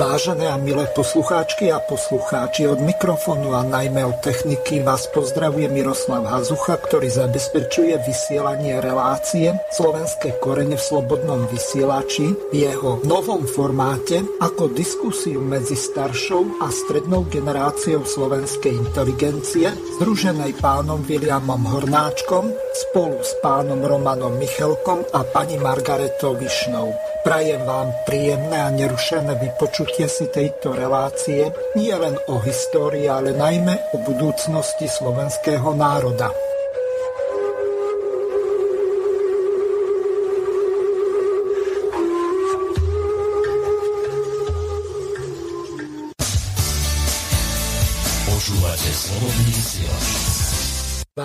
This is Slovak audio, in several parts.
Vážené a milé poslucháčky a poslucháči, od mikrofónu a najmä od techniky vás pozdravuje Miroslav Hazucha, ktorý zabezpečuje vysielanie relácie Slovenské korene v slobodnom vysielači v jeho novom formáte ako diskusiu medzi staršou a strednou generáciou slovenskej inteligencie, združenej pánom Williamom Hornáčkom spolu s pánom Romanom Michelkom a pani Margaretou Višnou. Prajem vám príjemné a nerušené vypočutie si tejto relácie nie len o histórii, ale najmä o budúcnosti slovenského národa.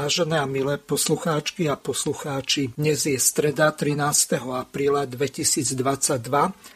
Vážené a milé poslucháčky a poslucháči, dnes je streda 13. apríla 2022,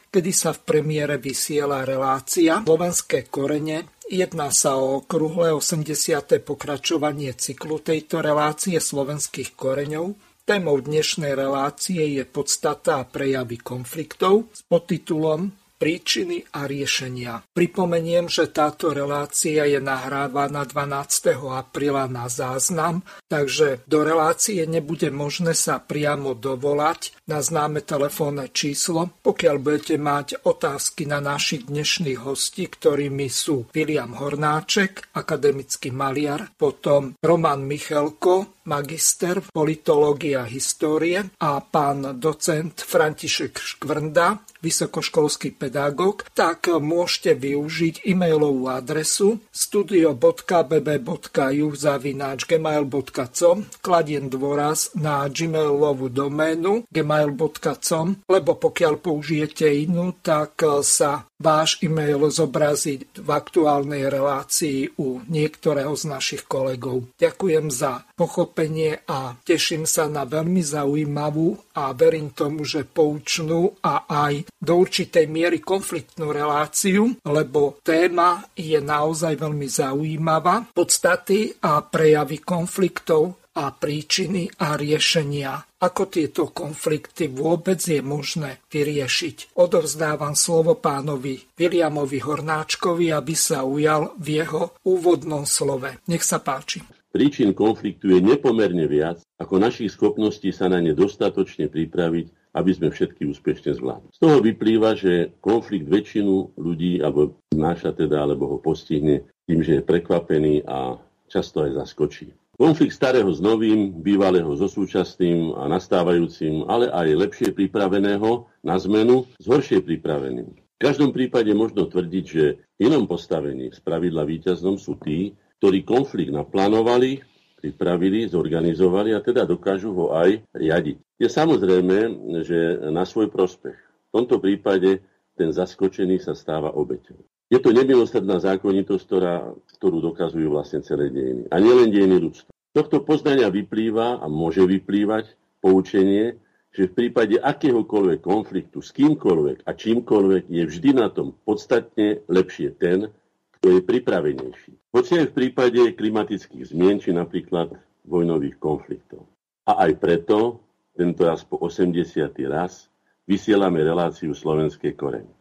kedy sa v premiére vysiela relácia Slovenské korene. Jedná sa o okrúhle 80. pokračovanie cyklu tejto relácie slovenských koreňov. Témou dnešnej relácie je podstata a prejavy konfliktov s podtitulom príčiny a riešenia. Pripomeniem, že táto relácia je nahrávaná 12. apríla na záznam, takže do relácie nebude možné sa priamo dovolať na známe telefónne číslo. Pokiaľ budete mať otázky na našich dnešných hostí, ktorými sú William Hornáček, akademický maliar, potom Roman Michelko, magister v politológii a histórie a pán docent František Škvrnda, vysokoškolský pedagóg, tak môžete využiť e-mailovú adresu studio.bb.ju zavináč gmail.com kladien dôraz na gmailovú doménu gmail.com, lebo pokiaľ použijete inú, tak sa váš e-mail zobrazí v aktuálnej relácii u niektorého z našich kolegov. Ďakujem za pochopenie a teším sa na veľmi zaujímavú a verím tomu, že poučnú a aj do určitej miery konfliktnú reláciu, lebo téma je naozaj veľmi zaujímavá. Podstaty a prejavy konfliktov a príčiny a riešenia. Ako tieto konflikty vôbec je možné vyriešiť? Odovzdávam slovo pánovi Williamovi Hornáčkovi, aby sa ujal v jeho úvodnom slove. Nech sa páči. Príčin konfliktu je nepomerne viac, ako našich schopností sa na ne dostatočne pripraviť, aby sme všetky úspešne zvládli. Z toho vyplýva, že konflikt väčšinu ľudí alebo znáša teda, alebo ho postihne tým, že je prekvapený a často aj zaskočí. Konflikt starého s novým, bývalého so súčasným a nastávajúcim, ale aj lepšie pripraveného na zmenu s horšie pripraveným. V každom prípade možno tvrdiť, že inom postavení z pravidla víťaznom sú tí, ktorí konflikt naplánovali, pripravili, zorganizovali a teda dokážu ho aj riadiť. Je samozrejme, že na svoj prospech. V tomto prípade ten zaskočený sa stáva obeťou. Je to nemilostredná zákonitosť, ktorá, ktorú dokazujú vlastne celé dejiny. A nielen dejiny ľudstva. Z tohto poznania vyplýva a môže vyplývať poučenie, že v prípade akéhokoľvek konfliktu s kýmkoľvek a čímkoľvek je vždy na tom podstatne lepšie ten, kto je pripravenejší. Hoci aj v prípade klimatických zmien, či napríklad vojnových konfliktov. A aj preto, tento raz po 80. raz, vysielame reláciu Slovenskej korene.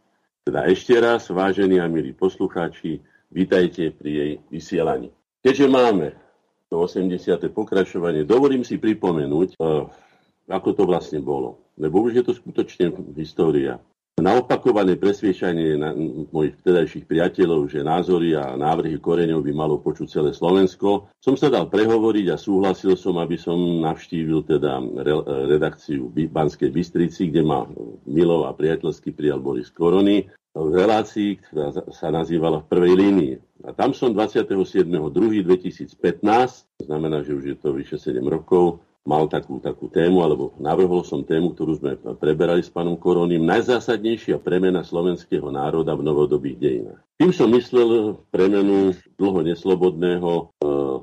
Teda ešte raz, vážení a milí poslucháči, vítajte pri jej vysielaní. Keďže máme to 80. pokračovanie, dovolím si pripomenúť, eh, ako to vlastne bolo. Lebo už je to skutočne história. Na opakované presviečanie na mojich vtedajších priateľov, že názory a návrhy koreňov by malo počuť celé Slovensko, som sa dal prehovoriť a súhlasil som, aby som navštívil teda redakciu v Banskej Bystrici, kde ma milo a priateľsky prijal Boris Korony v relácii, ktorá sa nazývala v prvej línii. A tam som 27.2.2015, to znamená, že už je to vyše 7 rokov, mal takú, takú tému, alebo navrhol som tému, ktorú sme preberali s pánom Koroným, najzásadnejšia premena slovenského národa v novodobých dejinách. Tým som myslel premenu dlho neslobodného e,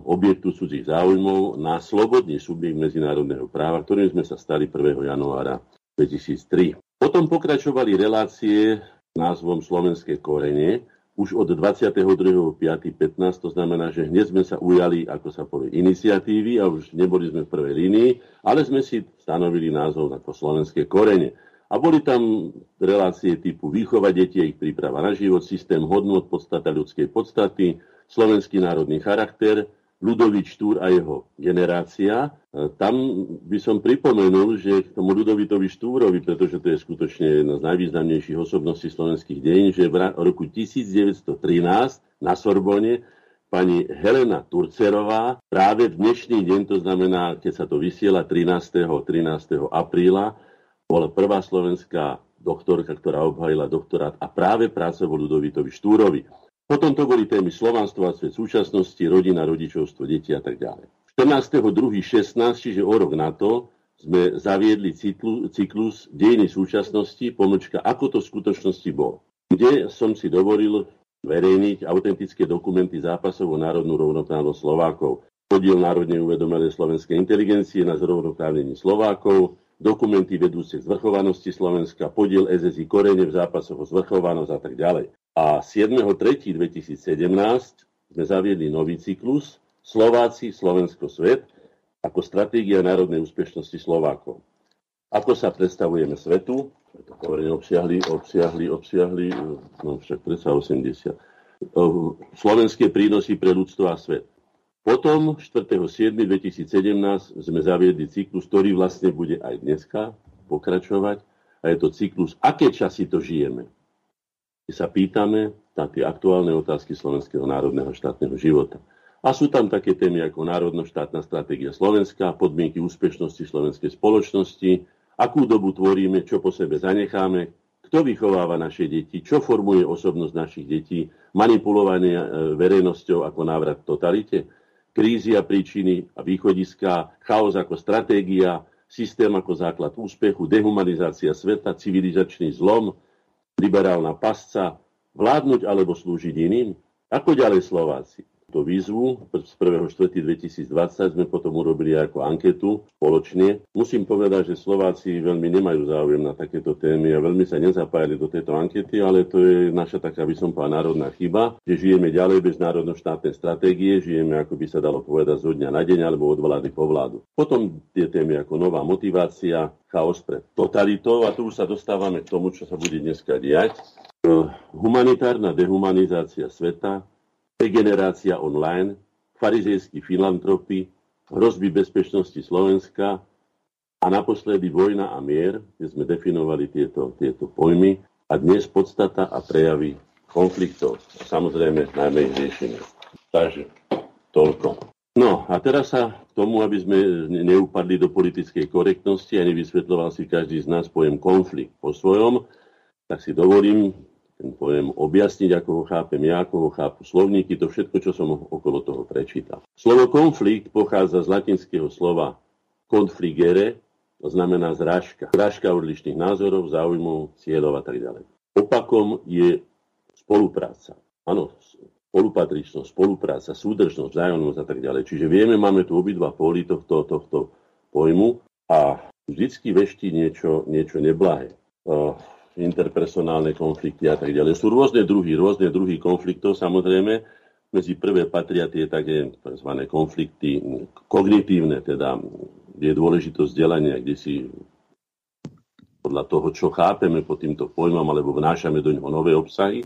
objektu cudzích záujmov na slobodný subjekt medzinárodného práva, ktorým sme sa stali 1. januára 2003. Potom pokračovali relácie názvom Slovenské korene, už od 22.5.15, to znamená, že hneď sme sa ujali, ako sa povie, iniciatívy a už neboli sme v prvej línii, ale sme si stanovili názov ako slovenské korene. A boli tam relácie typu výchova detí, ich príprava na život, systém hodnot, podstata ľudskej podstaty, slovenský národný charakter, Ludovič Štúr a jeho generácia. E, tam by som pripomenul, že k tomu Ludovitovi Štúrovi, pretože to je skutočne jedna z najvýznamnejších osobností slovenských dejín, že v roku 1913 na Sorbone pani Helena Turcerová práve v dnešný deň, to znamená, keď sa to vysiela 13. 13. apríla, bola prvá slovenská doktorka, ktorá obhajila doktorát a práve pracoval Ludovitovi Štúrovi. Potom to boli témy slovanstvo a svet súčasnosti, rodina, rodičovstvo, deti a tak ďalej. 14.2.16, čiže o rok na to, sme zaviedli cyklu, cyklus dejiny súčasnosti, pomlčka, ako to v skutočnosti bolo. Kde som si dovolil verejniť autentické dokumenty zápasov o národnú rovnoprávnosť Slovákov. Podiel národne uvedomenej slovenskej inteligencie na zrovnoprávnení Slovákov, dokumenty vedúce k zvrchovanosti Slovenska, podiel SSI korene v zápasoch o zvrchovanosť a tak ďalej. A 7.3.2017 sme zaviedli nový cyklus Slováci, Slovensko, svet ako stratégia národnej úspešnosti Slovákov. Ako sa predstavujeme svetu, hovorím, obsiahli, obsiahli, obsiahli, no však predsa 80. Slovenské prínosy pre ľudstvo a svet. Potom 4.7.2017 sme zaviedli cyklus, ktorý vlastne bude aj dneska pokračovať. A je to cyklus, aké časy to žijeme kde sa pýtame na tie aktuálne otázky slovenského národného štátneho života. A sú tam také témy ako národno-štátna stratégia Slovenska, podmienky úspešnosti slovenskej spoločnosti, akú dobu tvoríme, čo po sebe zanecháme, kto vychováva naše deti, čo formuje osobnosť našich detí, manipulovanie e, verejnosťou ako návrat totalite, krízy a príčiny a východiská, chaos ako stratégia, systém ako základ úspechu, dehumanizácia sveta, civilizačný zlom, liberálna pasca, vládnuť alebo slúžiť iným? Ako ďalej Slováci? To výzvu z 1.4.2020 sme potom urobili ako anketu spoločne. Musím povedať, že Slováci veľmi nemajú záujem na takéto témy a veľmi sa nezapájali do tejto ankety, ale to je naša taká, by som povedal, národná chyba, že žijeme ďalej bez národno-štátnej stratégie, žijeme, ako by sa dalo povedať, zo dňa na deň alebo od vlády po vládu. Potom tie témy ako nová motivácia, chaos pred totalitou a tu už sa dostávame k tomu, čo sa bude dneska diať. Humanitárna dehumanizácia sveta, regenerácia online, farizejskí filantropy, hrozby bezpečnosti Slovenska a naposledy vojna a mier, kde sme definovali tieto, tieto pojmy a dnes podstata a prejavy konfliktov. Samozrejme najmä ich riešenie. Takže toľko. No a teraz sa k tomu, aby sme neupadli do politickej korektnosti a nevysvetloval si každý z nás pojem konflikt po svojom, tak si dovolím ten pojem objasniť, ako ho chápem ja, ako ho chápu slovníky, to všetko, čo som okolo toho prečítal. Slovo konflikt pochádza z latinského slova confligere, to znamená zrážka. Zrážka odlišných názorov, záujmov, cieľov a tak ďalej. Opakom je spolupráca. Áno, spolupatričnosť, spolupráca, súdržnosť, vzájomnosť a tak ďalej. Čiže vieme, máme tu obidva póly tohto, tohto pojmu a vždycky veští niečo, niečo neblahé interpersonálne konflikty a tak ďalej. Sú rôzne druhy, rôzne druhy konfliktov samozrejme. Medzi prvé patria tie také tzv. konflikty kognitívne, teda je dôležitosť vzdelania, kde si podľa toho, čo chápeme pod týmto pojmom, alebo vnášame do neho nové obsahy.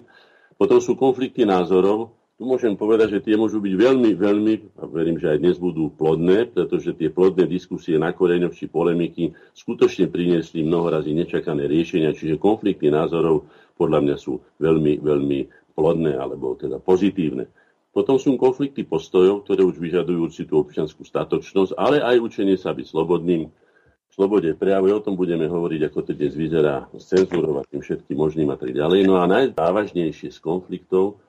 Potom sú konflikty názorov, tu môžem povedať, že tie môžu byť veľmi, veľmi, a verím, že aj dnes budú plodné, pretože tie plodné diskusie na koreňoch či polemiky skutočne priniesli mnohorazí nečakané riešenia, čiže konflikty názorov podľa mňa sú veľmi, veľmi plodné alebo teda pozitívne. Potom sú konflikty postojov, ktoré už vyžadujú určitú občianskú statočnosť, ale aj učenie sa byť slobodným, slobode prejavu, o tom budeme hovoriť, ako to dnes vyzerá s tým všetkým možným a tak ďalej. No a najzávažnejšie z konfliktov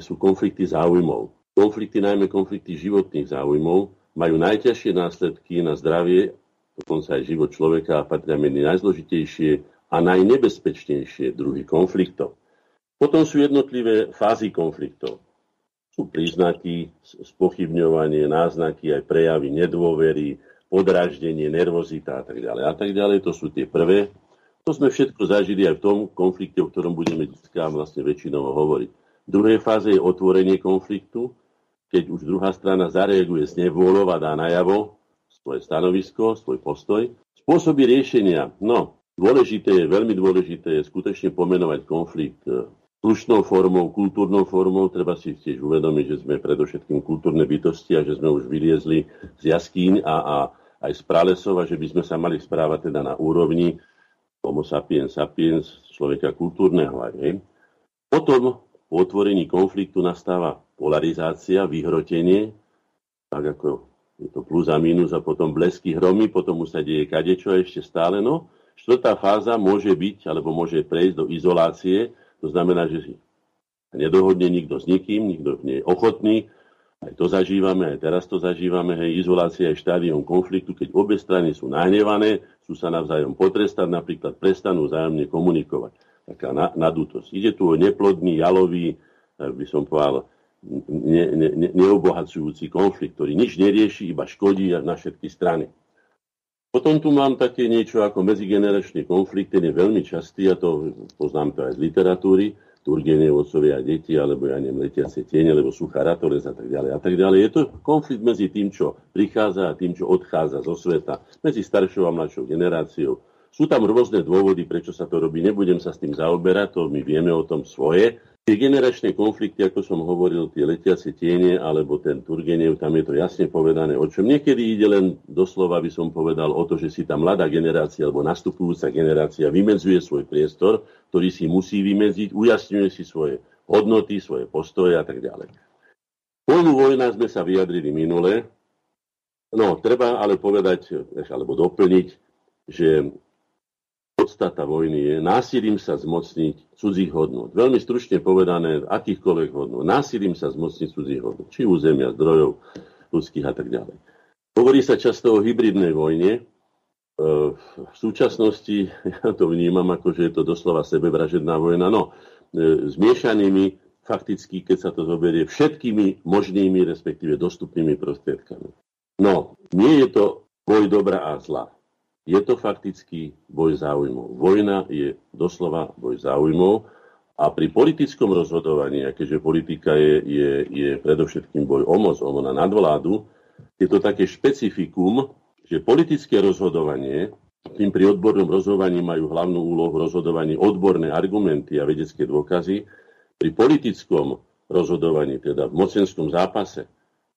sú konflikty záujmov. Konflikty, najmä konflikty životných záujmov, majú najťažšie následky na zdravie, dokonca aj život človeka a patria medzi najzložitejšie a najnebezpečnejšie druhy konfliktov. Potom sú jednotlivé fázy konfliktov. Sú príznaky, spochybňovanie, náznaky, aj prejavy nedôvery, podráždenie, nervozita a tak ďalej. A tak ďalej, to sú tie prvé. To sme všetko zažili aj v tom konflikte, o ktorom budeme dneska vlastne väčšinou hovoriť. V druhej fáze je otvorenie konfliktu, keď už druhá strana zareaguje s nevôľou a dá najavo svoje stanovisko, svoj postoj. Spôsoby riešenia. No, Dôležité je, veľmi dôležité je skutočne pomenovať konflikt e, slušnou formou, kultúrnou formou. Treba si tiež uvedomiť, že sme predovšetkým kultúrne bytosti a že sme už vyliezli z jaskýň a, a aj z pralesov a že by sme sa mali správať teda na úrovni homo sapiens sapiens, človeka kultúrneho. Aj, hej. Potom po otvorení konfliktu nastáva polarizácia, vyhrotenie, tak ako je to plus a minus a potom blesky hromy, potom už sa deje kadečo ešte stále. No, Štvrtá fáza môže byť, alebo môže prejsť do izolácie, to znamená, že si nedohodne nikto s nikým, nikto nie je ochotný, aj to zažívame, aj teraz to zažívame, hej, izolácia je štádium konfliktu, keď obe strany sú nahnevané, sú sa navzájom potrestať, napríklad prestanú vzájomne komunikovať. Taká nadútosť. Ide tu o neplodný, jalový, by som povedal, ne, ne, ne, neobohacujúci konflikt, ktorý nič nerieši, iba škodí na všetky strany. Potom tu mám také niečo ako medzigeneračný konflikt, ten je veľmi častý, a to poznám to aj z literatúry, Turgenie, otcovia a deti, alebo ja neviem, letiace tiene, alebo suchá a tak ďalej a tak ďalej. Je to konflikt medzi tým, čo prichádza a tým, čo odchádza zo sveta, medzi staršou a mladšou generáciou. Sú tam rôzne dôvody, prečo sa to robí. Nebudem sa s tým zaoberať, to my vieme o tom svoje, Tie generačné konflikty, ako som hovoril, tie letiace tiene alebo ten Turgenev, tam je to jasne povedané o čom. Niekedy ide len doslova, by som povedal, o to, že si tá mladá generácia alebo nastupujúca generácia vymedzuje svoj priestor, ktorý si musí vymedziť, ujasňuje si svoje hodnoty, svoje postoje a tak ďalej. Pojmu vojna sme sa vyjadrili minule. No, treba ale povedať, alebo doplniť, že podstata vojny je násilím sa zmocniť cudzích hodnot. Veľmi stručne povedané, akýchkoľvek hodnot. Násilím sa zmocniť cudzích hodnot. Či územia, zdrojov ľudských a tak ďalej. Hovorí sa často o hybridnej vojne. E, v súčasnosti ja to vnímam ako, že je to doslova sebevražedná vojna. No, e, zmiešanými fakticky, keď sa to zoberie, všetkými možnými, respektíve dostupnými prostriedkami. No, nie je to boj dobra a zla je to fakticky boj záujmov. Vojna je doslova boj záujmov a pri politickom rozhodovaní, keďže politika je, je, je predovšetkým boj o moc, o na nadvládu, je to také špecifikum, že politické rozhodovanie, tým pri odbornom rozhodovaní majú hlavnú úlohu rozhodovaní odborné argumenty a vedecké dôkazy, pri politickom rozhodovaní, teda v mocenskom zápase,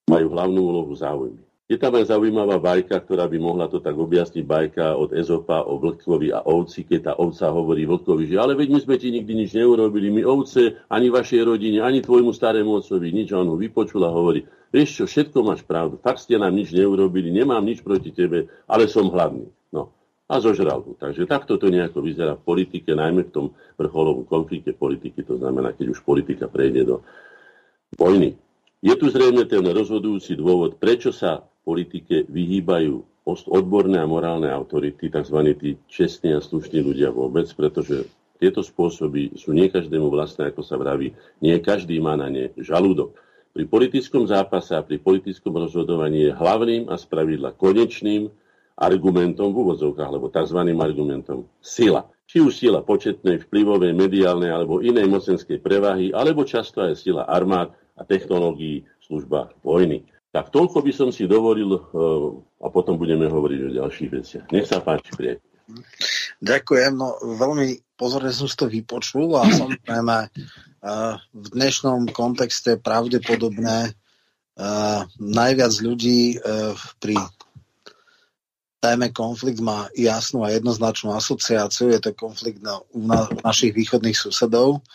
majú hlavnú úlohu záujmy. Je tam aj zaujímavá bajka, ktorá by mohla to tak objasniť, bajka od Ezopa o vlkovi a ovci, keď tá ovca hovorí vlkovi, že ale veď my sme ti nikdy nič neurobili, my ovce, ani vašej rodine, ani tvojmu starému otcovi, nič, a on ho vypočul a hovorí, vieš čo, všetko máš pravdu, fakt ste nám nič neurobili, nemám nič proti tebe, ale som hladný. No. A zožral ho. Takže takto to nejako vyzerá v politike, najmä v tom vrcholovom konflikte politiky, to znamená, keď už politika prejde do vojny. Je tu zrejme ten rozhodujúci dôvod, prečo sa politike vyhýbajú odborné a morálne autority, tzv. tí čestní a slušní ľudia vôbec, pretože tieto spôsoby sú nie každému vlastné, ako sa vraví, nie každý má na ne žalúdok. Pri politickom zápase a pri politickom rozhodovaní je hlavným a spravidla konečným argumentom v úvodzovkách, alebo tzv. argumentom sila. Či už sila početnej, vplyvovej, mediálnej alebo inej mocenskej prevahy, alebo často aj sila armád a technológií v službách vojny. Tak toľko by som si dovolil eh, a potom budeme hovoriť o ďalších veciach. Nech sa páči, priateľ. Ďakujem, no veľmi pozorne som si to vypočul a samozrejme eh, v dnešnom kontexte pravdepodobné eh, najviac ľudí pri Tajme konflikt má jasnú a jednoznačnú asociáciu, je to konflikt na, na našich východných susedov.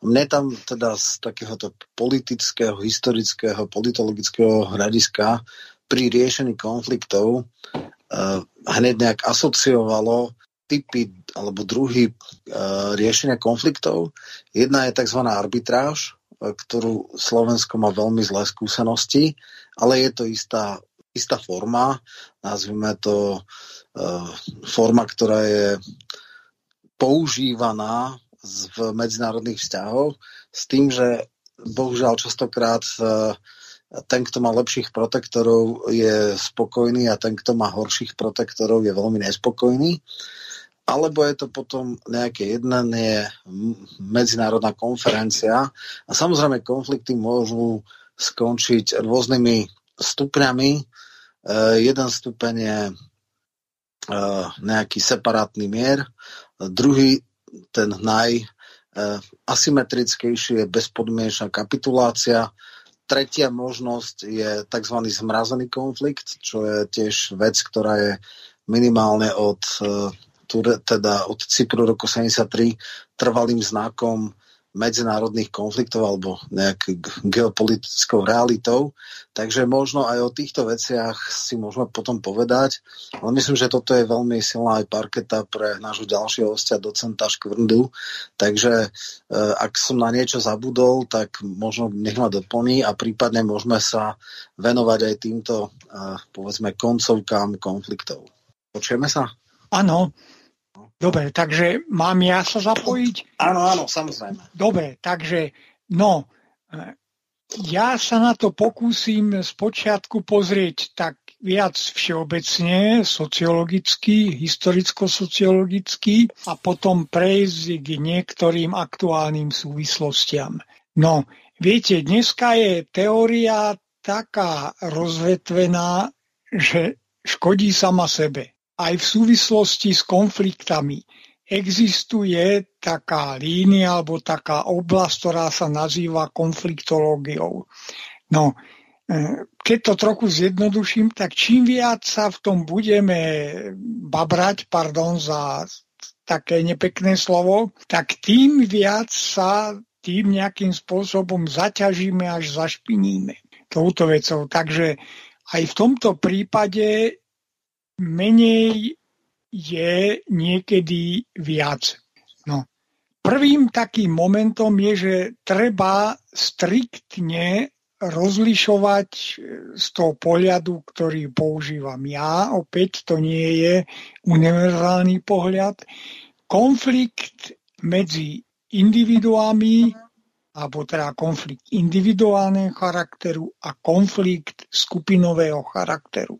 Mne tam teda z takéhoto politického, historického, politologického hľadiska pri riešení konfliktov uh, hneď nejak asociovalo typy alebo druhy uh, riešenia konfliktov. Jedna je tzv. arbitráž, uh, ktorú Slovensko má veľmi zlé skúsenosti, ale je to istá istá forma, nazvime to uh, forma, ktorá je používaná v medzinárodných vzťahoch s tým, že bohužiaľ častokrát uh, ten, kto má lepších protektorov, je spokojný a ten, kto má horších protektorov, je veľmi nespokojný. Alebo je to potom nejaké jednanie, medzinárodná konferencia. A samozrejme konflikty môžu skončiť rôznymi stupňami jeden stupeň je nejaký separátny mier. Druhý, ten najasymetrickejší je bezpodmienečná kapitulácia. Tretia možnosť je tzv. zmrazený konflikt, čo je tiež vec, ktorá je minimálne od, teda od Cypru roku 73 trvalým znakom medzinárodných konfliktov alebo nejak geopolitickou realitou. Takže možno aj o týchto veciach si môžeme potom povedať. Ale myslím, že toto je veľmi silná aj parketa pre nášho ďalšieho hostia, docenta Škvrndu. Takže e, ak som na niečo zabudol, tak možno nech ma doplní a prípadne môžeme sa venovať aj týmto, e, povedzme, koncovkám konfliktov. Počujeme sa? Áno, Dobre, takže mám ja sa zapojiť? Áno, áno, samozrejme. Dobre, takže no, ja sa na to pokúsim spočiatku pozrieť tak viac všeobecne, sociologicky, historicko-sociologicky a potom prejsť k niektorým aktuálnym súvislostiam. No, viete, dneska je teória taká rozvetvená, že škodí sama sebe aj v súvislosti s konfliktami existuje taká línia alebo taká oblasť, ktorá sa nazýva konfliktológiou. No, e, keď to trochu zjednoduším, tak čím viac sa v tom budeme babrať, pardon za také nepekné slovo, tak tým viac sa tým nejakým spôsobom zaťažíme až zašpiníme touto vecou. Takže aj v tomto prípade menej je niekedy viac. No. Prvým takým momentom je, že treba striktne rozlišovať z toho pohľadu, ktorý používam ja. Opäť to nie je univerzálny pohľad. Konflikt medzi individuami, alebo teda konflikt individuálneho charakteru a konflikt skupinového charakteru.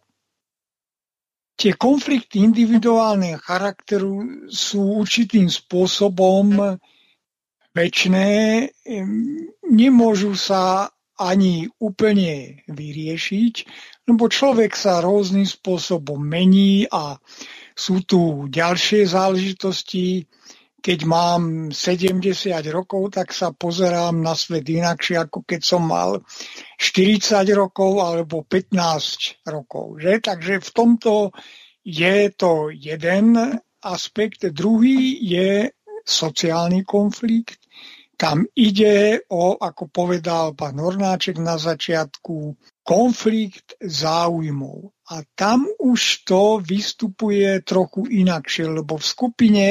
Tie konflikty individuálneho charakteru sú určitým spôsobom väčšné, nemôžu sa ani úplne vyriešiť, lebo človek sa rôznym spôsobom mení a sú tu ďalšie záležitosti, keď mám 70 rokov, tak sa pozerám na svet inakšie, ako keď som mal 40 rokov alebo 15 rokov. Že? Takže v tomto je to jeden aspekt. Druhý je sociálny konflikt. Tam ide o, ako povedal pán Hornáček na začiatku, konflikt záujmov. A tam už to vystupuje trochu inakšie, lebo v skupine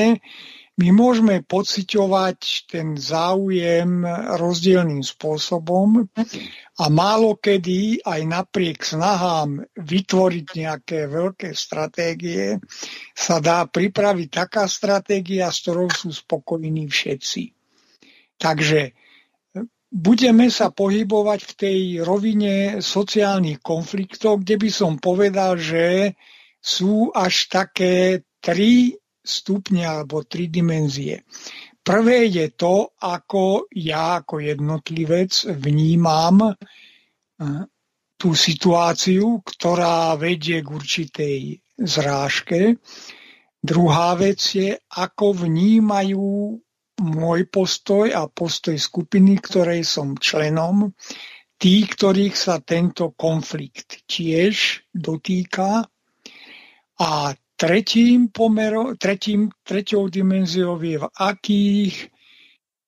my môžeme pociťovať ten záujem rozdielným spôsobom a málo kedy aj napriek snahám vytvoriť nejaké veľké stratégie sa dá pripraviť taká stratégia, s ktorou sú spokojní všetci. Takže budeme sa pohybovať v tej rovine sociálnych konfliktov, kde by som povedal, že sú až také tri stupne alebo tri dimenzie. Prvé je to, ako ja ako jednotlivec vnímam eh, tú situáciu, ktorá vedie k určitej zrážke. Druhá vec je, ako vnímajú môj postoj a postoj skupiny, ktorej som členom, tí, ktorých sa tento konflikt tiež dotýka. A Tretím pomerom, tretím, treťou dimenziou je, v akých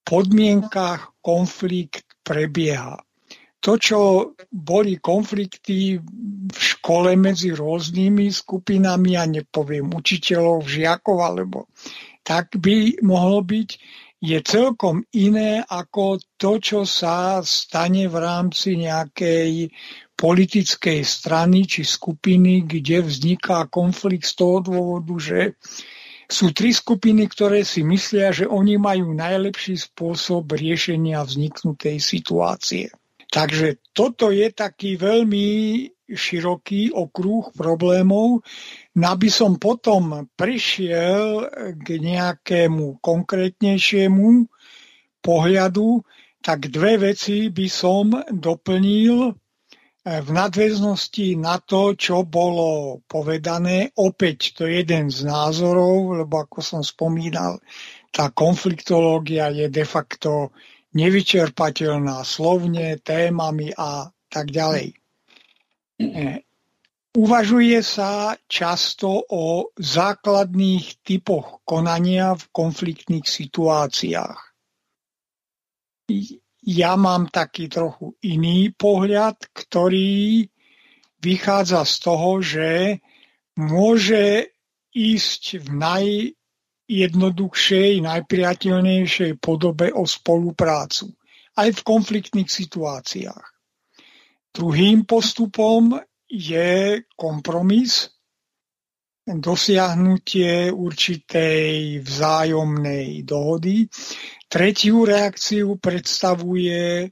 podmienkach konflikt prebieha. To, čo boli konflikty v škole medzi rôznymi skupinami, a nepoviem učiteľov, žiakov, alebo tak by mohlo byť, je celkom iné ako to, čo sa stane v rámci nejakej politickej strany či skupiny, kde vzniká konflikt z toho dôvodu, že sú tri skupiny, ktoré si myslia, že oni majú najlepší spôsob riešenia vzniknutej situácie. Takže toto je taký veľmi široký okruh problémov. Aby som potom prišiel k nejakému konkrétnejšiemu pohľadu, tak dve veci by som doplnil v nadväznosti na to, čo bolo povedané, opäť to je jeden z názorov, lebo ako som spomínal, tá konfliktológia je de facto nevyčerpateľná slovne, témami a tak ďalej. E, uvažuje sa často o základných typoch konania v konfliktných situáciách ja mám taký trochu iný pohľad, ktorý vychádza z toho, že môže ísť v najjednoduchšej, najpriateľnejšej podobe o spoluprácu, aj v konfliktných situáciách. Druhým postupom je kompromis, dosiahnutie určitej vzájomnej dohody, Tretiu reakciu predstavuje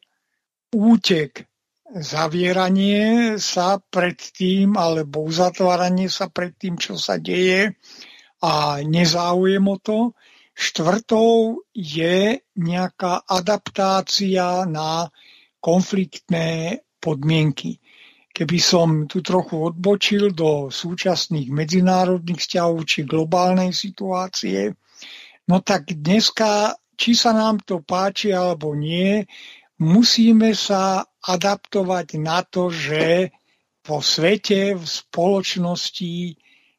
útek, zavieranie sa pred tým alebo uzatváranie sa pred tým, čo sa deje a nezáujem o to. Štvrtou je nejaká adaptácia na konfliktné podmienky. Keby som tu trochu odbočil do súčasných medzinárodných vzťahov či globálnej situácie, no tak dneska či sa nám to páči alebo nie, musíme sa adaptovať na to, že vo svete, v spoločnosti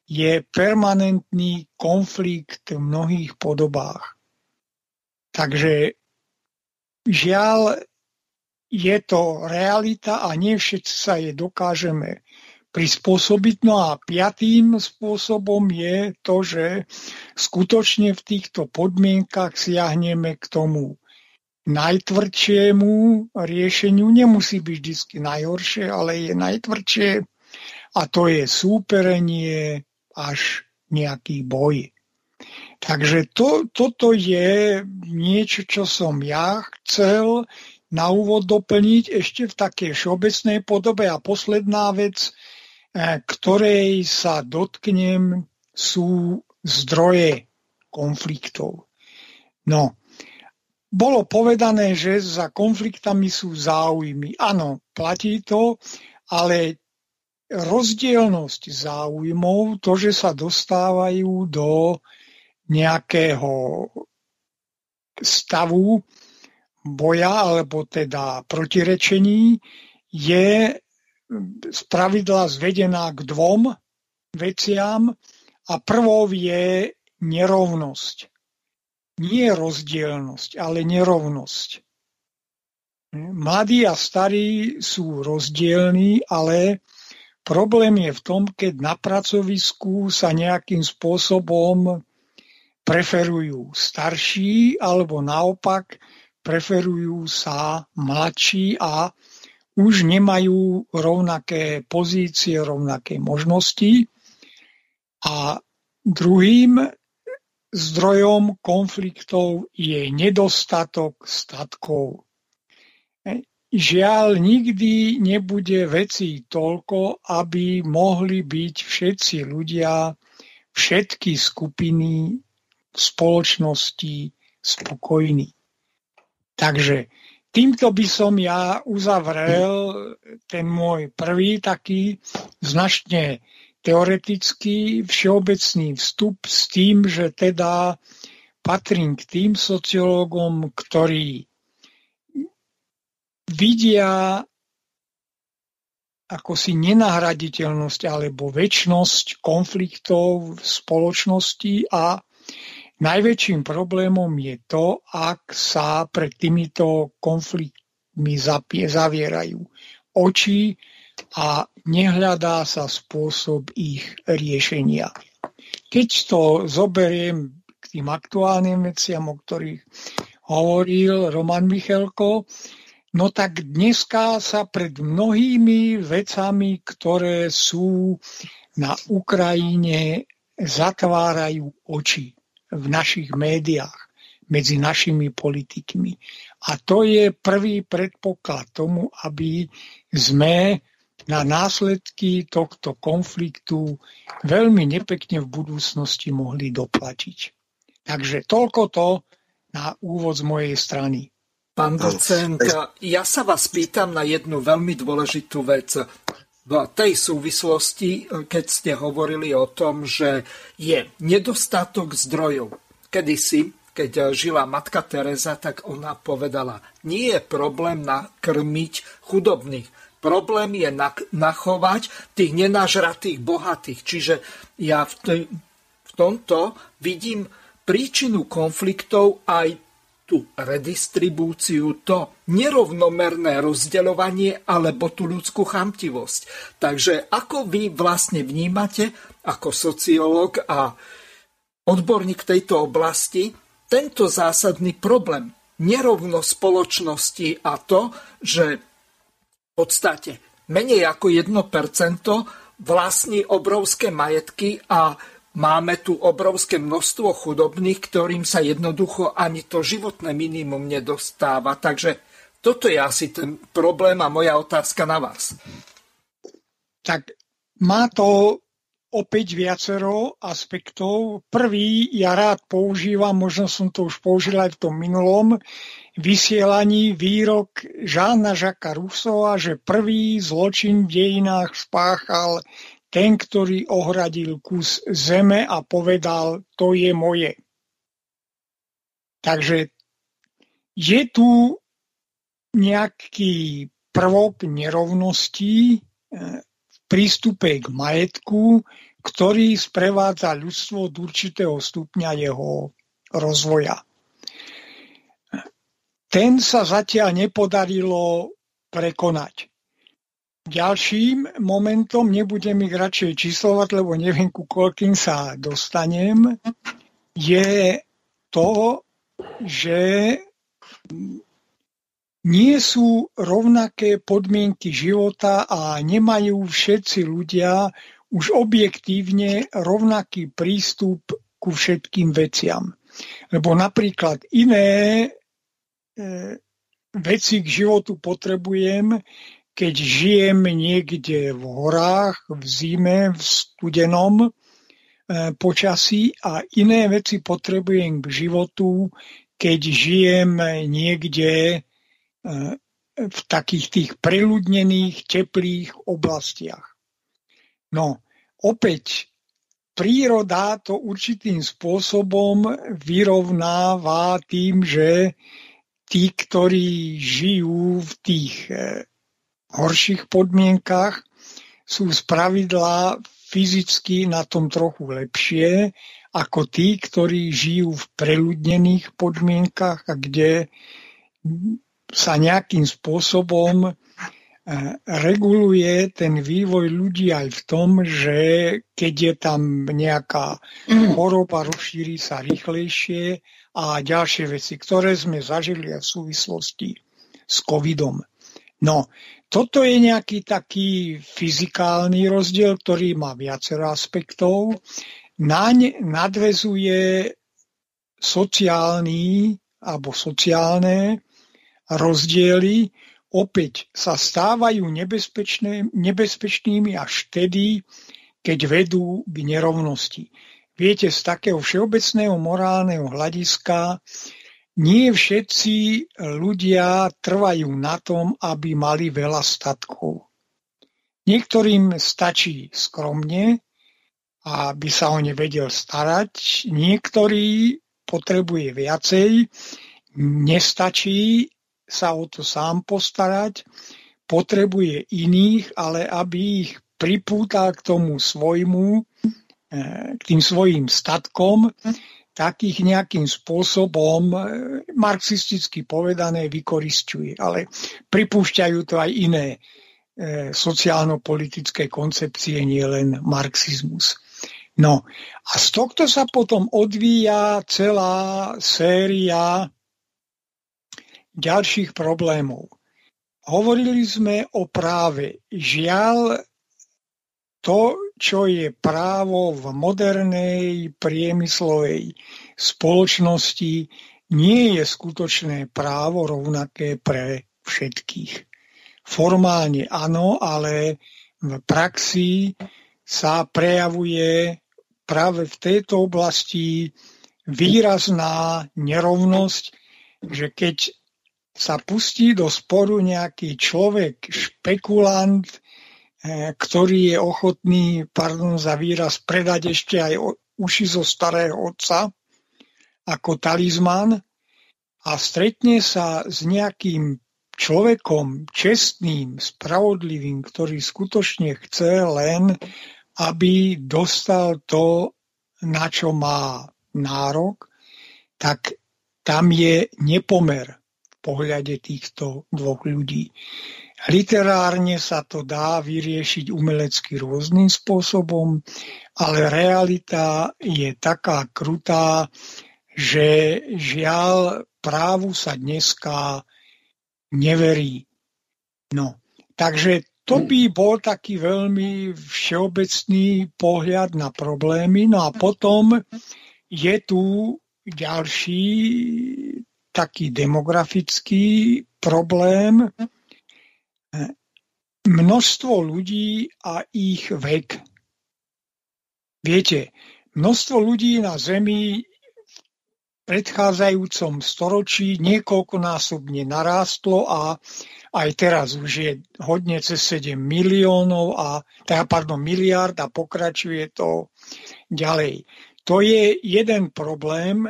je permanentný konflikt v mnohých podobách. Takže žiaľ, je to realita a nie všetci sa je dokážeme prispôsobiť. No a piatým spôsobom je to, že skutočne v týchto podmienkach siahneme k tomu najtvrdšiemu riešeniu. Nemusí byť vždy najhoršie, ale je najtvrdšie a to je súperenie až nejaký boj. Takže to, toto je niečo, čo som ja chcel na úvod doplniť ešte v takej všeobecnej podobe. A posledná vec, E, ktorej sa dotknem, sú zdroje konfliktov. No, bolo povedané, že za konfliktami sú záujmy. Áno, platí to, ale rozdielnosť záujmov, to, že sa dostávajú do nejakého stavu boja alebo teda protirečení, je z pravidla zvedená k dvom veciam a prvou je nerovnosť. Nie rozdielnosť, ale nerovnosť. Mladí a starí sú rozdielní, ale problém je v tom, keď na pracovisku sa nejakým spôsobom preferujú starší alebo naopak preferujú sa mladší a už nemajú rovnaké pozície, rovnaké možnosti. A druhým zdrojom konfliktov je nedostatok statkov. Žiaľ, nikdy nebude veci toľko, aby mohli byť všetci ľudia, všetky skupiny spoločnosti spokojní. Takže týmto by som ja uzavrel ten môj prvý taký značne teoretický všeobecný vstup s tým, že teda patrím k tým sociológom, ktorí vidia ako si nenahraditeľnosť alebo väčnosť konfliktov v spoločnosti a Najväčším problémom je to, ak sa pred týmito konfliktmi zavierajú oči a nehľadá sa spôsob ich riešenia. Keď to zoberiem k tým aktuálnym veciam, o ktorých hovoril Roman Michelko, no tak dneska sa pred mnohými vecami, ktoré sú na Ukrajine, zatvárajú oči v našich médiách, medzi našimi politikmi. A to je prvý predpoklad tomu, aby sme na následky tohto konfliktu veľmi nepekne v budúcnosti mohli doplatiť. Takže toľko to na úvod z mojej strany. Pán docent, ja sa vás pýtam na jednu veľmi dôležitú vec. V tej súvislosti, keď ste hovorili o tom, že je nedostatok zdrojov. Kedysi, keď žila matka Teresa, tak ona povedala, nie je problém nakrmiť chudobných, problém je nachovať tých nenažratých bohatých. Čiže ja v, v tomto vidím príčinu konfliktov aj tú redistribúciu, to nerovnomerné rozdeľovanie alebo tú ľudskú chamtivosť. Takže ako vy vlastne vnímate ako sociológ a odborník tejto oblasti tento zásadný problém nerovnosť spoločnosti a to, že v podstate menej ako 1% vlastní obrovské majetky a Máme tu obrovské množstvo chudobných, ktorým sa jednoducho ani to životné minimum nedostáva. Takže toto je asi ten problém a moja otázka na vás. Tak má to opäť viacero aspektov. Prvý ja rád používam, možno som to už použil aj v tom minulom, vysielaní výrok Žána Žaka Rusova, že prvý zločin v dejinách spáchal ten, ktorý ohradil kus zeme a povedal, to je moje. Takže je tu nejaký prvok nerovností e, v prístupe k majetku, ktorý sprevádza ľudstvo od určitého stupňa jeho rozvoja. Ten sa zatiaľ nepodarilo prekonať. Ďalším momentom, nebudem ich radšej číslovať, lebo neviem, ku koľkým sa dostanem, je to, že nie sú rovnaké podmienky života a nemajú všetci ľudia už objektívne rovnaký prístup ku všetkým veciam. Lebo napríklad iné e, veci k životu potrebujem, keď žijem niekde v horách, v zime, v studenom e, počasí a iné veci potrebujem k životu, keď žijem niekde e, v takých tých preľudnených, teplých oblastiach. No, opäť príroda to určitým spôsobom vyrovnáva tým, že tí, ktorí žijú v tých e, horších podmienkach, sú z pravidla fyzicky na tom trochu lepšie ako tí, ktorí žijú v preľudnených podmienkach a kde sa nejakým spôsobom e, reguluje ten vývoj ľudí aj v tom, že keď je tam nejaká choroba, rozšíri sa rýchlejšie a ďalšie veci, ktoré sme zažili v súvislosti s covidom. No, toto je nejaký taký fyzikálny rozdiel, ktorý má viacero aspektov. Naň nadvezuje sociálny alebo sociálne rozdiely, opäť sa stávajú nebezpečné, nebezpečnými až vtedy, keď vedú k nerovnosti. Viete, z takého všeobecného morálneho hľadiska nie všetci ľudia trvajú na tom, aby mali veľa statkov. Niektorým stačí skromne, aby sa o ne vedel starať. Niektorý potrebuje viacej, nestačí sa o to sám postarať, potrebuje iných, ale aby ich pripútal k tomu svojmu, eh, k tým svojim statkom, takých nejakým spôsobom e, marxisticky povedané vykoristuje. Ale pripúšťajú to aj iné e, sociálno-politické koncepcie, nielen marxizmus. No a z tohto sa potom odvíja celá séria ďalších problémov. Hovorili sme o práve. Žiaľ, to, čo je právo v modernej priemyslovej spoločnosti, nie je skutočné právo rovnaké pre všetkých. Formálne áno, ale v praxi sa prejavuje práve v tejto oblasti výrazná nerovnosť, že keď sa pustí do sporu nejaký človek, špekulant, ktorý je ochotný, pardon za výraz, predať ešte aj uši zo starého otca ako talizman a stretne sa s nejakým človekom čestným, spravodlivým, ktorý skutočne chce len, aby dostal to, na čo má nárok, tak tam je nepomer v pohľade týchto dvoch ľudí. Literárne sa to dá vyriešiť umelecky rôznym spôsobom, ale realita je taká krutá, že žiaľ právu sa dneska neverí. No, takže to by bol taký veľmi všeobecný pohľad na problémy. No a potom je tu ďalší taký demografický problém. Množstvo ľudí a ich vek. Viete, množstvo ľudí na Zemi predchádzajúcom storočí niekoľkonásobne narástlo a aj teraz už je hodne cez 7 miliónov a teda, pardon, miliard a pokračuje to ďalej. To je jeden problém,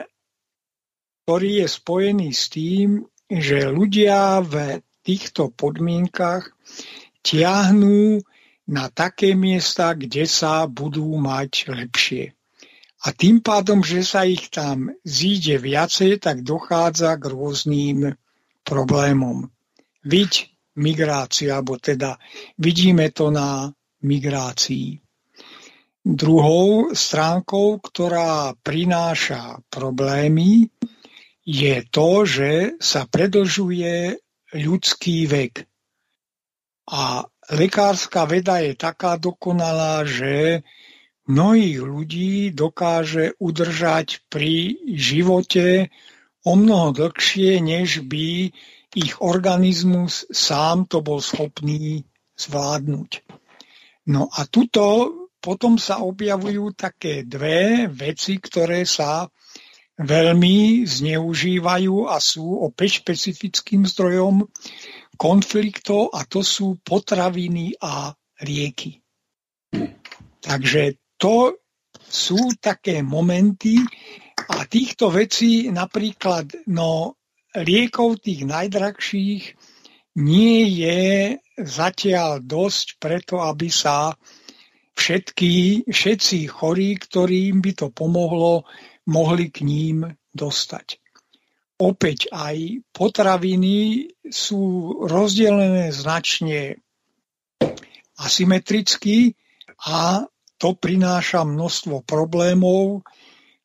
ktorý je spojený s tým, že ľudia v týchto podmienkach tiahnú na také miesta, kde sa budú mať lepšie. A tým pádom, že sa ich tam zíde viacej, tak dochádza k rôznym problémom. Viď migrácia, alebo teda vidíme to na migrácii. Druhou stránkou, ktorá prináša problémy, je to, že sa predlžuje ľudský vek. A lekárska veda je taká dokonalá, že mnohých ľudí dokáže udržať pri živote o mnoho dlhšie, než by ich organizmus sám to bol schopný zvládnuť. No a tuto potom sa objavujú také dve veci, ktoré sa veľmi zneužívajú a sú opäť špecifickým zdrojom konfliktov a to sú potraviny a rieky. Takže to sú také momenty a týchto vecí napríklad no, liekov tých najdrahších nie je zatiaľ dosť preto, aby sa všetky, všetci chorí, ktorým by to pomohlo, mohli k ním dostať. Opäť aj potraviny sú rozdelené značne asymetricky a to prináša množstvo problémov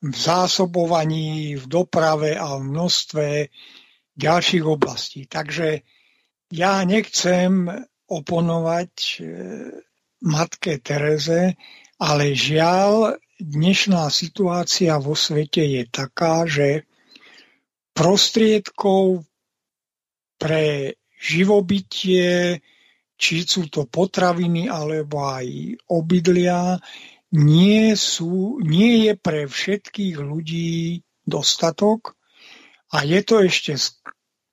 v zásobovaní, v doprave a v množstve ďalších oblastí. Takže ja nechcem oponovať e, matke Tereze, ale žiaľ, dnešná situácia vo svete je taká, že prostriedkov pre živobytie, či sú to potraviny alebo aj obydlia, nie, sú, nie je pre všetkých ľudí dostatok. A je to ešte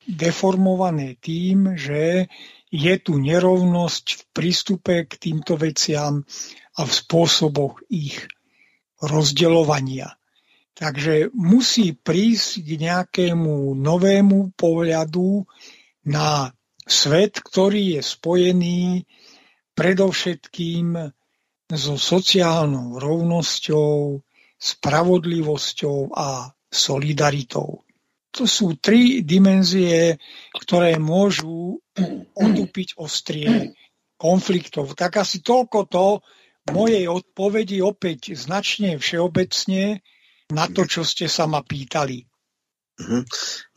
deformované tým, že je tu nerovnosť v prístupe k týmto veciam a v spôsoboch ich rozdeľovania. Takže musí prísť k nejakému novému pohľadu na svet, ktorý je spojený predovšetkým so sociálnou rovnosťou, spravodlivosťou a solidaritou. To sú tri dimenzie, ktoré môžu otúpiť ostrie konfliktov. Tak asi toľko to mojej odpovedi opäť značne všeobecne na to, čo ste sa ma pýtali. Mhm.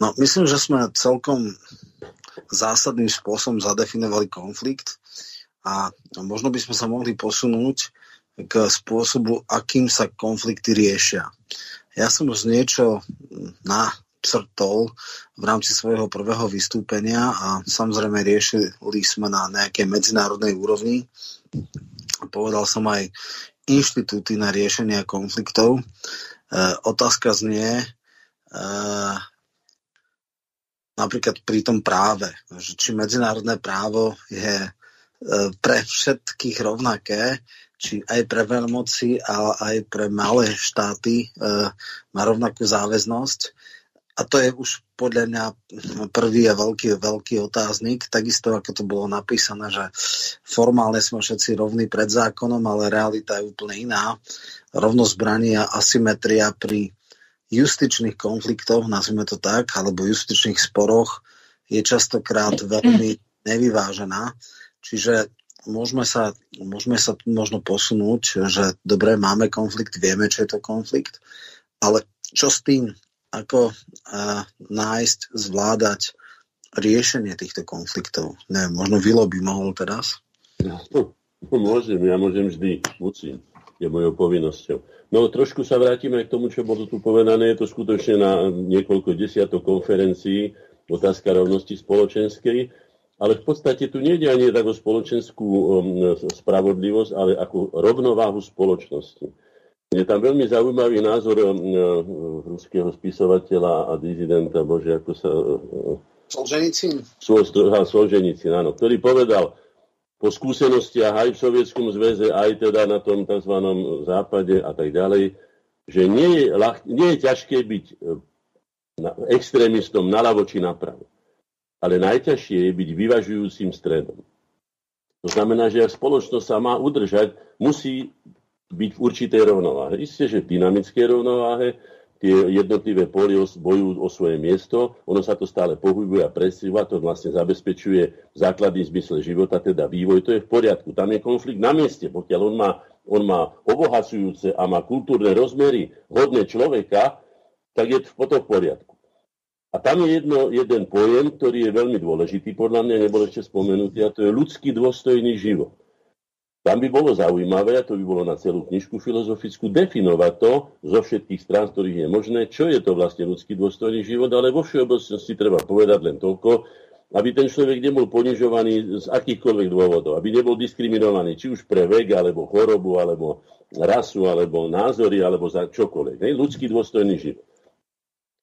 No, myslím, že sme celkom zásadným spôsobom zadefinovali konflikt a možno by sme sa mohli posunúť k spôsobu, akým sa konflikty riešia. Ja som už niečo načrtol v rámci svojho prvého vystúpenia a samozrejme riešili sme na nejakej medzinárodnej úrovni. Povedal som aj inštitúty na riešenie konfliktov. E, otázka znie, e, napríklad pri tom práve, že či medzinárodné právo je e, pre všetkých rovnaké, či aj pre veľmoci, ale aj pre malé štáty e, má rovnakú záväznosť. A to je už podľa mňa prvý a veľký, veľký otáznik, takisto ako to bolo napísané, že formálne sme všetci rovní pred zákonom, ale realita je úplne iná. Rovnosť a asymetria pri justičných konfliktoch, nazvime to tak, alebo justičných sporoch je častokrát veľmi nevyvážená. Čiže môžeme sa, môžeme sa možno posunúť, že dobre, máme konflikt, vieme, čo je to konflikt, ale čo s tým ako uh, nájsť, zvládať riešenie týchto konfliktov. Neviem, možno Vilo by mohol teraz? No, môžem, ja môžem vždy, musím. Je mojou povinnosťou. No trošku sa vrátime k tomu, čo bolo tu povedané. Je to skutočne na niekoľko desiatok konferencií otázka rovnosti spoločenskej, ale v podstate tu nejde ani tak o spoločenskú um, spravodlivosť, ale ako rovnováhu spoločnosti. Je tam veľmi zaujímavý názor uh, ruského spisovateľa a dizidenta, bože, ako sa... Uh, Solženicin? Solženicin, áno, ktorý povedal po skúsenostiach aj v Sovietskom zväze, aj teda na tom tzv. západe a tak ďalej, že nie je, ľah, nie je ťažké byť uh, extrémistom naľavo či napravo. Ale najťažšie je byť vyvažujúcim stredom. To znamená, že ak spoločnosť sa má udržať, musí byť v určitej rovnováhe. Isté, že v dynamickej rovnováhe tie jednotlivé póly bojujú o svoje miesto, ono sa to stále pohybuje a presúva, to vlastne zabezpečuje základný zmysel života, teda vývoj, to je v poriadku. Tam je konflikt na mieste, pokiaľ on má, on má obohacujúce a má kultúrne rozmery hodné človeka, tak je to v poriadku. A tam je jedno, jeden pojem, ktorý je veľmi dôležitý, podľa mňa nebol ešte spomenutý, a to je ľudský dôstojný život. Tam by bolo zaujímavé, a to by bolo na celú knižku filozofickú, definovať to zo všetkých strán, z ktorých je možné, čo je to vlastne ľudský dôstojný život, ale vo všeobecnosti treba povedať len toľko, aby ten človek nebol ponižovaný z akýchkoľvek dôvodov, aby nebol diskriminovaný či už pre vek, alebo chorobu, alebo rasu, alebo názory, alebo za čokoľvek. Ne? Ľudský dôstojný život.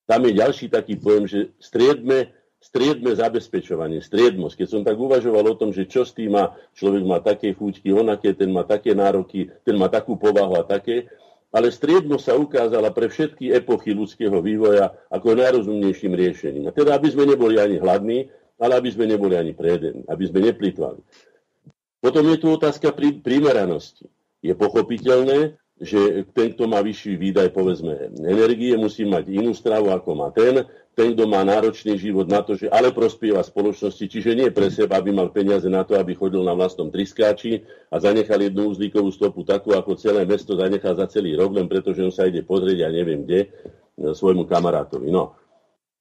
Tam je ďalší taký pojem, že striedme striedme zabezpečovanie, striedmosť. Keď som tak uvažoval o tom, že čo s tým má, človek má také chúťky, onaké, ten má také nároky, ten má takú povahu a také, ale striedmo sa ukázala pre všetky epochy ľudského vývoja ako najrozumnejším riešením. A teda, aby sme neboli ani hladní, ale aby sme neboli ani prejedení, aby sme neplitvali. Potom je tu otázka primeranosti. Je pochopiteľné, že ten, kto má vyšší výdaj, povedzme, energie, musí mať inú stravu, ako má ten. Ten, kto má náročný život na to, že ale prospieva spoločnosti, čiže nie pre seba, aby mal peniaze na to, aby chodil na vlastnom triskáči a zanechal jednu uzlíkovú stopu takú, ako celé mesto zanechá za celý rok, len preto, že on sa ide pozrieť, ja neviem kde, e, svojmu kamarátovi. No.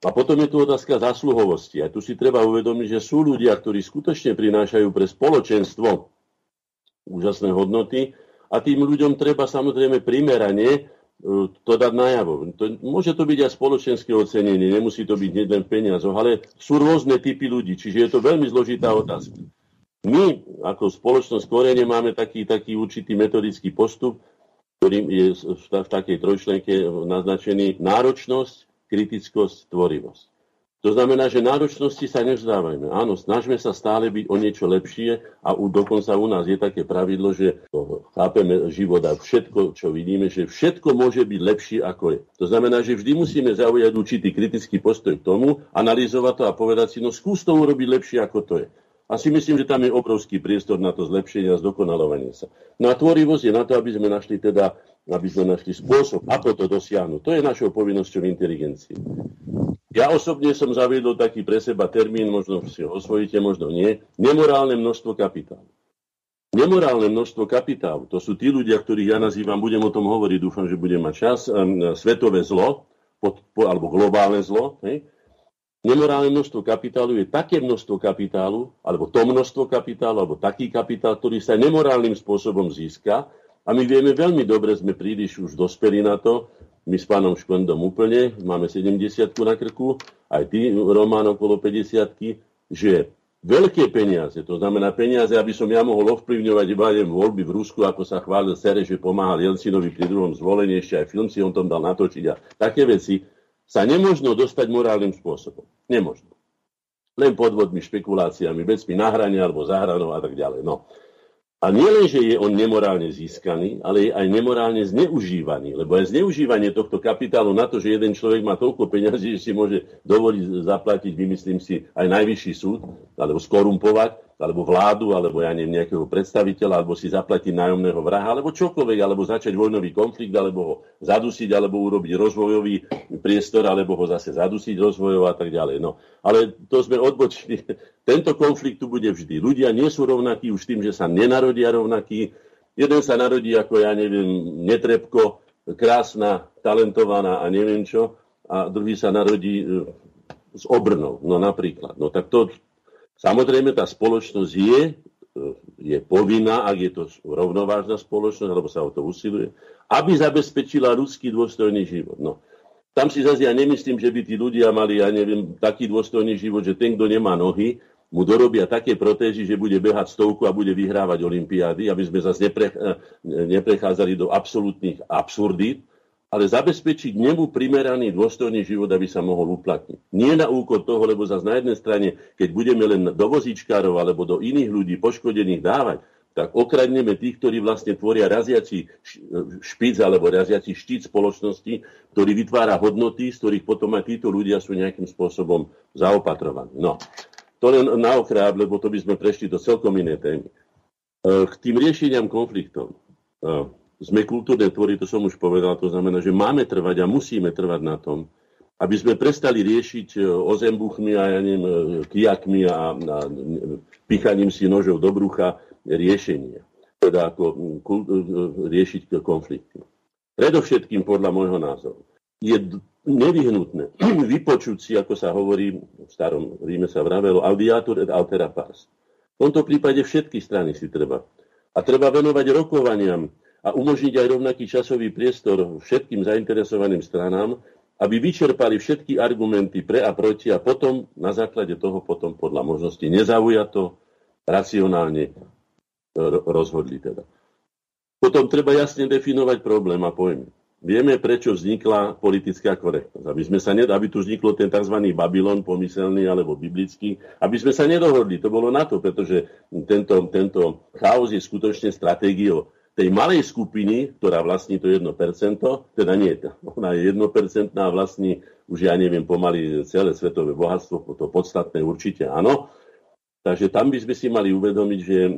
A potom je tu otázka zasluhovosti. A tu si treba uvedomiť, že sú ľudia, ktorí skutočne prinášajú pre spoločenstvo úžasné hodnoty, a tým ľuďom treba samozrejme primerane to dať najavo. To, môže to byť aj spoločenské ocenenie, nemusí to byť jeden v peniazoch, ale sú rôzne typy ľudí, čiže je to veľmi zložitá otázka. My ako spoločnosť Korene máme taký, taký určitý metodický postup, ktorým je v takej trojčlenke naznačený náročnosť, kritickosť, tvorivosť. To znamená, že náročnosti sa nevzdávajme. Áno, snažme sa stále byť o niečo lepšie a u, dokonca u nás je také pravidlo, že chápeme život a všetko, čo vidíme, že všetko môže byť lepšie ako je. To znamená, že vždy musíme zaujať určitý kritický postoj k tomu, analyzovať to a povedať si, no skús to urobiť lepšie ako to je. A si myslím, že tam je obrovský priestor na to zlepšenie a zdokonalovanie sa. No a tvorivosť je na to, aby sme našli teda, aby sme našli spôsob, ako to dosiahnuť. To je našou povinnosťou inteligencie. Ja osobne som zaviedol taký pre seba termín, možno si ho osvojíte, možno nie, nemorálne množstvo kapitálu. Nemorálne množstvo kapitálu, to sú tí ľudia, ktorých ja nazývam, budem o tom hovoriť, dúfam, že budem mať čas, um, svetové zlo, pod, po, alebo globálne zlo, hej, Nemorálne množstvo kapitálu je také množstvo kapitálu, alebo to množstvo kapitálu, alebo taký kapitál, ktorý sa nemorálnym spôsobom získa. A my vieme veľmi dobre, sme príliš už dospeli na to, my s pánom Škvendom úplne, máme 70 na krku, aj ty, Román, okolo 50 že veľké peniaze, to znamená peniaze, aby som ja mohol ovplyvňovať iba voľby v Rusku, ako sa chválil Sere, že pomáhal Jelcinovi pri druhom zvolení, ešte aj film si on tom dal natočiť a také veci, sa nemožno dostať morálnym spôsobom. Nemožno. len podvodmi, špekuláciami, vecmi na hrane alebo za hranou a tak ďalej. No. A nie len, že je on nemorálne získaný, ale je aj nemorálne zneužívaný. Lebo aj zneužívanie tohto kapitálu na to, že jeden človek má toľko peňazí, že si môže dovoliť zaplatiť, vymyslím si, aj najvyšší súd, alebo skorumpovať, alebo vládu, alebo ja neviem, nejakého predstaviteľa, alebo si zaplatiť nájomného vraha, alebo čokoľvek, alebo začať vojnový konflikt, alebo ho zadusiť, alebo urobiť rozvojový priestor, alebo ho zase zadusiť rozvojov a tak ďalej. No. Ale to sme odbočili. Tento konflikt tu bude vždy. Ľudia nie sú rovnakí už tým, že sa nenarodia rovnakí. Jeden sa narodí ako, ja neviem, netrebko, krásna, talentovaná a neviem čo, a druhý sa narodí e, s obrnou, no napríklad. No tak to, Samozrejme, tá spoločnosť je, e, je povinná, ak je to rovnovážna spoločnosť, alebo sa o to usiluje, aby zabezpečila ľudský dôstojný život. No. Tam si zase ja nemyslím, že by tí ľudia mali, ja neviem, taký dôstojný život, že ten, kto nemá nohy, mu dorobia také protézy, že bude behať stovku a bude vyhrávať olimpiády, aby sme zase nepre, e, neprechádzali do absolútnych absurdít, ale zabezpečiť nemu primeraný dôstojný život, aby sa mohol uplatniť. Nie na úkor toho, lebo zase na jednej strane, keď budeme len do vozíčkárov alebo do iných ľudí poškodených dávať, tak okradneme tých, ktorí vlastne tvoria raziaci špic alebo raziaci štít spoločnosti, ktorý vytvára hodnoty, z ktorých potom aj títo ľudia sú nejakým spôsobom zaopatrovaní. No, to len na okrab, lebo to by sme prešli do celkom iné témy. E, k tým riešeniam konfliktov. E, sme kultúrne tvory, to som už povedal, to znamená, že máme trvať a musíme trvať na tom, aby sme prestali riešiť e, ozembuchmi a ja neviem, kijakmi a, a pichaním si nožov do brucha riešenia. Teda ako riešiť konflikty. Predovšetkým podľa môjho názoru je nevyhnutné vypočuť si, ako sa hovorí, v starom Ríme sa vravelo, audiatur et altera pars. V tomto prípade všetky strany si treba. A treba venovať rokovaniam, a umožniť aj rovnaký časový priestor všetkým zainteresovaným stranám, aby vyčerpali všetky argumenty pre a proti a potom na základe toho potom podľa možnosti nezaujato, racionálne rozhodli teda. Potom treba jasne definovať problém a pojmy. Vieme, prečo vznikla politická korektnosť. Aby, sme sa ned- aby tu vzniklo ten tzv. Babylon pomyselný alebo biblický, aby sme sa nedohodli. To bolo na to, pretože tento, tento chaos je skutočne stratégiou tej malej skupiny, ktorá vlastní to 1%, teda nie, ona je 1% a vlastní už ja neviem pomaly celé svetové bohatstvo, to podstatné určite áno. Takže tam by sme si mali uvedomiť, že e,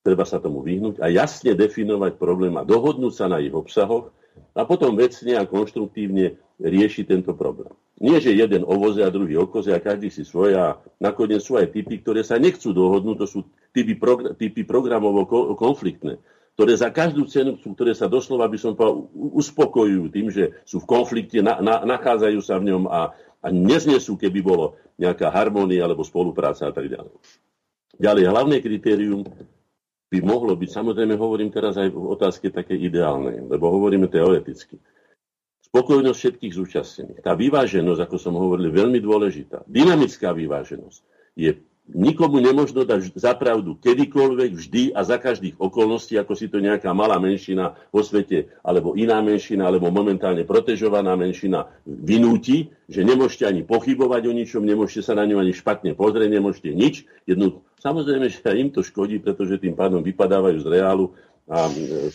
treba sa tomu vyhnúť a jasne definovať problém a dohodnúť sa na ich obsahoch a potom vecne a konštruktívne riešiť tento problém. Nie, že jeden ovoze a druhý okoze a každý si svoje a nakoniec sú aj typy, ktoré sa nechcú dohodnúť, to sú typy, progr- typy programovo konfliktné, ktoré za každú cenu, ktoré sa doslova, by som povedal, uspokojujú tým, že sú v konflikte, na, na, nachádzajú sa v ňom a, a neznesú, keby bolo nejaká harmónia alebo spolupráca a tak ďalej. Ďalej, hlavné kritérium by mohlo byť, samozrejme hovorím teraz aj v otázke také ideálnej, lebo hovoríme teoreticky spokojnosť všetkých zúčastnených. Tá vyváženosť, ako som hovoril, veľmi dôležitá. Dynamická vyváženosť je nikomu nemožno dať za pravdu kedykoľvek, vždy a za každých okolností, ako si to nejaká malá menšina vo svete, alebo iná menšina, alebo momentálne protežovaná menšina vynúti, že nemôžete ani pochybovať o ničom, nemôžete sa na ňu ani špatne pozrieť, nemôžete nič. Jednu, samozrejme, že im to škodí, pretože tým pádom vypadávajú z reálu a e,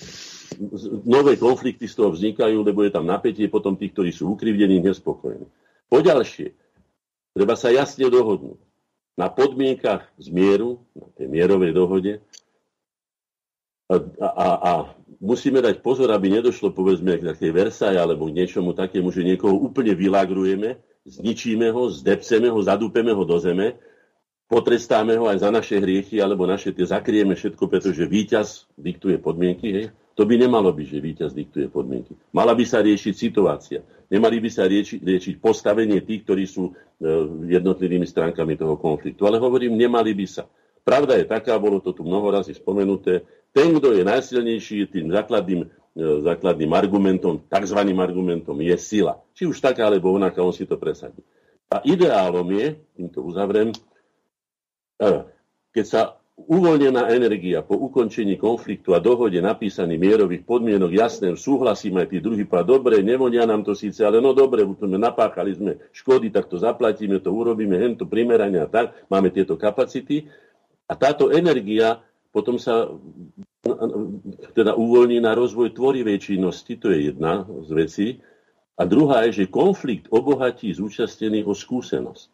nové konflikty z toho vznikajú, lebo je tam napätie potom tých, ktorí sú ukrivdení, nespokojní. Poďalšie, treba sa jasne dohodnúť na podmienkach zmieru, na tej mierovej dohode a, a, a musíme dať pozor, aby nedošlo povedzme k takej Versailles alebo k niečomu takému, že niekoho úplne vylagrujeme, zničíme ho, zdepceme ho, zadúpeme ho do zeme, potrestáme ho aj za naše hriechy alebo naše tie zakrieme všetko, pretože víťaz diktuje podmienky. Hej? To by nemalo byť, že víťaz diktuje podmienky. Mala by sa riešiť situácia. Nemali by sa riešiť, riešiť postavenie tých, ktorí sú e, jednotlivými stránkami toho konfliktu. Ale hovorím, nemali by sa. Pravda je taká, bolo to tu mnoho razy spomenuté, ten, kto je najsilnejší, tým základným, e, základným argumentom, tzv. argumentom je sila. Či už taká, alebo onaká, on si to presadí. A ideálom je, týmto uzavriem, e, keď sa uvoľnená energia po ukončení konfliktu a dohode napísaných mierových podmienok, jasné, súhlasím aj tí druhý povedať, dobre, nevonia nám to síce, ale no dobre, napáchali sme škody, tak to zaplatíme, to urobíme, hen to primeranie a tak, máme tieto kapacity. A táto energia potom sa teda uvoľní na rozvoj tvorivej činnosti, to je jedna z vecí. A druhá je, že konflikt obohatí zúčastnených o skúsenosť.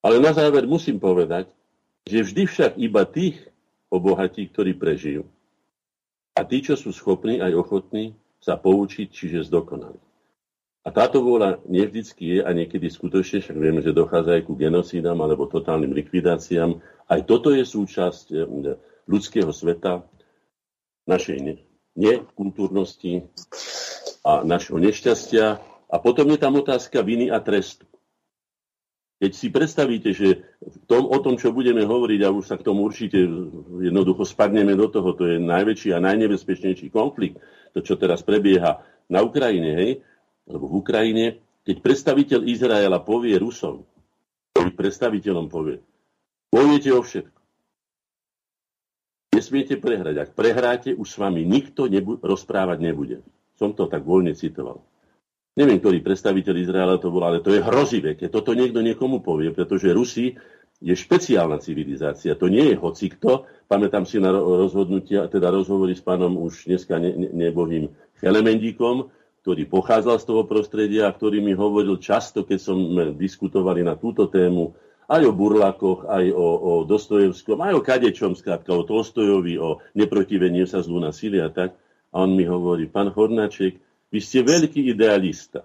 Ale na záver musím povedať, že vždy však iba tých obohatí, ktorí prežijú. A tí, čo sú schopní aj ochotní sa poučiť, čiže zdokonali. A táto vôľa nevždycky je a niekedy skutočne, však vieme, že dochádza aj ku genocídam alebo totálnym likvidáciám. Aj toto je súčasť eh, ľudského sveta, našej nekultúrnosti a našho nešťastia. A potom je tam otázka viny a trestu. Keď si predstavíte, že tom, o tom, čo budeme hovoriť, a už sa k tomu určite jednoducho spadneme do toho, to je najväčší a najnebezpečnejší konflikt, to, čo teraz prebieha na Ukrajine, hej, alebo v Ukrajine, keď predstaviteľ Izraela povie Rusom, predstaviteľom povie, bojujete o všetko. Nesmiete prehrať. Ak prehráte, už s vami nikto nebu- rozprávať nebude. Som to tak voľne citoval. Neviem, ktorý predstaviteľ Izraela to bol, ale to je hrozivé, keď toto niekto niekomu povie, pretože Rusi je špeciálna civilizácia. To nie je hocikto. Pamätám si na rozhodnutia, teda rozhovory s pánom už dneska ne, ne, nebohým Felemendíkom, ktorý pochádzal z toho prostredia a ktorý mi hovoril často, keď som diskutovali na túto tému, aj o Burlakoch, aj o, o Dostojevskom, aj o kadečom, skrátka o Tolstojovi, o neprotivenie sa zlu na síly a tak. A on mi hovorí, pán Hornáček, vy ste veľký idealista.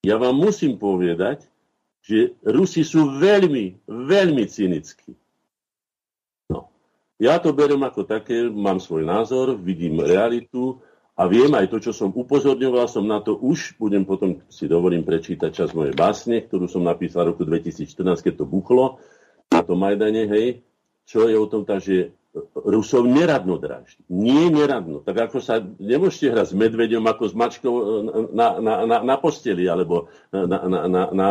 Ja vám musím povedať, že Rusi sú veľmi, veľmi cynickí. No. Ja to berem ako také, mám svoj názor, vidím realitu a viem aj to, čo som upozorňoval, som na to už, budem potom si dovolím prečítať čas mojej básne, ktorú som napísal v roku 2014, keď to buchlo na tom Majdane, hej, čo je o tom, tá, že Rusov neradno dráždi. Nie neradno. Tak ako sa nemôžete hrať s medveďom ako s mačkou e, na, na, na, na posteli alebo na, na, na, na,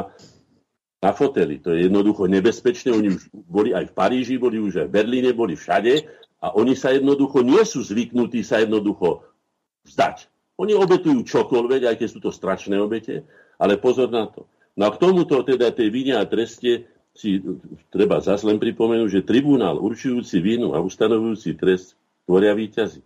na foteli. To je jednoducho nebezpečné. Oni už boli aj v Paríži, boli už aj v Berlíne, boli všade a oni sa jednoducho nie sú zvyknutí sa jednoducho vzdať. Oni obetujú čokoľvek, aj keď sú to strašné obete, ale pozor na to. No a k tomuto teda tej vine a treste si treba zase len pripomenúť, že tribunál určujúci vinu a ustanovujúci trest tvoria výťazy.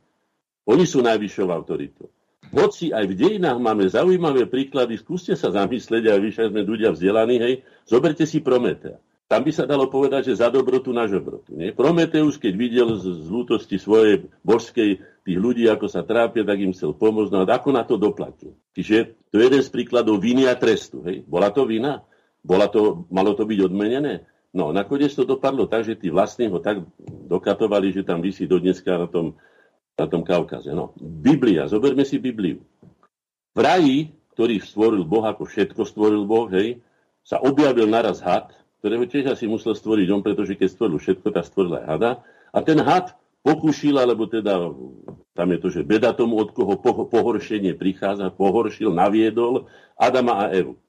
Oni sú najvyššou autoritou. Hoci aj v dejinách máme zaujímavé príklady, skúste sa zamyslieť, aj vy sme ľudia vzdelaní, hej, zoberte si Prometea. Tam by sa dalo povedať, že za dobrotu na žobrotu. Nie? Prometeus, keď videl z, z lútosti svojej božskej tých ľudí, ako sa trápia, tak im chcel pomôcť, no a ako na to doplatil. Čiže to je jeden z príkladov viny a trestu. Hej? Bola to vina? Bola to, malo to byť odmenené? No, nakoniec to dopadlo tak, že tí vlastní ho tak dokatovali, že tam vysí do dneska na tom, na tom Kaukaze. No, Biblia, zoberme si Bibliu. V raji, ktorý stvoril Boh, ako všetko stvoril Boh, hej, sa objavil naraz had, ktorého tiež asi musel stvoriť on, pretože keď stvoril všetko, tak stvoril aj hada. A ten had pokúšil, alebo teda tam je to, že beda tomu, od koho pohoršenie prichádza, pohoršil, naviedol Adama a Evu.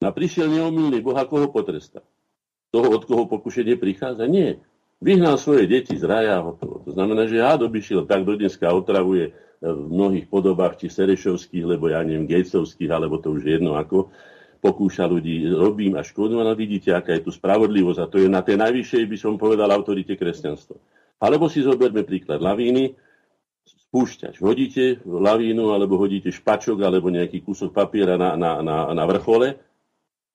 A prišiel neomilný Boh, ako ho potresta. Toho, od koho pokušenie prichádza? Nie. Vyhnal svoje deti z raja a hotovo. To znamená, že hád obyšiel tak do dneska otravuje e, v mnohých podobách, či Serešovských, lebo ja neviem, Gatesovských, alebo to už jedno ako, pokúša ľudí, robím a škodu, ale vidíte, aká je tu spravodlivosť a to je na tej najvyššej, by som povedal, autorite kresťanstva. Alebo si zoberme príklad lavíny, spúšťač. Hodíte lavínu, alebo hodíte špačok, alebo nejaký kúsok papiera na, na, na, na vrchole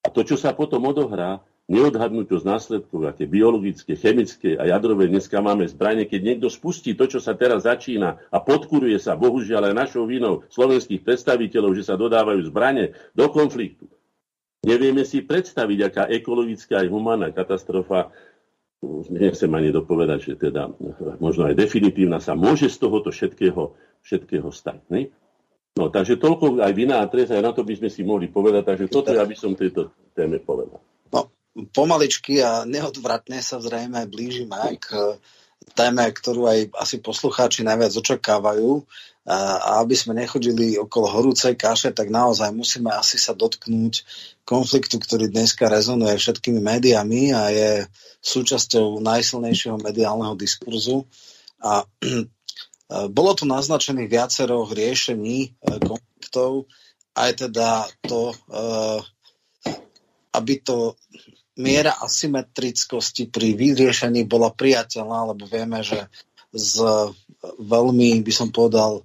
a to, čo sa potom odohrá, neodhadnúť z následkov, aké biologické, chemické a jadrové dneska máme zbranie, keď niekto spustí to, čo sa teraz začína a podkuruje sa, bohužiaľ aj našou vinou slovenských predstaviteľov, že sa dodávajú zbranie do konfliktu. Nevieme si predstaviť, aká ekologická aj humánna katastrofa, nechcem ani dopovedať, že teda možno aj definitívna sa môže z tohoto všetkého, všetkého stať. Ne? No, takže toľko aj vina a trest, aj na to by sme si mohli povedať, takže toto ja by som tejto téme povedal. No, pomaličky a neodvratne sa zrejme blížime k téme, ktorú aj asi poslucháči najviac očakávajú. A aby sme nechodili okolo horúcej kaše, tak naozaj musíme asi sa dotknúť konfliktu, ktorý dneska rezonuje všetkými médiami a je súčasťou najsilnejšieho mediálneho diskurzu. A bolo tu naznačených viacero riešení e, konfliktov, aj teda to, e, aby to miera asymetrickosti pri vyriešení bola priateľná, lebo vieme, že z veľmi, by som povedal,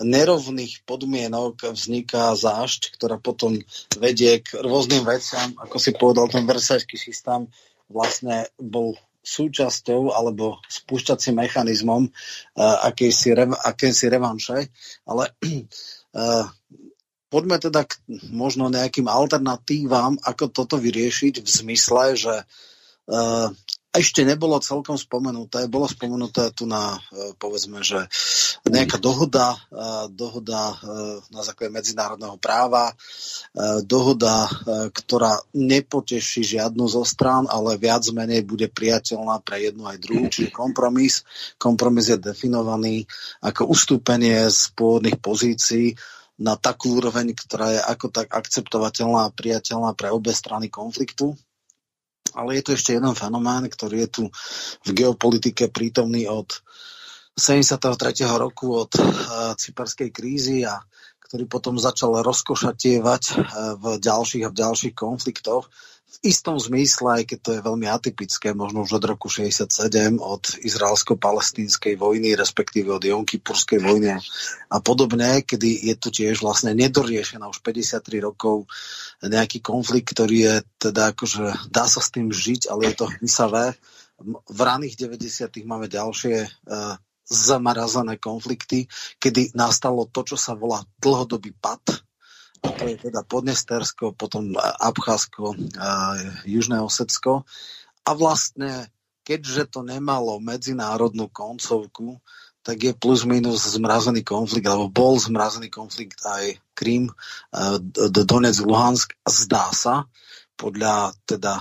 nerovných podmienok vzniká zášť, ktorá potom vedie k rôznym veciam, ako si povedal, ten versajský systém vlastne bol súčasťou alebo spúšťacím mechanizmom uh, akejsi, rev, akejsi revanše, ale uh, poďme teda k možno nejakým alternatívam, ako toto vyriešiť v zmysle, že uh, ešte nebolo celkom spomenuté. Bolo spomenuté tu na, e, povedzme, že nejaká dohoda, e, dohoda e, na základe medzinárodného práva, dohoda, ktorá nepoteší žiadnu zo strán, ale viac menej bude priateľná pre jednu aj druhú, čiže kompromis. Kompromis je definovaný ako ustúpenie z pôvodných pozícií na takú úroveň, ktorá je ako tak akceptovateľná a priateľná pre obe strany konfliktu ale je tu ešte jeden fenomén, ktorý je tu v geopolitike prítomný od 73. roku od uh, cyperskej krízy a ktorý potom začal rozkošatievať uh, v ďalších a v ďalších konfliktoch v istom zmysle, aj keď to je veľmi atypické, možno už od roku 67, od izraelsko-palestínskej vojny, respektíve od Jonkipurskej vojny a podobne, kedy je tu tiež vlastne nedoriešená už 53 rokov nejaký konflikt, ktorý je teda akože, dá sa s tým žiť, ale je to hnisavé. V raných 90. máme ďalšie uh, zamarazané konflikty, kedy nastalo to, čo sa volá dlhodobý pad to je teda Podnestersko, potom Abcházsko, Južné Osecko. A vlastne, keďže to nemalo medzinárodnú koncovku, tak je plus minus zmrazený konflikt, alebo bol zmrazený konflikt aj Krym, Donetsk, Luhansk. Zdá sa, podľa teda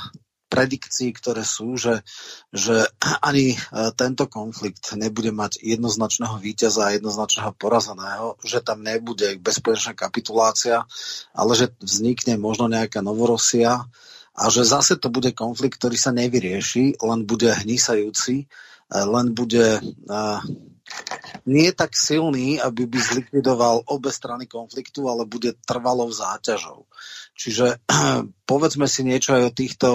predikcií, ktoré sú, že, že ani e, tento konflikt nebude mať jednoznačného víťaza a jednoznačného porazeného, že tam nebude bezpečná kapitulácia, ale že vznikne možno nejaká Novorosia a že zase to bude konflikt, ktorý sa nevyrieši, len bude hnisajúci, e, len bude uh, nie tak silný, aby by zlikvidoval obe strany konfliktu, ale bude trvalou záťažou. Čiže povedzme si niečo aj o týchto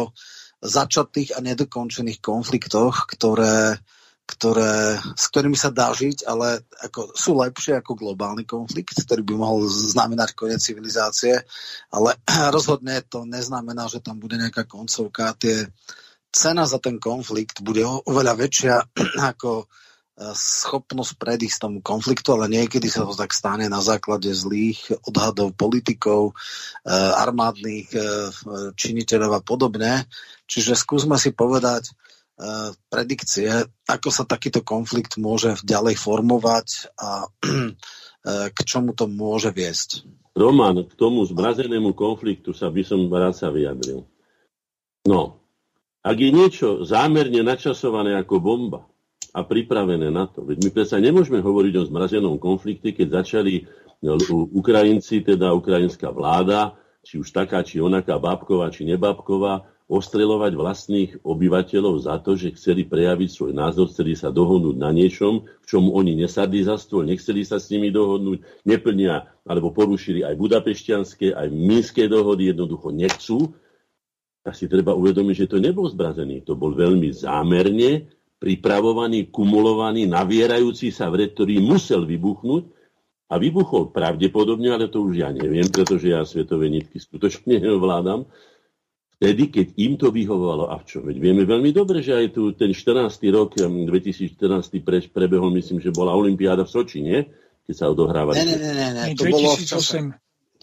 začatých a nedokončených konfliktoch, ktoré, ktoré, s ktorými sa dá žiť, ale ako, sú lepšie ako globálny konflikt, ktorý by mohol znamenať koniec civilizácie, ale rozhodne to neznamená, že tam bude nejaká koncovka. Tie cena za ten konflikt bude oveľa väčšia ako schopnosť predísť tomu konfliktu, ale niekedy sa to tak stane na základe zlých odhadov politikov, e, armádnych e, činiteľov a podobne. Čiže skúsme si povedať predikcie, ako sa takýto konflikt môže ďalej formovať a k čomu to môže viesť. Roman, k tomu zmrazenému konfliktu sa by som rád sa vyjadril. No, ak je niečo zámerne načasované ako bomba a pripravené na to, veď my predsa nemôžeme hovoriť o zmrazenom konflikte, keď začali no, Ukrajinci, teda ukrajinská vláda, či už taká, či onaká, bábková, či nebábková, ostreľovať vlastných obyvateľov za to, že chceli prejaviť svoj názor, chceli sa dohodnúť na niečom, v čom oni nesadli za stôl, nechceli sa s nimi dohodnúť, neplnia alebo porušili aj budapešťanské, aj minské dohody, jednoducho nechcú, tak si treba uvedomiť, že to nebol zbrazený. To bol veľmi zámerne pripravovaný, kumulovaný, navierajúci sa vred, ktorý musel vybuchnúť a vybuchol pravdepodobne, ale to už ja neviem, pretože ja svetové nitky skutočne nevládam, vtedy, keď im to vyhovovalo. A v čo? Veď vieme veľmi dobre, že aj tu ten 14. rok, 2014. Pre, prebehol, myslím, že bola Olympiáda v Soči, nie? Keď sa odohrávali. Ne, ne, ne, ne, ne. to 2008. bolo v čase.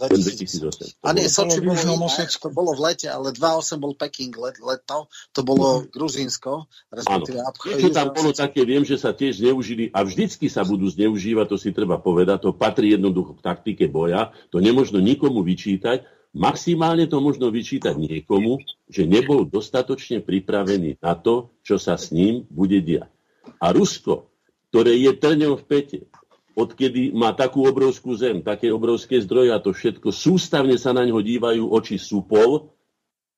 2008. A nie, Soči bolo, to bolo v lete, ale 2008 bol Peking let, leto, to bolo mm. Gruzínsko, respektíve Áno. tam bolo také, viem, že sa tiež zneužili a vždycky sa budú zneužívať, to si treba povedať, to patrí jednoducho k taktike boja, to nemôžno nikomu vyčítať, Maximálne to možno vyčítať niekomu, že nebol dostatočne pripravený na to, čo sa s ním bude diať. A Rusko, ktoré je trňom v pete, odkedy má takú obrovskú zem, také obrovské zdroje a to všetko, sústavne sa na ňo dívajú oči supov,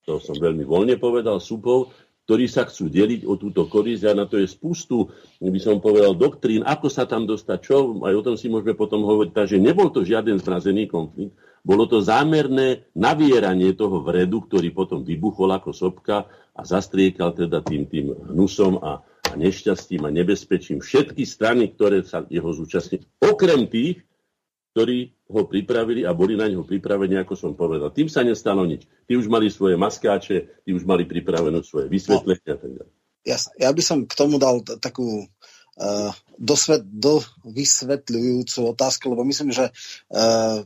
to som veľmi voľne povedal, supov, ktorí sa chcú deliť o túto korisť a na to je spustu, by som povedal, doktrín, ako sa tam dostať, čo, aj o tom si môžeme potom hovoriť, takže nebol to žiaden zmrazený konflikt, bolo to zámerné navieranie toho vredu, ktorý potom vybuchol ako sopka a zastriekal teda tým, tým hnusom a, a nešťastím a nebezpečím všetky strany, ktoré sa jeho zúčastnili. Okrem tých, ktorí ho pripravili a boli na neho pripravení, ako som povedal. Tým sa nestalo nič. Tí už mali svoje maskáče, tí už mali pripravené svoje vysvetlenia. No, jasne. Ja by som k tomu dal takú dosvet, do vysvetľujúcu otázku, lebo myslím, že uh,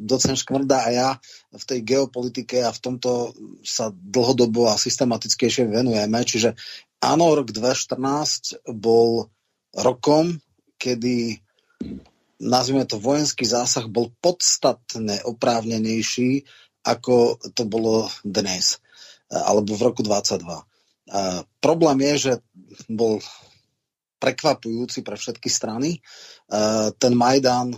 docen Škvrda a ja v tej geopolitike a v tomto sa dlhodobo a systematickejšie venujeme. Čiže áno, rok 2014 bol rokom, kedy nazvime to vojenský zásah, bol podstatne oprávnenejší, ako to bolo dnes, alebo v roku 22. A problém je, že bol prekvapujúci pre všetky strany. Ten Majdan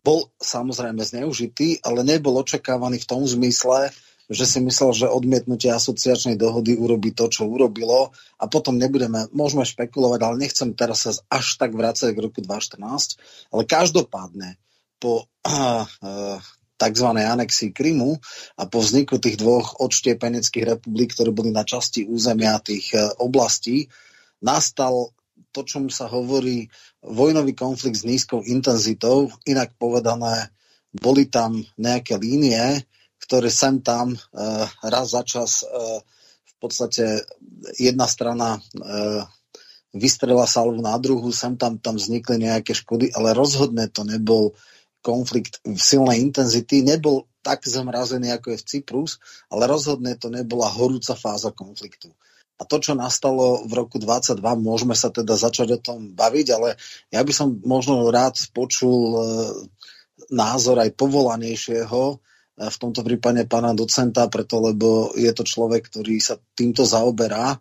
bol samozrejme zneužitý, ale nebol očakávaný v tom zmysle, že si myslel, že odmietnutie asociačnej dohody urobí to, čo urobilo a potom nebudeme, môžeme špekulovať, ale nechcem teraz sa až tak vrácať k roku 2014, ale každopádne po uh, uh, tzv. anexii Krymu a po vzniku tých dvoch odštiepeneckých republik, ktoré boli na časti územia tých uh, oblastí, nastal to, čomu sa hovorí vojnový konflikt s nízkou intenzitou, inak povedané, boli tam nejaké línie, ktoré sem tam uh, raz za čas uh, v podstate jedna strana uh, vystrela salvu na druhu, sem tam, tam vznikli nejaké škody, ale rozhodne to nebol konflikt v silnej intenzity, nebol tak zamrazený, ako je v Cyprus, ale rozhodne to nebola horúca fáza konfliktu. A to, čo nastalo v roku 22, môžeme sa teda začať o tom baviť, ale ja by som možno rád počul názor aj povolanejšieho v tomto prípade pána docenta, preto lebo je to človek, ktorý sa týmto zaoberá.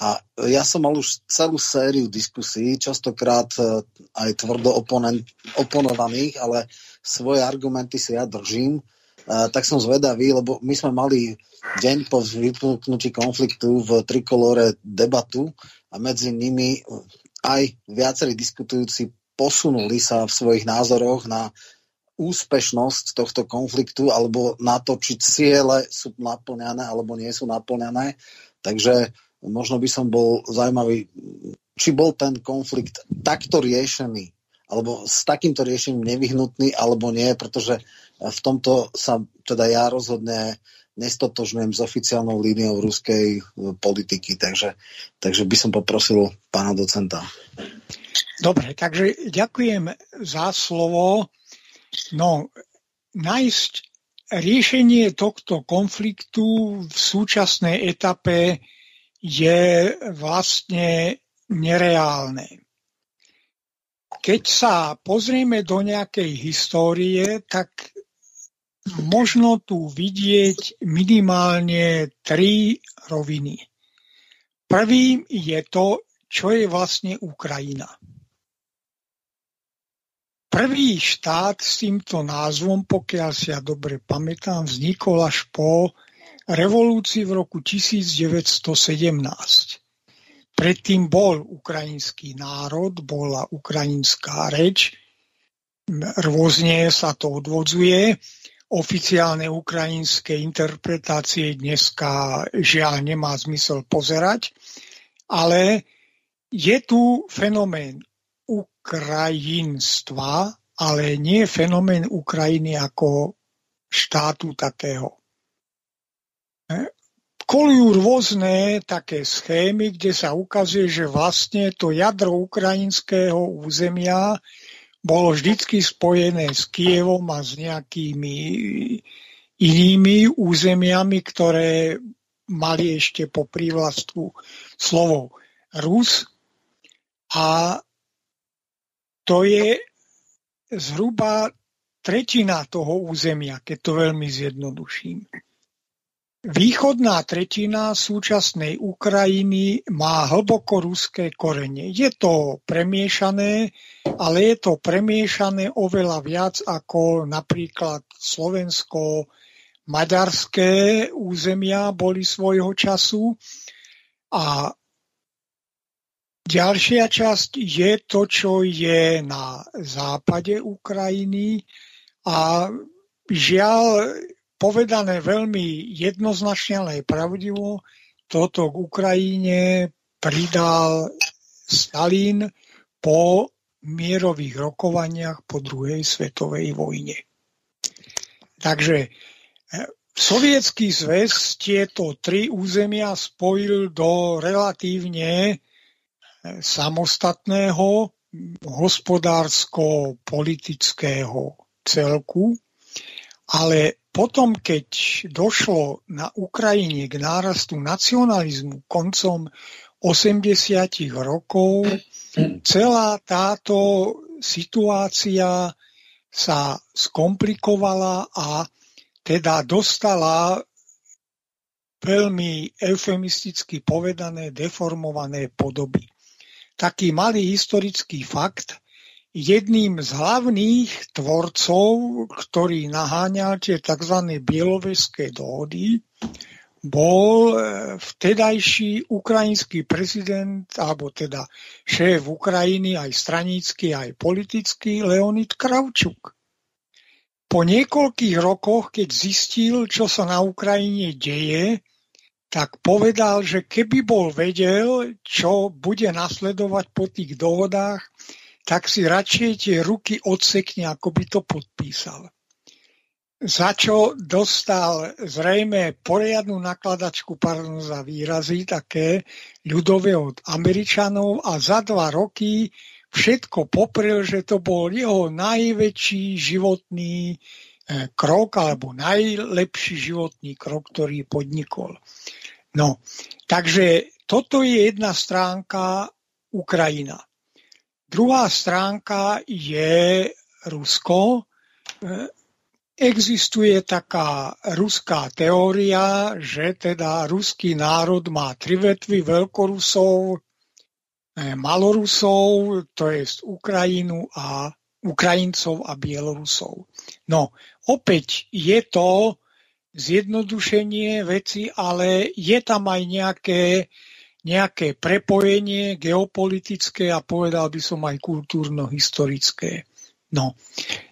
A ja som mal už celú sériu diskusí, častokrát e, aj tvrdo oponent, oponovaných, ale svoje argumenty si ja držím. Tak som zvedavý, lebo my sme mali deň po vypnutí konfliktu v Trikolore debatu a medzi nimi aj viacerí diskutujúci posunuli sa v svojich názoroch na úspešnosť tohto konfliktu alebo na to, či ciele sú naplňané alebo nie sú naplňané. Takže možno by som bol zaujímavý, či bol ten konflikt takto riešený alebo s takýmto riešením nevyhnutný alebo nie, pretože v tomto sa teda ja rozhodne nestotožňujem s oficiálnou líniou ruskej politiky, takže, takže by som poprosil pána docenta. Dobre, takže ďakujem za slovo. No, nájsť riešenie tohto konfliktu v súčasnej etape je vlastne nereálne. Keď sa pozrieme do nejakej histórie, tak možno tu vidieť minimálne tri roviny. Prvým je to, čo je vlastne Ukrajina. Prvý štát s týmto názvom, pokiaľ si ja dobre pamätám, vznikol až po revolúcii v roku 1917. Predtým bol ukrajinský národ, bola ukrajinská reč, rôzne sa to odvodzuje. Oficiálne ukrajinské interpretácie dneska žiaľ nemá zmysel pozerať, ale je tu fenomén krajinstva, ale nie fenomén Ukrajiny ako štátu takého. Kolujú rôzne také schémy, kde sa ukazuje, že vlastne to jadro ukrajinského územia bolo vždycky spojené s Kievom a s nejakými inými územiami, ktoré mali ešte po prívlastku slovo Rus. A to je zhruba tretina toho územia, keď to veľmi zjednoduším. Východná tretina súčasnej Ukrajiny má hlboko ruské korene. Je to premiešané, ale je to premiešané oveľa viac ako napríklad Slovensko, maďarské územia boli svojho času. A ďalšia časť je to, čo je na západe Ukrajiny a žiaľ povedané veľmi jednoznačne, ale aj pravdivo, toto k Ukrajine pridal Stalin po mierových rokovaniach po druhej svetovej vojne. Takže e, Sovietský zväz tieto tri územia spojil do relatívne e, samostatného hospodársko-politického celku, ale potom, keď došlo na Ukrajine k nárastu nacionalizmu koncom 80. rokov, celá táto situácia sa skomplikovala a teda dostala veľmi eufemisticky povedané deformované podoby. Taký malý historický fakt, jedným z hlavných tvorcov, ktorý naháňal tie tzv. bieloveské dohody, bol e, vtedajší ukrajinský prezident, alebo teda šéf Ukrajiny, aj stranícky, aj politický, Leonid Kravčuk. Po niekoľkých rokoch, keď zistil, čo sa na Ukrajine deje, tak povedal, že keby bol vedel, čo bude nasledovať po tých dohodách, tak si radšej tie ruky odsekne, ako by to podpísal. Za čo dostal zrejme poriadnu nakladačku, pardon za výrazy, také ľudové od Američanov a za dva roky všetko poprel, že to bol jeho najväčší životný eh, krok alebo najlepší životný krok, ktorý podnikol. No, takže toto je jedna stránka Ukrajina. Druhá stránka je Rusko. Existuje taká ruská teória, že teda ruský národ má tri vetvy, veľkorusov, eh, malorusov, to je Ukrajinu a Ukrajincov a Bielorusov. No, opäť je to zjednodušenie veci, ale je tam aj nejaké nejaké prepojenie geopolitické a povedal by som aj kultúrno-historické. No,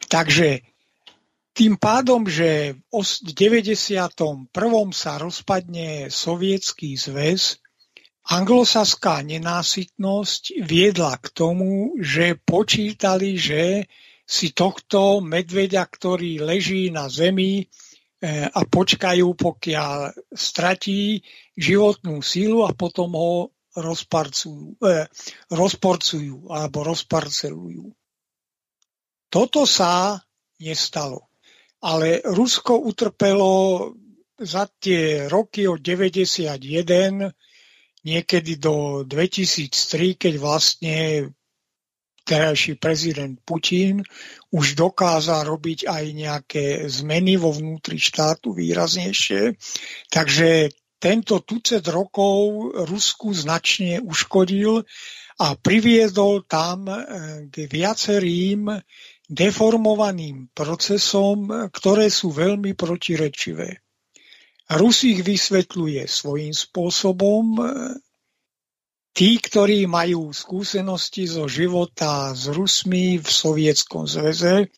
takže tým pádom, že v 91. sa rozpadne sovietský zväz, anglosaská nenásytnosť viedla k tomu, že počítali, že si tohto medveďa, ktorý leží na zemi, a počkajú, pokiaľ stratí životnú sílu a potom ho rozparcujú, eh, rozporcujú alebo rozparcelujú. Toto sa nestalo. Ale Rusko utrpelo za tie roky od 91 niekedy do 2003, keď vlastne terajší prezident Putin už dokázal robiť aj nejaké zmeny vo vnútri štátu výraznejšie. Takže tento tucet rokov Rusku značne uškodil a priviedol tam eh, k viacerým deformovaným procesom, ktoré sú veľmi protirečivé. Rus ich vysvetľuje svojím spôsobom, Tí, ktorí majú skúsenosti zo života s Rusmi v Sovietskom zväze,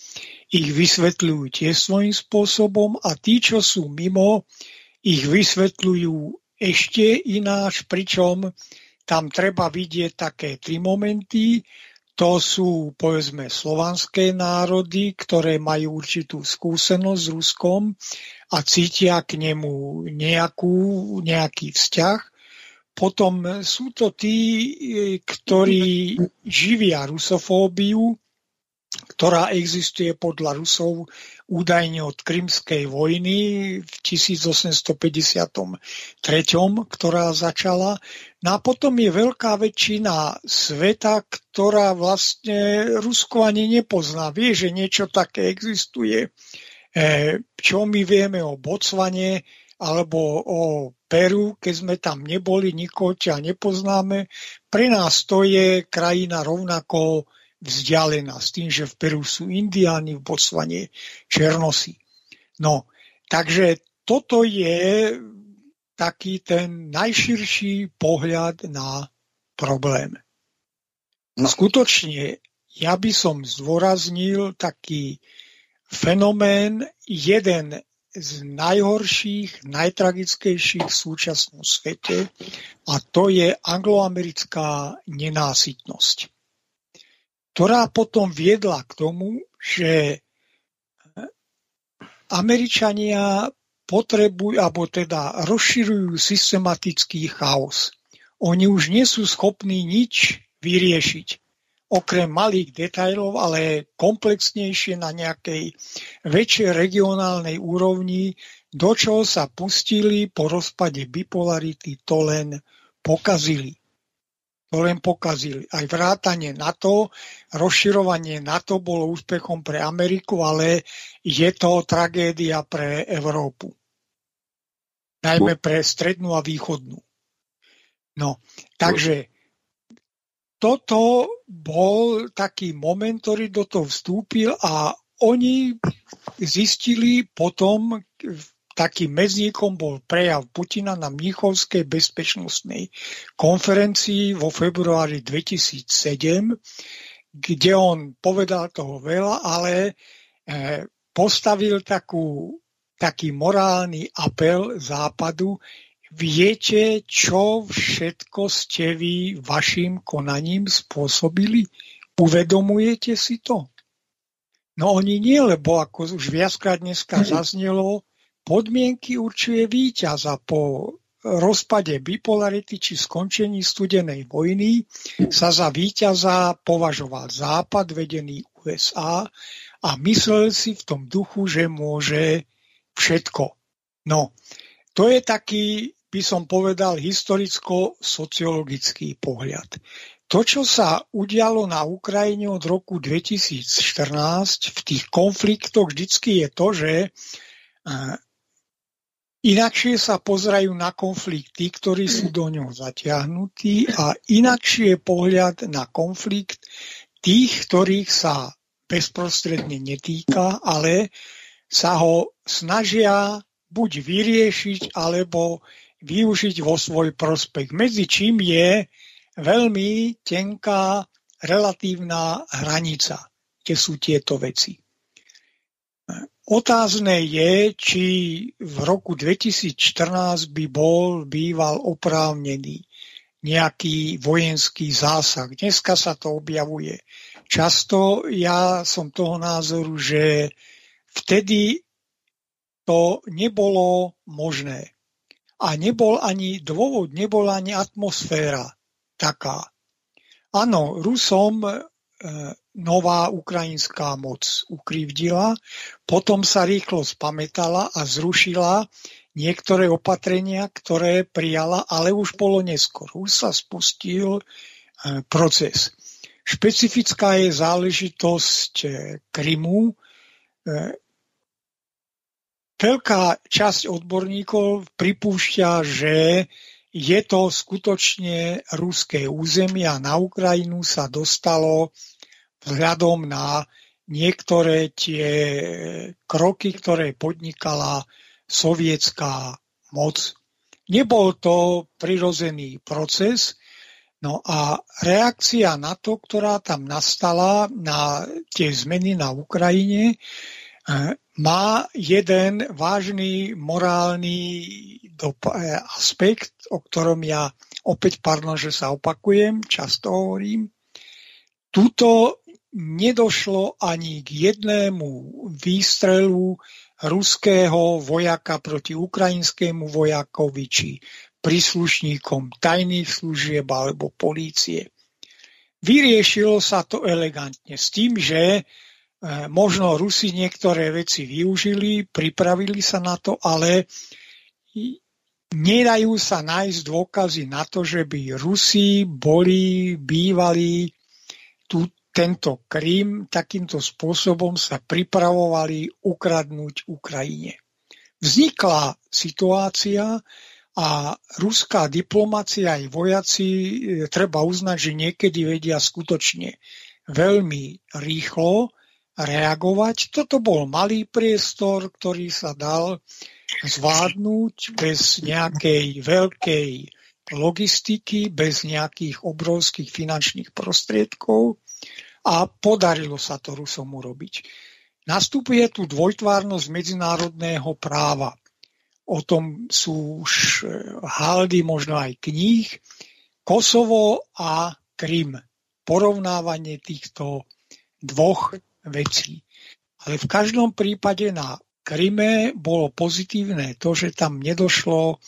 ich vysvetľujú tiež svojím spôsobom a tí, čo sú mimo, ich vysvetľujú ešte ináč, pričom tam treba vidieť také tri momenty. To sú, povedzme, slovanské národy, ktoré majú určitú skúsenosť s Ruskom a cítia k nemu nejakú, nejaký vzťah. Potom sú to tí, ktorí živia rusofóbiu, ktorá existuje podľa Rusov údajne od Krymskej vojny v 1853, ktorá začala. No a potom je veľká väčšina sveta, ktorá vlastne Rusko ani nepozná. Vie, že niečo také existuje. E, čo my vieme o Botsvane, alebo o Peru, keď sme tam neboli, nikoho ťa nepoznáme. Pre nás to je krajina rovnako vzdialená s tým, že v Peru sú indiáni, v Botsvane černosy. No, takže toto je taký ten najširší pohľad na problém. No. Skutočne, ja by som zdôraznil taký fenomén, jeden z najhorších, najtragickejších v súčasnom svete a to je angloamerická nenásytnosť, ktorá potom viedla k tomu, že Američania potrebujú, alebo teda rozširujú systematický chaos. Oni už nie sú schopní nič vyriešiť okrem malých detajlov, ale komplexnejšie na nejakej väčšej regionálnej úrovni, do čoho sa pustili po rozpade bipolarity, to len pokazili. To len pokazili. Aj vrátanie NATO, rozširovanie NATO bolo úspechom pre Ameriku, ale je to tragédia pre Európu. Najmä pre strednú a východnú. No, takže toto bol taký moment, ktorý do toho vstúpil a oni zistili potom, takým medzníkom bol prejav Putina na Mnichovskej bezpečnostnej konferencii vo februári 2007, kde on povedal toho veľa, ale eh, postavil takú, taký morálny apel Západu, Viete, čo všetko ste vy vašim konaním spôsobili? Uvedomujete si to? No oni nie, lebo ako už viackrát dneska zaznelo, podmienky určuje víťaz a po rozpade bipolarity či skončení studenej vojny sa za víťaza považoval Západ vedený USA a myslel si v tom duchu, že môže všetko. No, to je taký by som povedal, historicko-sociologický pohľad. To, čo sa udialo na Ukrajine od roku 2014 v tých konfliktoch vždycky je to, že e, inakšie sa pozerajú na konflikt tí, ktorí sú do ňoho zatiahnutí a inakšie je pohľad na konflikt tých, ktorých sa bezprostredne netýka, ale sa ho snažia buď vyriešiť, alebo využiť vo svoj prospech. Medzi čím je veľmi tenká relatívna hranica, kde sú tieto veci. Otázne je, či v roku 2014 by bol býval oprávnený nejaký vojenský zásah. Dneska sa to objavuje. Často ja som toho názoru, že vtedy to nebolo možné a nebol ani dôvod, nebola ani atmosféra taká. Áno, Rusom e, nová ukrajinská moc ukrivdila, potom sa rýchlo spametala a zrušila niektoré opatrenia, ktoré prijala, ale už bolo neskôr. Už sa spustil e, proces. Špecifická je záležitosť e, Krymu, e, Veľká časť odborníkov pripúšťa, že je to skutočne ruské územie a na Ukrajinu sa dostalo vzhľadom na niektoré tie kroky, ktoré podnikala sovietská moc. Nebol to prirozený proces, no a reakcia na to, ktorá tam nastala, na tie zmeny na Ukrajine, má jeden vážny morálny eh, aspekt, o ktorom ja opäť, pardon, že sa opakujem, často hovorím. Tuto nedošlo ani k jednému výstrelu ruského vojaka proti ukrajinskému vojakovi či príslušníkom tajných služieb alebo polície. Vyriešilo sa to elegantne s tým, že možno Rusi niektoré veci využili, pripravili sa na to, ale nedajú sa nájsť dôkazy na to, že by Rusi boli, bývali tu, tento Krím takýmto spôsobom sa pripravovali ukradnúť Ukrajine. vznikla situácia a ruská diplomácia aj vojaci e, treba uznať, že niekedy vedia skutočne veľmi rýchlo reagovať. Toto bol malý priestor, ktorý sa dal zvládnuť bez nejakej veľkej logistiky, bez nejakých obrovských finančných prostriedkov a podarilo sa to Rusom urobiť. Nastupuje tu dvojtvárnosť medzinárodného práva. O tom sú už e, haldy, možno aj kníh. Kosovo a Krym. Porovnávanie týchto dvoch vecí. Ale v každom prípade na Kryme bolo pozitívne to, že tam nedošlo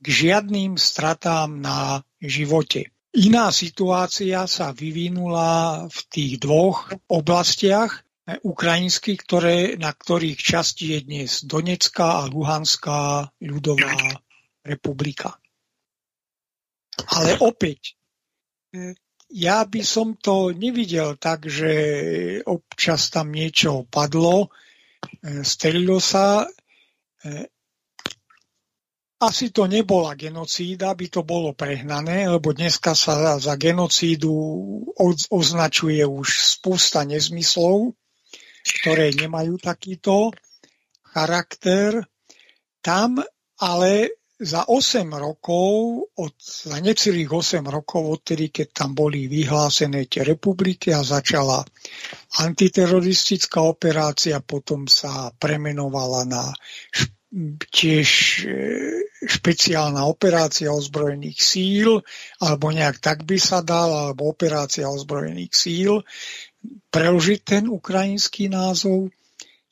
k žiadnym stratám na živote. Iná situácia sa vyvinula v tých dvoch oblastiach eh, ukrajinských, ktoré, na ktorých časti je dnes Donetská a Luhanská ľudová republika. Ale opäť, eh, ja by som to nevidel tak, že občas tam niečo padlo, eh, stelilo sa. Asi to nebola genocída, by to bolo prehnané, lebo dneska sa za genocídu označuje už spústa nezmyslov, ktoré nemajú takýto charakter. Tam ale za 8 rokov, od, za necelých 8 rokov, odtedy, keď tam boli vyhlásené tie republiky a začala antiteroristická operácia, potom sa premenovala na tiež e, špeciálna operácia ozbrojených síl, alebo nejak tak by sa dal, alebo operácia ozbrojených síl, preložiť ten ukrajinský názov.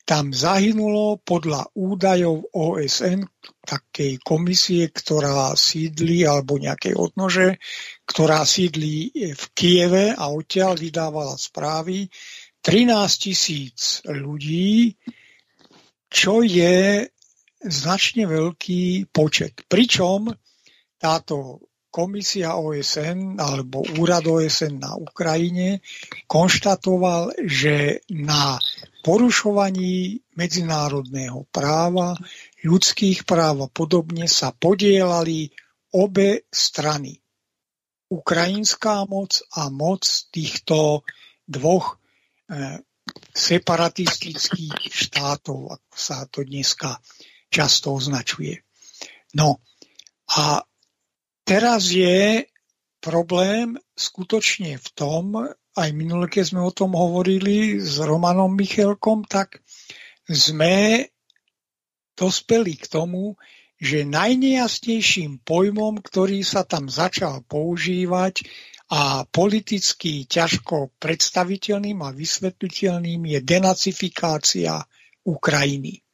Tam zahynulo podľa údajov OSN, takej komisie, ktorá sídli, alebo nejakej odnože, ktorá sídli v Kieve a odtiaľ vydávala správy, 13 tisíc ľudí, čo je značne veľký počet. Pričom táto komisia OSN alebo úrad OSN na Ukrajine konštatoval, že na porušovaní medzinárodného práva, ľudských práv a podobne sa podielali obe strany. Ukrajinská moc a moc týchto dvoch eh, separatistických štátov, ako sa to dneska často označuje. No a teraz je problém skutočne v tom, aj minule, keď sme o tom hovorili s Romanom Michelkom, tak sme dospeli k tomu, že najnejasnejším pojmom, ktorý sa tam začal používať a politicky ťažko predstaviteľným a vysvetliteľným je denacifikácia Ukrajiny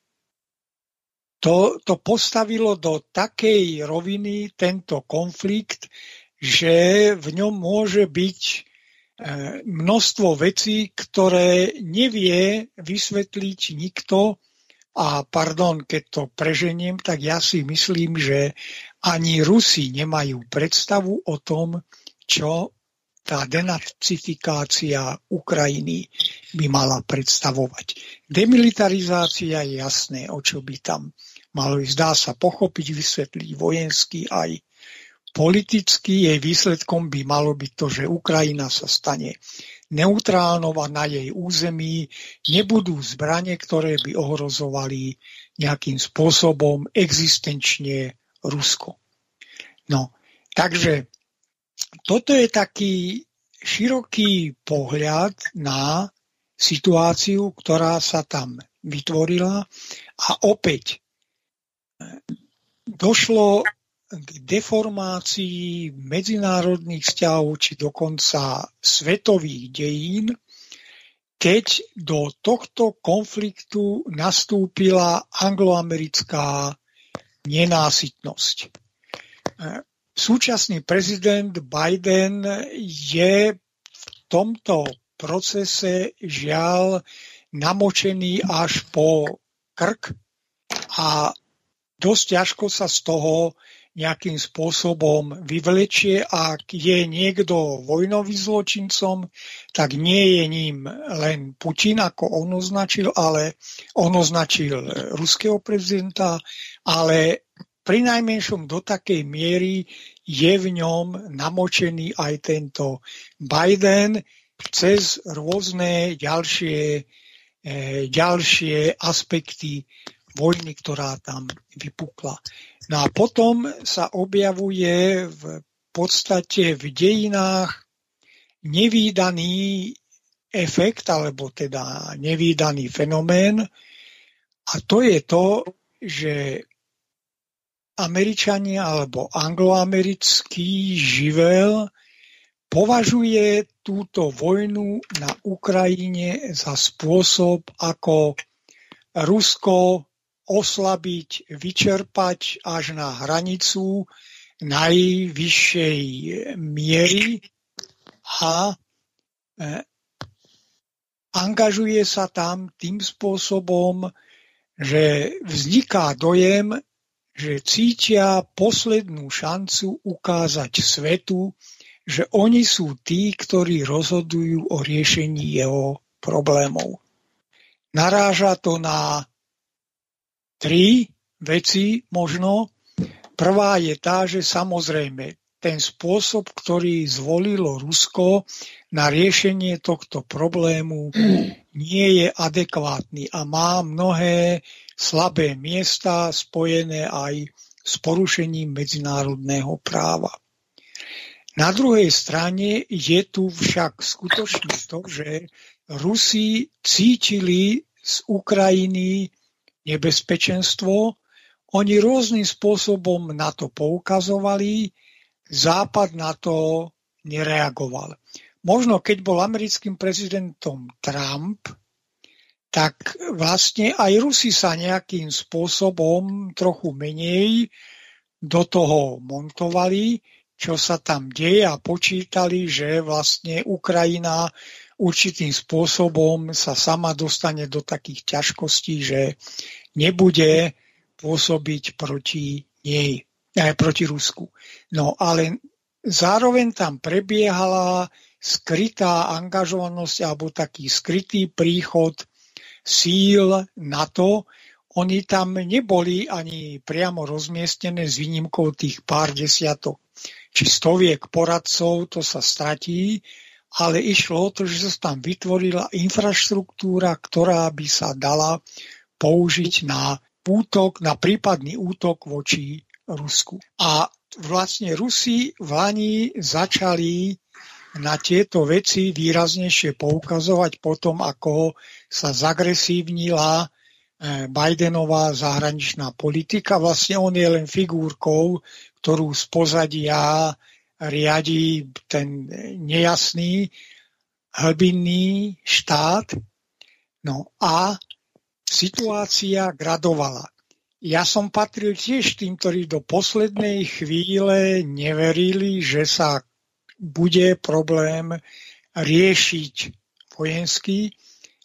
to, to postavilo do takej roviny tento konflikt, že v ňom môže byť e, množstvo vecí, ktoré nevie vysvetliť nikto. A pardon, keď to preženiem, tak ja si myslím, že ani Rusi nemajú predstavu o tom, čo tá denacifikácia Ukrajiny by mala predstavovať. Demilitarizácia je jasné, o čo by tam malo ísť, dá sa pochopiť, vysvetliť vojensky aj politicky. Jej výsledkom by malo byť to, že Ukrajina sa stane neutrálnou a na jej území nebudú zbranie, ktoré by ohrozovali nejakým spôsobom existenčne Rusko. No, takže toto je taký široký pohľad na situáciu, ktorá sa tam vytvorila a opäť došlo k deformácii medzinárodných vzťahov či dokonca svetových dejín, keď do tohto konfliktu nastúpila angloamerická nenásytnosť. Súčasný prezident Biden je v tomto procese žiaľ namočený až po krk a dosť ťažko sa z toho nejakým spôsobom vyvlečie. Ak je niekto vojnový zločincom, tak nie je ním len Putin, ako on označil, ale on označil ruského prezidenta, ale pri najmenšom do takej miery je v ňom namočený aj tento Biden cez rôzne ďalšie, e, ďalšie aspekty vojny, ktorá tam vypukla. No a potom sa objavuje v podstate v dejinách nevýdaný efekt, alebo teda nevýdaný fenomén. A to je to, že Američania alebo angloamerický živel považuje túto vojnu na Ukrajine za spôsob, ako Rusko oslabiť, vyčerpať až na hranicu najvyššej miery a e, angažuje sa tam tým spôsobom, že vzniká dojem, že cítia poslednú šancu ukázať svetu, že oni sú tí, ktorí rozhodujú o riešení jeho problémov. Naráža to na tri veci možno. Prvá je tá, že samozrejme ten spôsob, ktorý zvolilo Rusko na riešenie tohto problému, nie je adekvátny a má mnohé slabé miesta spojené aj s porušením medzinárodného práva. Na druhej strane je tu však skutočne to, že Rusi cítili z Ukrajiny nebezpečenstvo. Oni rôznym spôsobom na to poukazovali, Západ na to nereagoval. Možno keď bol americkým prezidentom Trump, tak vlastne aj Rusi sa nejakým spôsobom trochu menej do toho montovali, čo sa tam deje a počítali, že vlastne Ukrajina určitým spôsobom sa sama dostane do takých ťažkostí, že nebude pôsobiť proti nej, eh, proti Rusku. No ale zároveň tam prebiehala skrytá angažovanosť alebo taký skrytý príchod síl NATO. Oni tam neboli ani priamo rozmiestnené s výnimkou tých pár desiatok či stoviek poradcov, to sa stratí, ale išlo o to, že sa tam vytvorila infraštruktúra, ktorá by sa dala použiť na útok, na prípadný útok voči Rusku. A vlastne Rusi v Lani začali na tieto veci výraznejšie poukazovať potom, ako sa zagresívnila eh, Bidenová zahraničná politika. Vlastne on je len figúrkou, ktorú z pozadia riadi ten nejasný hlbinný štát. No a situácia gradovala. Ja som patril tiež tým, ktorí do poslednej chvíle neverili, že sa bude problém riešiť vojenský.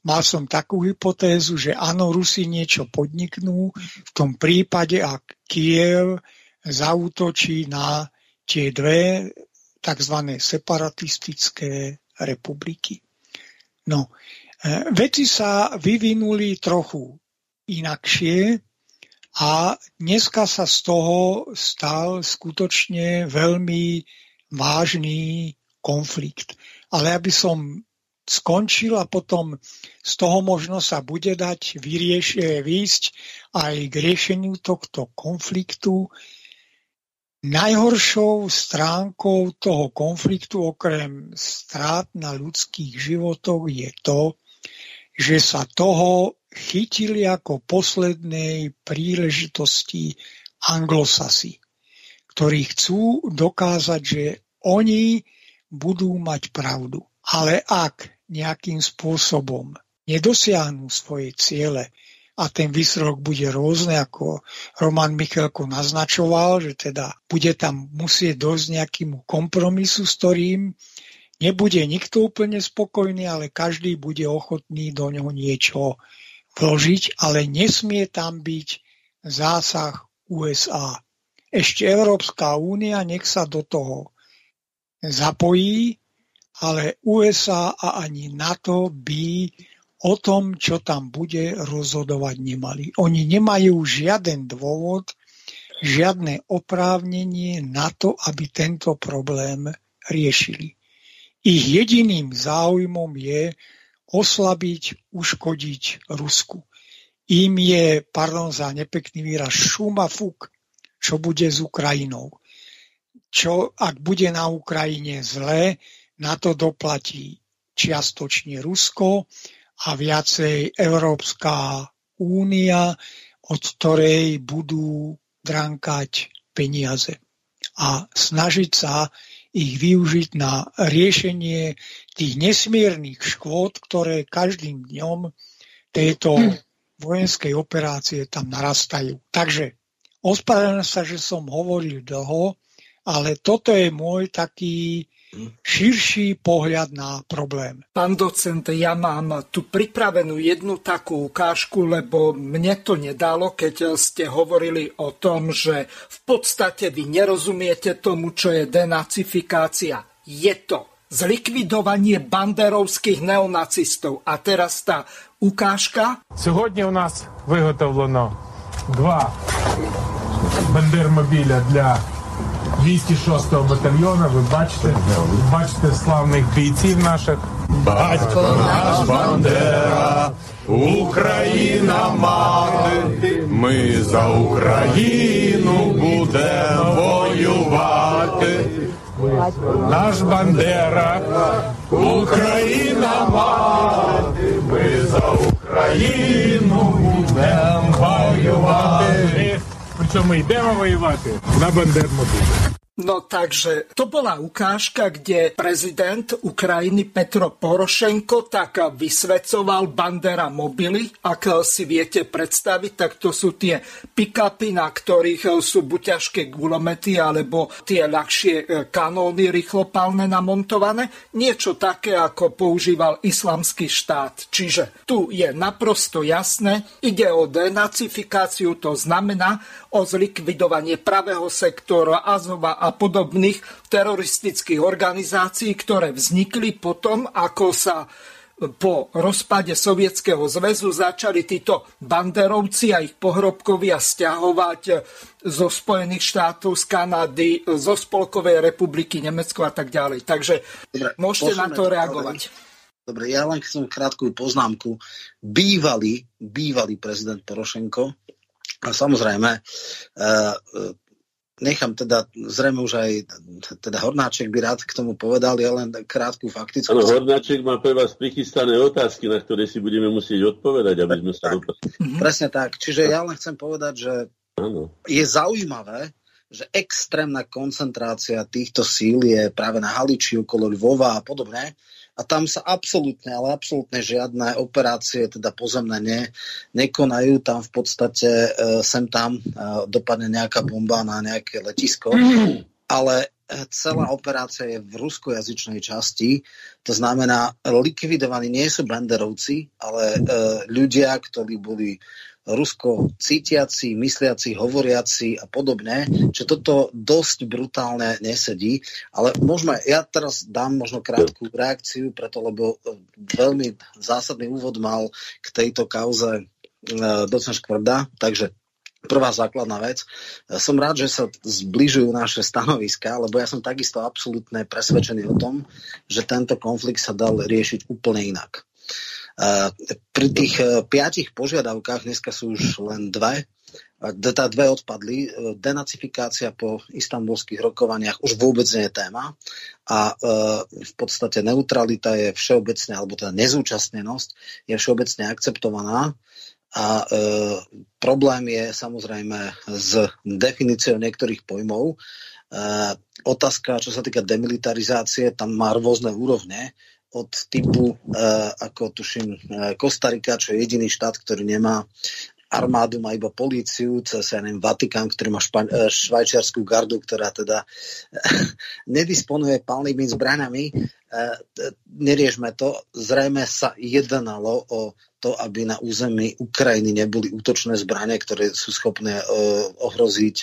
Mal som takú hypotézu, že áno, Rusi niečo podniknú v tom prípade, ak Kiev zautočí na tie dve tzv. separatistické republiky. No, e, veci sa vyvinuli trochu inakšie a dneska sa z toho stal skutočne veľmi vážny konflikt. Ale aby som skončil a potom z toho možno sa bude dať vyriešiť, výjsť aj k riešeniu tohto konfliktu, Najhoršou stránkou toho konfliktu okrem strát na ľudských životoch je to, že sa toho chytili ako poslednej príležitosti anglosasi, ktorí chcú dokázať, že oni budú mať pravdu. Ale ak nejakým spôsobom nedosiahnu svoje ciele, a ten výsledok bude rôzny, ako Roman Michalko naznačoval, že teda bude tam musieť dojsť nejakému kompromisu, s ktorým nebude nikto úplne spokojný, ale každý bude ochotný do neho niečo vložiť, ale nesmie tam byť zásah USA. ešte Európska únia nech sa do toho zapojí, ale USA a ani NATO by o tom, čo tam bude, rozhodovať nemali. Oni nemajú žiaden dôvod, žiadne oprávnenie na to, aby tento problém riešili. Ich jediným záujmom je oslabiť, uškodiť Rusku. Im je, pardon za nepekný výraz, šuma fuk, čo bude s Ukrajinou. Čo, ak bude na Ukrajine zlé, na to doplatí čiastočne Rusko a viacej Európska únia, od ktorej budú drankať peniaze a snažiť sa ich využiť na riešenie tých nesmiernych škôd, ktoré každým dňom tejto vojenskej operácie tam narastajú. Takže ospravedlňujem sa, že som hovoril dlho, ale toto je môj taký širší pohľad na problém. Pán docent, ja mám tu pripravenú jednu takú ukážku, lebo mne to nedalo, keď ste hovorili o tom, že v podstate vy nerozumiete tomu, čo je denacifikácia. Je to zlikvidovanie banderovských neonacistov. A teraz tá ukážka. Сьогодні у нас виготовлено два бандермобіля для 206-го батальйону. Ви бачите, бачите славних бійців наших. Батько наш Бандера, Україна мати, ми за Україну будемо воювати. Наш Бандера, Україна мати, ми за Україну будемо воювати. Причому йдемо воювати на бандермобілі. No takže to bola ukážka, kde prezident Ukrajiny Petro Porošenko tak vysvecoval Bandera mobily. Ak si viete predstaviť, tak to sú tie pick-upy, na ktorých sú buď ťažké gulomety alebo tie ľahšie e, kanóny rýchlopálne namontované. Niečo také, ako používal islamský štát. Čiže tu je naprosto jasné, ide o denacifikáciu, to znamená o zlikvidovanie pravého sektora Azova a podobných teroristických organizácií, ktoré vznikli potom, ako sa po rozpade Sovietskeho zväzu začali títo banderovci a ich pohrobkovia stiahovať zo Spojených štátov, z Kanady, zo Spolkovej republiky, Nemecko a tak ďalej. Takže Dobre, môžete na to reagovať. Dobre, ja len chcem krátku poznámku. Bývalý, bývalý prezident Porošenko, a samozrejme, uh, nechám teda, zrejme už aj teda Hornáček by rád k tomu povedal, ja len krátku faktickú. Áno, Hornáček má pre vás prichystané otázky, na ktoré si budeme musieť odpovedať, aby sme sa dopracovali. Mhm. Presne tak. Čiže ja len chcem povedať, že ano. je zaujímavé, že extrémna koncentrácia týchto síl je práve na Haliči, okolo Lvova a podobne a tam sa absolútne, ale absolútne žiadne operácie, teda pozemné, ne, nekonajú. Tam v podstate e, sem tam e, dopadne nejaká bomba na nejaké letisko, ale e, celá operácia je v ruskojazyčnej časti. To znamená, likvidovaní nie sú banderovci, ale e, ľudia, ktorí boli Rusko cítiaci, mysliaci, hovoriaci a podobne, že toto dosť brutálne nesedí. Ale môžeme, ja teraz dám možno krátku reakciu, preto lebo e, veľmi zásadný úvod mal k tejto kauze e, docen Škvrda, takže Prvá základná vec. E, som rád, že sa zbližujú naše stanoviská, lebo ja som takisto absolútne presvedčený o tom, že tento konflikt sa dal riešiť úplne inak. Pri tých e, piatich požiadavkách, dneska sú už len dve, teda dve odpadli. E, denacifikácia po istambulských rokovaniach už vôbec nie je téma a v podstate neutralita je všeobecne, alebo teda nezúčastnenosť je všeobecne akceptovaná a e, problém je samozrejme s definíciou niektorých pojmov. E, otázka, čo sa týka demilitarizácie, tam má rôzne úrovne od typu, uh, ako tuším, Kostarika, čo je jediný štát, ktorý nemá armádu, má iba políciu, cez ja neviem, Vatikán, ktorý má špa- e, švajčiarskú gardu, ktorá teda nedisponuje palnými zbraňami. Neriešme to. Zrejme sa jednalo o to, aby na území Ukrajiny neboli útočné zbranie, ktoré sú schopné uh, ohroziť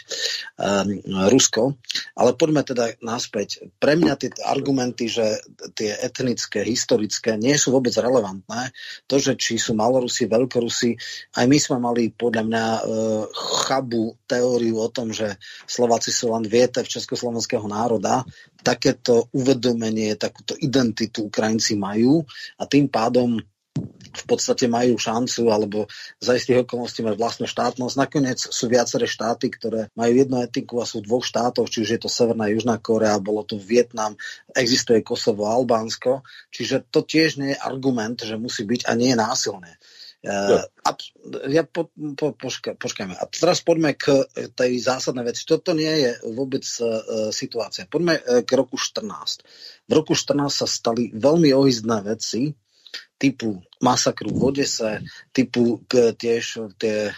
um, Rusko. Ale poďme teda naspäť. Pre mňa tie argumenty, že tie etnické, historické nie sú vôbec relevantné. To, že či sú Malorusi, Veľkorusi, aj my sme mali podľa mňa uh, chabu teóriu o tom, že Slováci sú len viete v československého národa. Takéto uvedomenie, takúto identitu Ukrajinci majú a tým pádom v podstate majú šancu alebo za istých okolností mať vlastnú štátnosť. Nakoniec sú viaceré štáty, ktoré majú jednu etiku a sú v dvoch štátoch, či už je to Severná a Južná Korea, bolo to Vietnam, existuje Kosovo, Albánsko. Čiže to tiež nie je argument, že musí byť a nie je násilné. Uh, ja po, po, počka, počkajme. A teraz poďme k tej zásadnej veci. Toto nie je vôbec uh, situácia. Poďme uh, k roku 14. V roku 14 sa stali veľmi ohyzdné veci, typu masakru v Odese, typu k, tiež tie e,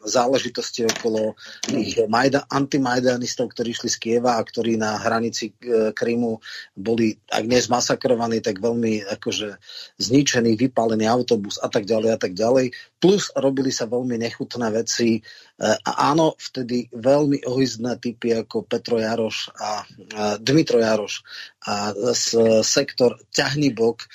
záležitosti okolo tých majda, antimajdanistov, ktorí išli z Kieva a ktorí na hranici e, Krymu boli, ak nie zmasakrovaní, tak veľmi akože zničený, vypálený autobus a tak ďalej a tak ďalej. Plus robili sa veľmi nechutné veci e, a áno, vtedy veľmi ohyzdné typy ako Petro Jaroš a, a Dmitro Jaroš a s, sektor Ťahnibok, e,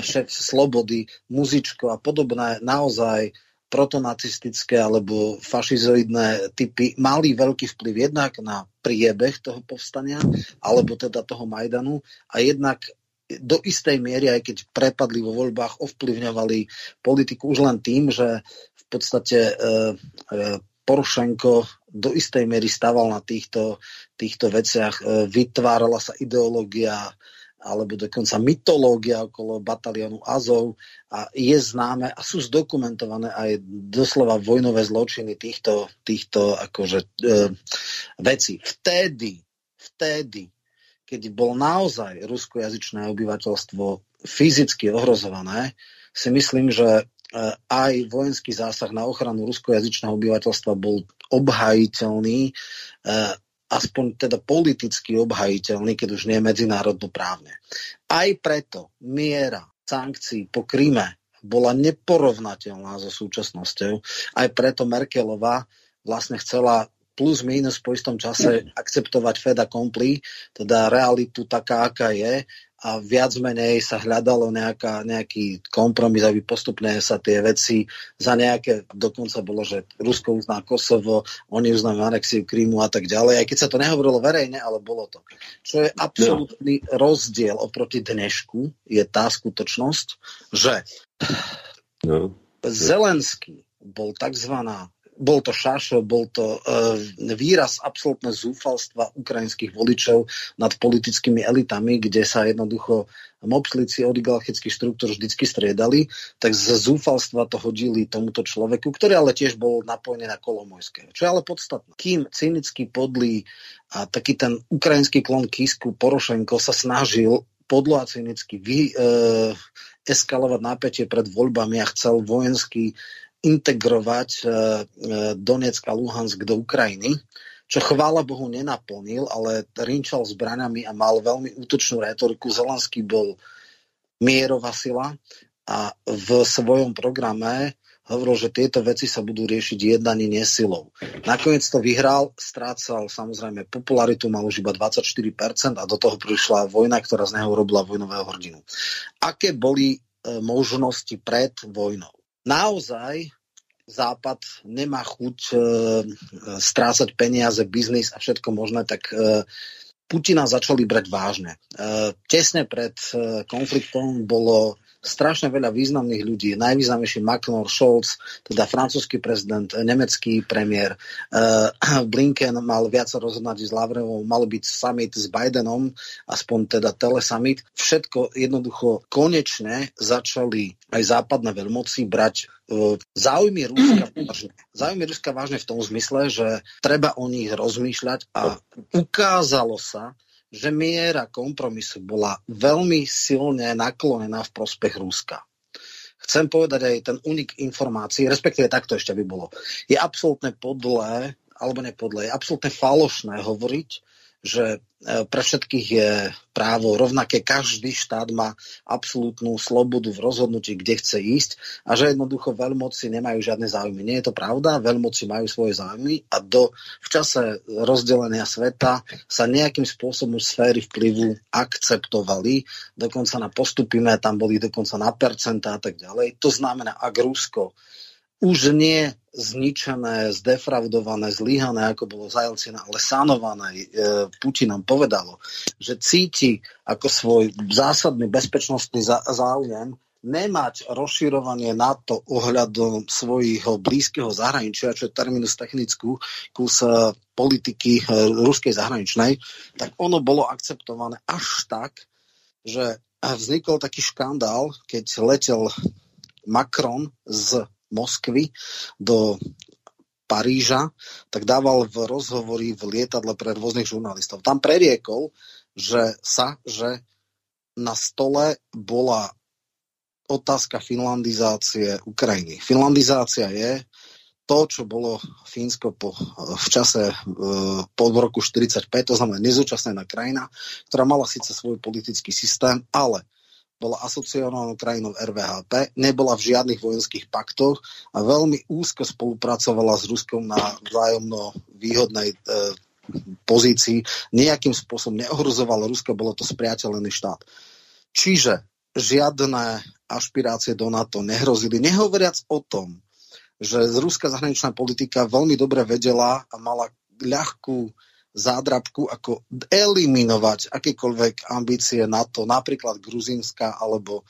šéf Slobody, muzičko a podobné naozaj protonacistické alebo fašizoidné typy mali veľký vplyv jednak na priebeh toho povstania, alebo teda toho Majdanu a jednak do istej miery, aj keď prepadli vo voľbách, ovplyvňovali politiku už len tým, že v podstate e, e, Porošenko do istej miery staval na týchto, týchto veciach. E, vytvárala sa ideológia alebo dokonca mytológia okolo batalionu Azov a je známe a sú zdokumentované aj doslova vojnové zločiny týchto, týchto akože, e, veci. Vtedy, vtedy, keď bol naozaj ruskojazyčné obyvateľstvo fyzicky ohrozované, si myslím, že e, aj vojenský zásah na ochranu ruskojazyčného obyvateľstva bol obhajiteľný e, aspoň teda politicky obhajiteľný, keď už nie medzinárodno právne. Aj preto miera sankcií po Kríme bola neporovnateľná so súčasnosťou. Aj preto Merkelová vlastne chcela plus minus po istom čase akceptovať Fed compli, teda realitu taká, aká je a viac menej sa hľadalo nejaká, nejaký kompromis, aby postupne sa tie veci za nejaké, dokonca bolo, že Rusko uzná Kosovo, oni uznajú anexiu Krímu a tak ďalej, aj keď sa to nehovorilo verejne, ale bolo to. Čo je absolútny no. rozdiel oproti dnešku, je tá skutočnosť, že no. Zelenský bol takzvaná bol to šašo, bol to uh, výraz absolútne zúfalstva ukrajinských voličov nad politickými elitami, kde sa jednoducho mobslici oligarchických štruktúr vždycky striedali, tak z zúfalstva to hodili tomuto človeku, ktorý ale tiež bol napojený na Kolomojského. Čo je ale podstatné. Kým cynický podlý a taký ten ukrajinský klon Kisku Porošenko sa snažil podlo a cynicky vy, e, eskalovať napätie pred voľbami a chcel vojenský integrovať e, e, Donetsk a Luhansk do Ukrajiny, čo chvála Bohu nenaplnil, ale rinčal zbraňami a mal veľmi útočnú retoriku. Zelenský bol mierová sila a v svojom programe hovoril, že tieto veci sa budú riešiť jednaní nesilou. Nakoniec to vyhral, strácal samozrejme popularitu, mal už iba 24% a do toho prišla vojna, ktorá z neho robila vojnového hrdinu. Aké boli e, možnosti pred vojnou? Naozaj Západ nemá chuť e, strácať peniaze, biznis a všetko možné, tak e, Putina začali brať vážne. E, tesne pred e, konfliktom bolo strašne veľa významných ľudí. Najvýznamnejší Macron, Scholz, teda francúzsky prezident, nemecký premiér. Uh, Blinken mal viac rozhodnať s Lavrovou, mal byť summit s Bidenom, aspoň teda telesummit. Všetko jednoducho konečne začali aj západné veľmoci brať uh, záujmy Ruska vážne. Záujmy Ruska vážne v tom zmysle, že treba o nich rozmýšľať a ukázalo sa, že miera kompromisu bola veľmi silne naklonená v prospech Ruska. Chcem povedať aj ten unik informácií, respektíve takto ešte by bolo. Je absolútne podlé, alebo nepodlé, je absolútne falošné hovoriť, že e, pre všetkých je právo rovnaké, každý štát má absolútnu slobodu v rozhodnutí, kde chce ísť a že jednoducho veľmoci nemajú žiadne záujmy. Nie je to pravda, veľmoci majú svoje záujmy a do, v čase rozdelenia sveta sa nejakým spôsobom sféry vplyvu akceptovali, dokonca na postupíme, tam boli dokonca na percentá a tak ďalej. To znamená, ak Rusko už nie zničené, zdefraudované, zlyhané, ako bolo za Jelcina, ale sanované. E, Putin nám povedalo, že cíti ako svoj zásadný bezpečnostný záujem nemať rozširovanie NATO ohľadom svojho blízkeho zahraničia, čo je terminus technickú kus e, politiky e, ruskej zahraničnej, tak ono bolo akceptované až tak, že vznikol taký škandál, keď letel Macron z Moskvy do Paríža, tak dával v rozhovory v lietadle pre rôznych žurnalistov. Tam preriekol, že sa, že na stole bola otázka finlandizácie Ukrajiny. Finlandizácia je to, čo bolo Fínsko po, v čase e, po roku 45, to znamená nezúčastnená krajina, ktorá mala síce svoj politický systém, ale bola asociovanou krajinou RVHP, nebola v žiadnych vojenských paktoch a veľmi úzko spolupracovala s Ruskom na vzájomno výhodnej e, pozícii. Nejakým spôsobom neohrozovala Rusko, bolo to spriateľený štát. Čiže žiadne ašpirácie do NATO nehrozili. Nehovoriac o tom, že ruská zahraničná politika veľmi dobre vedela a mala ľahkú zádrabku, ako eliminovať akékoľvek ambície NATO, napríklad Gruzínska alebo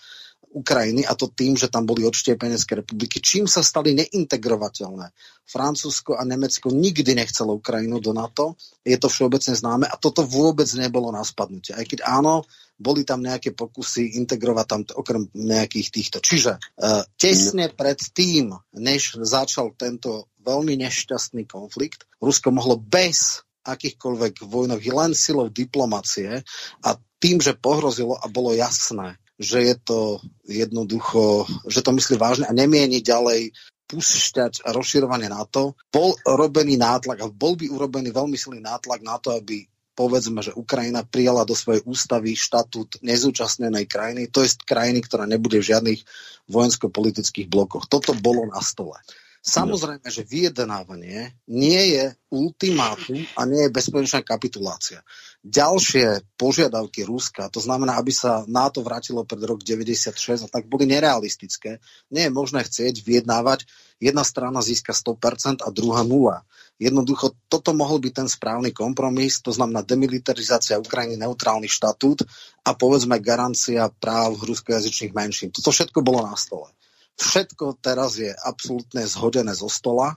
Ukrajiny a to tým, že tam boli odštiepenecké republiky, čím sa stali neintegrovateľné. Francúzsko a Nemecko nikdy nechcelo Ukrajinu do NATO, je to všeobecne známe a toto vôbec nebolo na spadnutie. Aj keď áno, boli tam nejaké pokusy integrovať tam okrem nejakých týchto. Čiže uh, tesne pred tým, než začal tento veľmi nešťastný konflikt, Rusko mohlo bez akýchkoľvek vojnových, len silou diplomacie a tým, že pohrozilo a bolo jasné, že je to jednoducho, že to myslí vážne a nemieni ďalej pušťať a rozširovanie NATO, bol robený nátlak a bol by urobený veľmi silný nátlak na to, aby povedzme, že Ukrajina prijala do svojej ústavy štatút nezúčastnenej krajiny, to je krajiny, ktorá nebude v žiadnych vojensko-politických blokoch. Toto bolo na stole. Samozrejme, že vyjednávanie nie je ultimátum a nie je bezpečná kapitulácia. Ďalšie požiadavky Ruska, to znamená, aby sa NATO vrátilo pred rok 96, a tak boli nerealistické. Nie je možné chcieť vyjednávať, jedna strana získa 100% a druhá nula. Jednoducho, toto mohol byť ten správny kompromis, to znamená demilitarizácia Ukrajiny, neutrálny štatút a povedzme garancia práv ruskojazyčných menšín. Toto všetko bolo na stole. Všetko teraz je absolútne zhodené zo stola.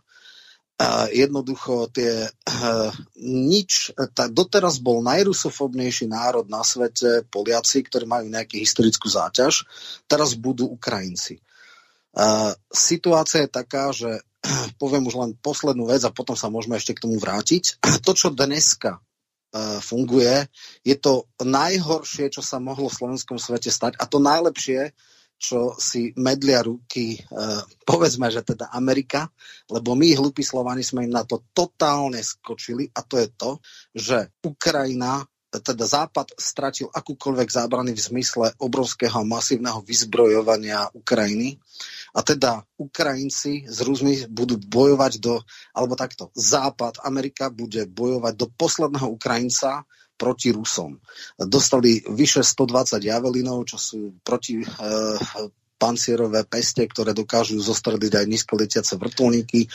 Uh, jednoducho tie uh, nič, tá, doteraz bol najrusofobnejší národ na svete Poliaci, ktorí majú nejakú historickú záťaž, teraz budú Ukrajinci. Uh, situácia je taká, že poviem už len poslednú vec a potom sa môžeme ešte k tomu vrátiť. To, čo dneska funguje, je to najhoršie, čo sa mohlo v slovenskom svete stať a to najlepšie, čo si medlia ruky, e, povedzme, že teda Amerika, lebo my, hlupí Slovani, sme im na to totálne skočili a to je to, že Ukrajina teda Západ stratil akúkoľvek zábrany v zmysle obrovského masívneho vyzbrojovania Ukrajiny. A teda Ukrajinci z Rusmi budú bojovať do, alebo takto, Západ, Amerika bude bojovať do posledného Ukrajinca, proti Rusom. Dostali vyše 120 javelinov, čo sú proti e, pancierové peste, ktoré dokážu zostrediť aj nízkoletiace vrtulníky. E,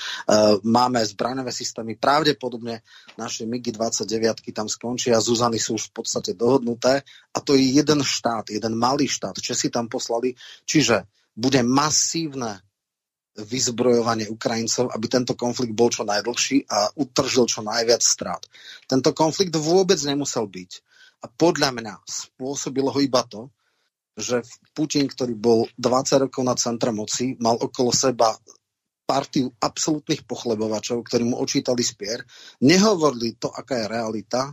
máme zbraňové systémy, pravdepodobne naše MiG-29 tam skončia, Zuzany sú už v podstate dohodnuté. A to je jeden štát, jeden malý štát, Česi tam poslali, čiže bude masívne vyzbrojovanie Ukrajincov, aby tento konflikt bol čo najdlhší a utržil čo najviac strát. Tento konflikt vôbec nemusel byť. A podľa mňa spôsobilo ho iba to, že Putin, ktorý bol 20 rokov na centre moci, mal okolo seba partiu absolútnych pochlebovačov, ktorí mu očítali spier, nehovorili to, aká je realita,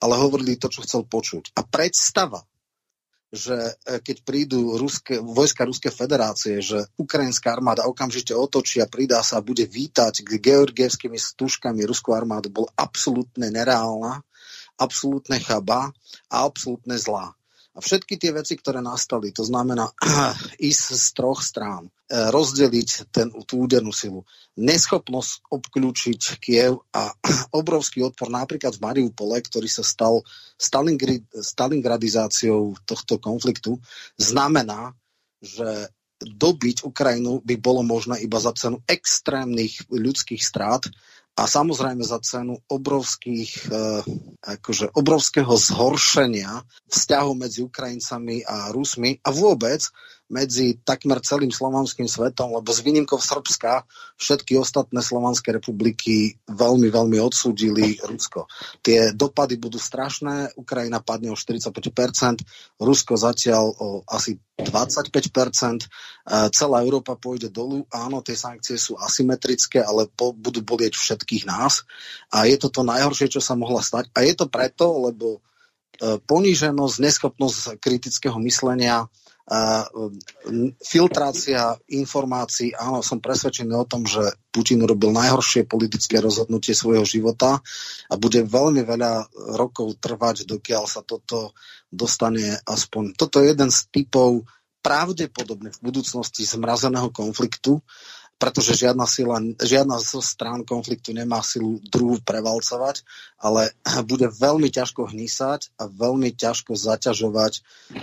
ale hovorili to, čo chcel počuť. A predstava, že e, keď prídu ruské, vojska Ruskej federácie, že ukrajinská armáda okamžite otočí a pridá sa a bude vítať georgievskými stužkami ruskú armádu, bol absolútne nereálna absolútne chaba a absolútne zlá. A všetky tie veci, ktoré nastali, to znamená ísť z troch strán, e, rozdeliť ten, tú údernú silu, neschopnosť obklúčiť Kiev a obrovský odpor napríklad v Mariupole, ktorý sa stal Stalingradizáciou tohto konfliktu, znamená, že dobiť Ukrajinu by bolo možné iba za cenu extrémnych ľudských strát a samozrejme za cenu obrovských, eh, akože obrovského zhoršenia vzťahu medzi Ukrajincami a Rusmi a vôbec medzi takmer celým slovanským svetom, lebo s výnimkou Srbska všetky ostatné slovanské republiky veľmi, veľmi odsúdili Rusko. Tie dopady budú strašné, Ukrajina padne o 45%, Rusko zatiaľ o asi 25%, celá Európa pôjde dolu, áno, tie sankcie sú asymetrické, ale po, budú bolieť všetkých nás. A je to to najhoršie, čo sa mohla stať. A je to preto, lebo e, poníženosť, neschopnosť kritického myslenia, filtrácia informácií, áno, som presvedčený o tom, že Putin urobil najhoršie politické rozhodnutie svojho života a bude veľmi veľa rokov trvať, dokiaľ sa toto dostane aspoň. Toto je jeden z typov pravdepodobne v budúcnosti zmrazeného konfliktu, pretože žiadna, sila, žiadna zo strán konfliktu nemá silu druhú prevalcovať, ale bude veľmi ťažko hnísať a veľmi ťažko zaťažovať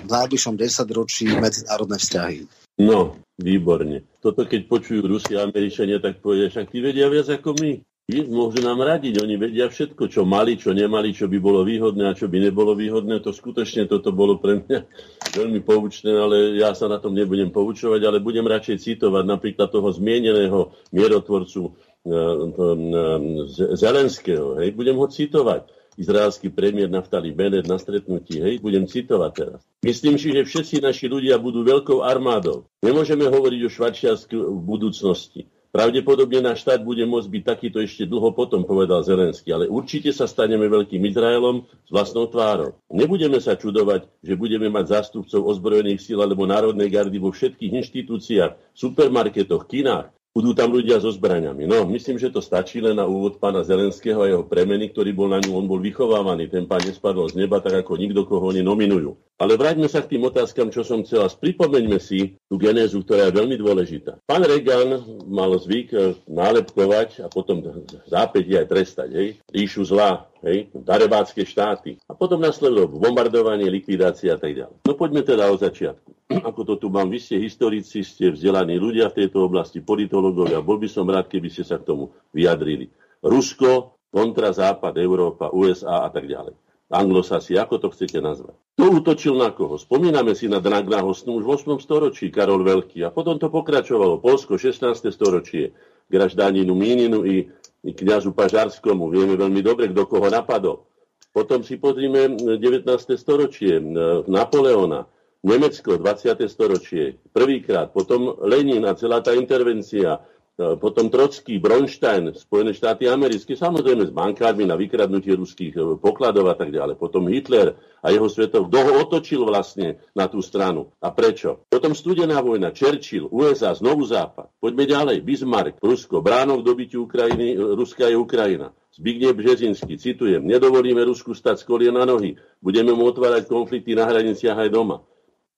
v najbližšom desaťročí medzinárodné vzťahy. No, výborne. Toto keď počujú Rusi a Američania, tak povedia, však tí vedia viac ako my môžu nám radiť, oni vedia všetko, čo mali, čo nemali, čo by bolo výhodné a čo by nebolo výhodné. To skutočne toto bolo pre mňa veľmi poučné, ale ja sa na tom nebudem poučovať, ale budem radšej citovať napríklad toho zmieneného mierotvorcu eh, eh, Zelenského. Hej. Budem ho citovať. Izraelský premiér Naftali Bennett na stretnutí, hej, budem citovať teraz. Myslím si, že všetci naši ľudia budú veľkou armádou. Nemôžeme hovoriť o Švačiarsku v budúcnosti. Pravdepodobne náš štát bude môcť byť takýto ešte dlho potom, povedal Zelenský, ale určite sa staneme veľkým Izraelom s vlastnou tvárou. Nebudeme sa čudovať, že budeme mať zástupcov ozbrojených síl alebo národnej gardy vo všetkých inštitúciách, supermarketoch, kinách, budú tam ľudia so zbraňami. No, myslím, že to stačí len na úvod pána Zelenského a jeho premeny, ktorý bol na ňu, on bol vychovávaný, ten pán nespadol z neba, tak ako nikto, koho oni nominujú. Ale vráťme sa k tým otázkam, čo som chcel. Pripomeňme si tú genézu, ktorá je veľmi dôležitá. Pán Reagan mal zvyk eh, nálepkovať a potom zápäť aj trestať, hej, ríšu zla, hej, darebácké štáty. A potom nasledovalo bombardovanie, likvidácia a tak ďalej. No poďme teda od začiatku. ako to tu mám, vy ste historici, ste vzdelaní ľudia v tejto oblasti, politológovia, bol by som rád, keby ste sa k tomu vyjadrili. Rusko, kontra Západ, Európa, USA a tak ďalej. Anglosasi, ako to chcete nazvať. To útočil na koho? Spomíname si na Dragna Hostnu už v 8. storočí, Karol Veľký. A potom to pokračovalo. Polsko, 16. storočie, Graždáninu Míninu i, i kniažu Pažarskomu. Vieme veľmi dobre, kto koho napadol. Potom si pozrime 19. storočie, Napoleona. Nemecko, 20. storočie, prvýkrát, potom Lenin a celá tá intervencia, potom Trocký, Bronstein, Spojené štáty americké, samozrejme s bankármi na vykradnutie ruských e, pokladov a tak ďalej. Potom Hitler a jeho svetov, kto ho otočil vlastne na tú stranu a prečo. Potom studená vojna, Churchill, USA, znovu Západ. Poďme ďalej, Bismarck, Rusko, bránok dobytiu Ukrajiny, e, Ruska je Ukrajina. Zbigniew Březinský, citujem, nedovolíme Rusku stať z kolien na nohy, budeme mu otvárať konflikty na hraniciach aj doma.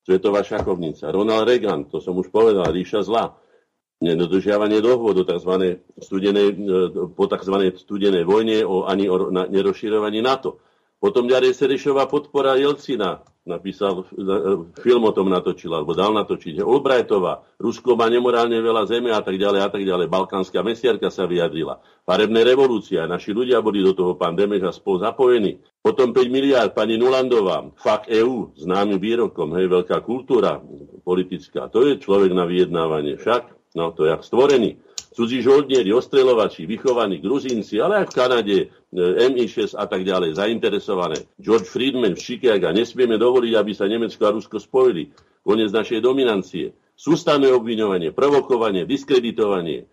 Svetová šachovnica. Ronald Reagan, to som už povedal, ríša zla. Nedodržiavanie dohôd tzv. Studenej, e, po tzv. studenej vojne o, ani o na, nerozširovaní NATO. Potom ďalej Serešová podpora Jelcina, napísal, e, film o tom natočil, alebo dal natočiť. Olbrajtová, Rusko má nemorálne veľa zeme a tak ďalej a tak ďalej. Balkánska mesiarka sa vyjadrila. Farebné revolúcia, naši ľudia boli do toho pán Demeš a spolu zapojení. Potom 5 miliard, pani Nulandová, fakt EU, známym výrokom, hej, veľká kultúra politická. To je človek na vyjednávanie. Však, no to je stvorený cudzí žoldnieri, ostreľovači, vychovaní Gruzínci, ale aj v Kanade, e, MI6 a tak ďalej, zainteresované. George Friedman v Chicago, nesmieme dovoliť, aby sa Nemecko a Rusko spojili. Konec našej dominancie. Sústavné obviňovanie, provokovanie, diskreditovanie,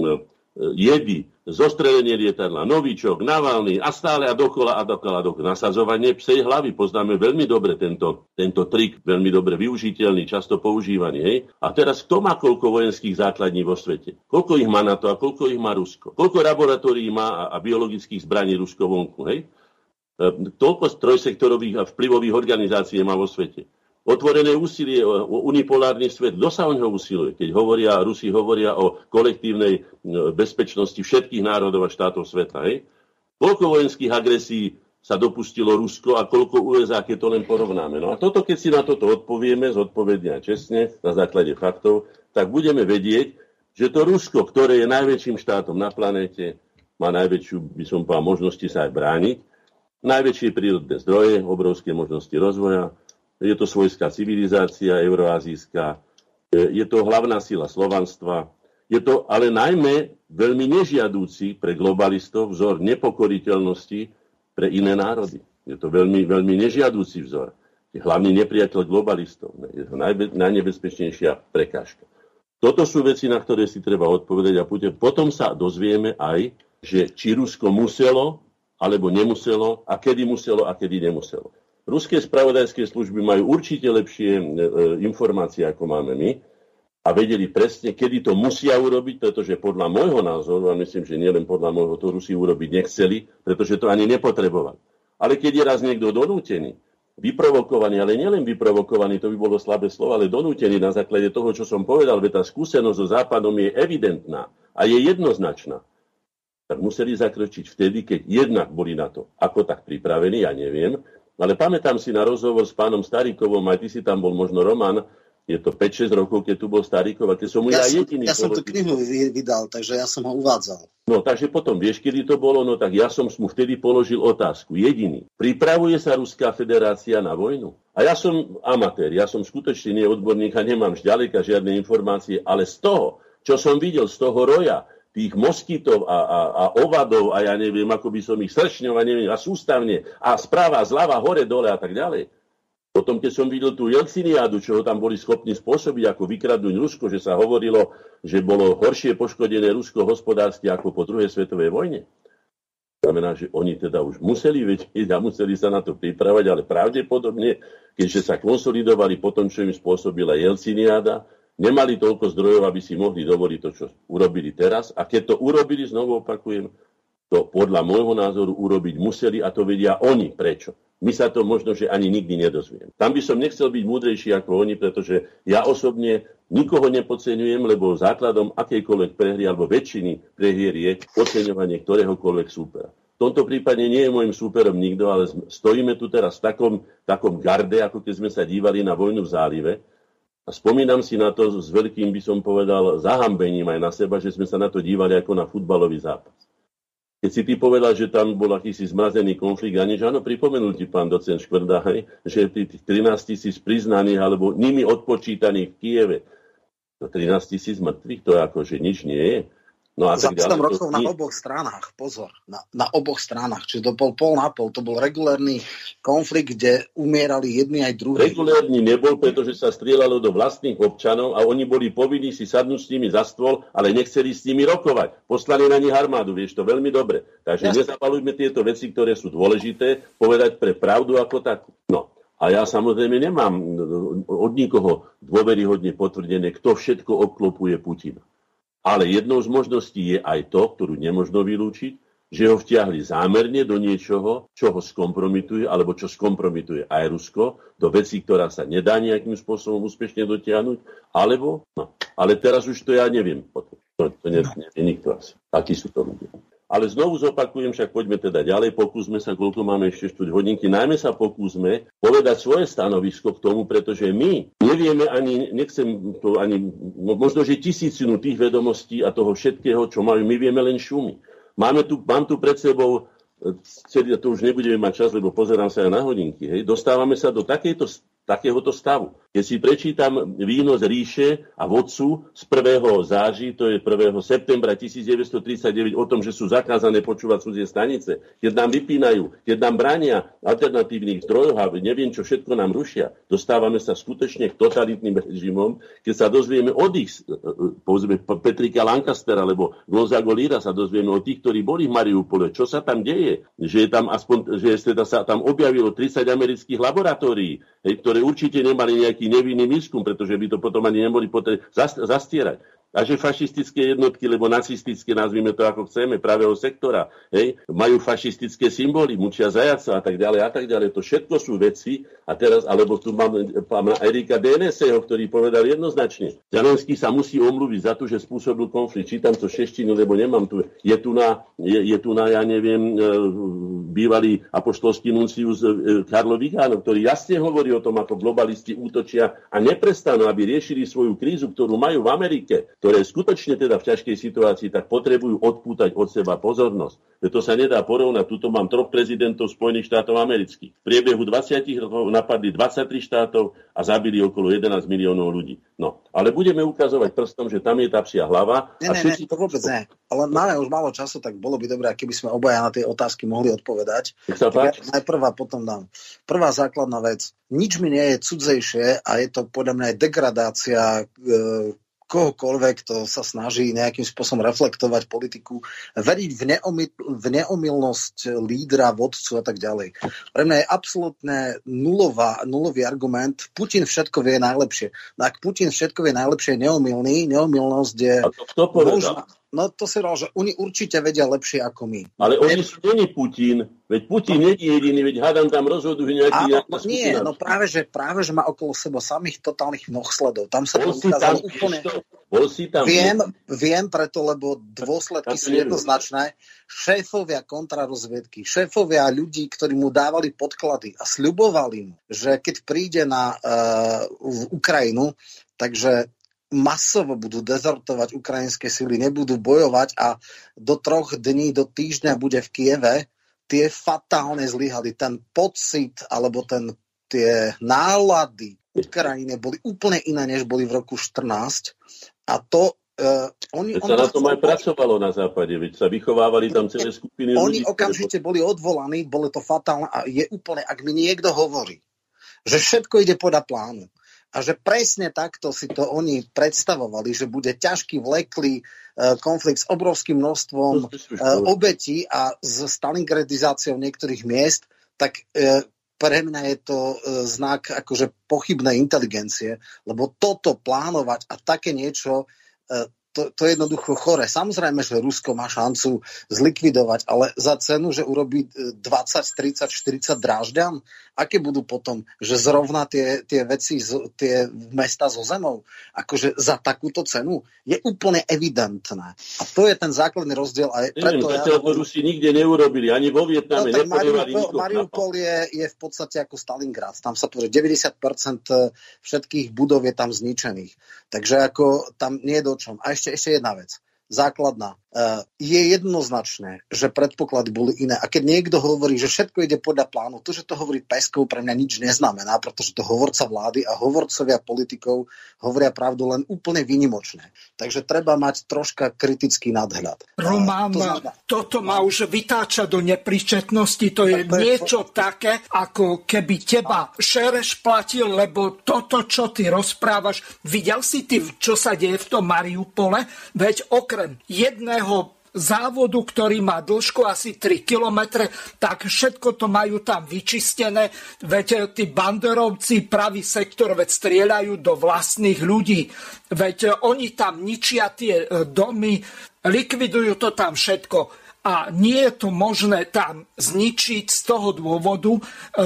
no, jedy, zostrelenie lietadla, novičok, Navalny a stále a dokola a dokola, dokola. Nasadzovanie psej hlavy. Poznáme veľmi dobre tento, tento trik, veľmi dobre využiteľný, často používaný. Hej? A teraz kto má koľko vojenských základní vo svete? Koľko ich má NATO a koľko ich má Rusko? Koľko laboratórií má a, a biologických zbraní Rusko vonku? Hej? toľko trojsektorových a vplyvových organizácií má vo svete. Otvorené úsilie o unipolárny svet. Kto sa o neho usiluje? Keď hovoria, Rusi hovoria o kolektívnej bezpečnosti všetkých národov a štátov sveta. Hej? Koľko vojenských agresí sa dopustilo Rusko a koľko USA, keď to len porovnáme. No a toto, keď si na toto odpovieme zodpovedne a čestne, na základe faktov, tak budeme vedieť, že to Rusko, ktoré je najväčším štátom na planéte, má najväčšiu, by som povedal, možnosti sa aj brániť, najväčšie prírodné zdroje, obrovské možnosti rozvoja, je to svojská civilizácia euroazijská, je to hlavná sila slovanstva, je to ale najmä veľmi nežiadúci pre globalistov vzor nepokoriteľnosti pre iné národy. Je to veľmi, veľmi nežiadúci vzor. Je hlavný nepriateľ globalistov. Je to najbe, najnebezpečnejšia prekážka. Toto sú veci, na ktoré si treba odpovedať a potom sa dozvieme aj, že či Rusko muselo alebo nemuselo a kedy muselo a kedy nemuselo. Ruské spravodajské služby majú určite lepšie e, e, informácie, ako máme my a vedeli presne, kedy to musia urobiť, pretože podľa môjho názoru, a myslím, že nielen podľa môjho, to Rusi urobiť nechceli, pretože to ani nepotrebovali. Ale keď je raz niekto donútený, vyprovokovaný, ale nielen vyprovokovaný, to by bolo slabé slovo, ale donútený na základe toho, čo som povedal, veď tá skúsenosť so Západom je evidentná a je jednoznačná, tak museli zakročiť vtedy, keď jednak boli na to ako tak pripravení, ja neviem, ale pamätám si na rozhovor s pánom Staríkovom, aj ty si tam bol možno Roman, je to 5-6 rokov, keď tu bol Starikov a keď som mu ja, ja jediný... Ja som tú knihu vydal, takže ja som ho uvádzal. No, takže potom vieš, kedy to bolo? No tak ja som mu vtedy položil otázku. Jediný. Pripravuje sa Ruská federácia na vojnu? A ja som amatér, ja som skutočne nie odborník a nemám ďaleka žiadne informácie, ale z toho, čo som videl, z toho roja, tých moskytov a, a, a ovadov a ja neviem, ako by som ich sršňov neviem, a sústavne a správa, zľava, hore, dole a tak ďalej. Potom, keď som videl tú Jelciniádu, čo ho tam boli schopní spôsobiť, ako vykradnúť Rusko, že sa hovorilo, že bolo horšie poškodené Rusko hospodársky ako po druhej svetovej vojne. Znamená, že oni teda už museli vedieť a museli sa na to pripravať, ale pravdepodobne, keďže sa konsolidovali po tom, čo im spôsobila Jelciniáda, nemali toľko zdrojov, aby si mohli dovoliť to, čo urobili teraz. A keď to urobili, znovu opakujem, to podľa môjho názoru urobiť museli a to vedia oni. Prečo? My sa to možno, že ani nikdy nedozviem. Tam by som nechcel byť múdrejší ako oni, pretože ja osobne nikoho nepodceňujem, lebo základom akejkoľvek prehry alebo väčšiny prehier je podceňovanie ktoréhokoľvek súpera. V tomto prípade nie je môjim súperom nikto, ale stojíme tu teraz v takom, takom garde, ako keď sme sa dívali na vojnu v zálive, spomínam si na to s veľkým, by som povedal, zahambením aj na seba, že sme sa na to dívali ako na futbalový zápas. Keď si ty povedal, že tam bol akýsi zmrazený konflikt, a než áno, pripomenul ti pán docent Škvrda, že tých 13 tisíc priznaných alebo nimi odpočítaných v Kieve, to 13 tisíc mŕtvych, to akože nič nie je. No a Za 7 rokov na oboch stranách, pozor, na, na oboch stranách, čiže to bol pol na pol, to bol regulárny konflikt, kde umierali jedni aj druhí. Regulárny nebol, pretože sa strieľalo do vlastných občanov a oni boli povinní si sadnúť s nimi za stôl, ale nechceli s nimi rokovať. Poslali na nich armádu, vieš to veľmi dobre. Takže ja. nezapalujme tieto veci, ktoré sú dôležité, povedať pre pravdu ako takú. No, a ja samozrejme nemám od nikoho dôveryhodne potvrdené, kto všetko obklopuje Putina. Ale jednou z možností je aj to, ktorú nemožno vylúčiť, že ho vtiahli zámerne do niečoho, čo ho skompromituje, alebo čo skompromituje aj Rusko, do vecí, ktorá sa nedá nejakým spôsobom úspešne dotiahnuť, alebo, no, ale teraz už to ja neviem. To, to nevie, nevie nikto asi. Akí sú to ľudia. Ale znovu zopakujem, však poďme teda ďalej, pokúsme sa, koľko máme ešte štúť hodinky, najmä sa pokúsme povedať svoje stanovisko k tomu, pretože my nevieme ani, nechcem to ani, no možno, že tisícinu tých vedomostí a toho všetkého, čo máme, my vieme len šumy. Máme tu, mám tu pred sebou celý, to už nebudeme mať čas, lebo pozerám sa aj na hodinky. Hej. Dostávame sa do takejto takéhoto stavu. Keď si prečítam výnos ríše a vodcu z 1. záži, to je 1. septembra 1939 o tom, že sú zakázané počúvať cudzie stanice, keď nám vypínajú, keď nám bránia alternatívnych zdrojov a neviem, čo všetko nám rušia, dostávame sa skutočne k totalitným režimom, keď sa dozvieme od ich, e, e, povedzme Petrika Lancastera alebo Gonzago Lira sa dozvieme od tých, ktorí boli v Mariupole, čo sa tam deje, že, je tam aspoň, že teda sa tam objavilo 30 amerických laboratórií, hej, ktoré určite nemali nejaký nevinný výskum, pretože by to potom ani neboli potrebné zastierať. A že fašistické jednotky, lebo nacistické, nazvime to ako chceme, pravého sektora, hej, majú fašistické symboly, mučia zajaca a tak ďalej a tak ďalej. To všetko sú veci a teraz, alebo tu mám pána Erika DNSEho, ktorý povedal jednoznačne, Zelenský sa musí omluviť za to, že spôsobil konflikt. Čítam to šeštinu, lebo nemám tu. Je tu na, je, je tu na ja neviem, e, bývalý apoštolský nuncius e, Karlo Vigánov, ktorý jasne hovorí o tom, ako globalisti útočia a neprestanú, aby riešili svoju krízu, ktorú majú v Amerike, ktoré skutočne teda v ťažkej situácii, tak potrebujú odpútať od seba pozornosť. To sa nedá porovnať. Tuto mám troch prezidentov Spojených štátov amerických. V priebehu 20 rokov napadli 23 štátov a zabili okolo 11 miliónov ľudí. No, ale budeme ukazovať prstom, že tam je tá psia hlava. Nie, a všetci... nie, to vôbec nie. Ale máme už málo času, tak bolo by dobré, keby sme obaja na tie otázky mohli odpovedať. Ja najprv a potom dám. Prvá základná vec. Nič mi nie je cudzejšie a je to podľa mňa aj degradácia e, kohokoľvek, kto sa snaží nejakým spôsobom reflektovať politiku, veriť v, neomil, v neomilnosť lídra, vodcu a tak ďalej. Pre mňa je absolútne nulová, nulový argument. Putin všetko vie najlepšie. No ak Putin všetko vie najlepšie, je neomilný. Neomilnosť je... A to kto povedal? No to si že oni určite vedia lepšie ako my. Ale oni sú není Putin. Veď Putin nie je jediný, veď hádam tam rozhodujú nejaký... Áno, nie, no práve že, práve, že má okolo seba samých totálnych nohsledov. Tam sa bol to ukázalo úplne... Bol si tam... Viem, viem preto, lebo dôsledky sú jednoznačné. Šéfovia kontrarozviedky, šéfovia ľudí, ktorí mu dávali podklady a sľubovali mu, že keď príde na uh, Ukrajinu, takže masovo budú dezertovať ukrajinské sily, nebudú bojovať a do troch dní, do týždňa bude v Kieve, tie fatálne zlyhali. Ten pocit alebo ten, tie nálady Ukrajine boli úplne iné, než boli v roku 14 a to Uh, oni, on sa na tom aj pracovalo na západe, veď sa vychovávali tam celé skupiny Oni ľudí, okamžite boli odvolaní, bolo to fatálne a je úplne, ak mi niekto hovorí, že všetko ide podľa plánu, a že presne takto si to oni predstavovali, že bude ťažký, vleklý e, konflikt s obrovským množstvom e, obetí a s stalingradizáciou niektorých miest, tak e, pre mňa je to znak akože pochybnej inteligencie, lebo toto plánovať a také niečo to, to je jednoducho chore. Samozrejme, že Rusko má šancu zlikvidovať, ale za cenu, že urobí 20, 30, 40 drážďan, aké budú potom, že zrovna tie, tie veci, tie mesta so zemou, akože za takúto cenu, je úplne evidentné. A to je ten základný rozdiel. A preto Neviem, ja, Rusi nikde neurobili, ani vo Vietname no, Mariupol, Mariupol je, je v podstate ako Stalingrad. Tam sa tvorí 90% všetkých budov je tam zničených. Takže ako tam nie je do čom. A ešte, ešte jedna vec základná. E, je jednoznačné, že predpoklady boli iné. A keď niekto hovorí, že všetko ide podľa plánu, to, že to hovorí Peskov, pre mňa nič neznamená, pretože to hovorca vlády a hovorcovia politikov hovoria pravdu len úplne výnimočne. Takže treba mať troška kritický nadhľad. E, Román, to znamená... toto má už vytáča do nepríčetnosti. To je to niečo je... také, ako keby teba Šereš platil, lebo toto, čo ty rozprávaš, videl si ty, čo sa deje v tom Mariupole? Veď okrem okrem jedného závodu, ktorý má dĺžku asi 3 km, tak všetko to majú tam vyčistené. Veď tí banderovci, pravý sektor, veď strieľajú do vlastných ľudí. Veď oni tam ničia tie e, domy, likvidujú to tam všetko a nie je to možné tam zničiť z toho dôvodu,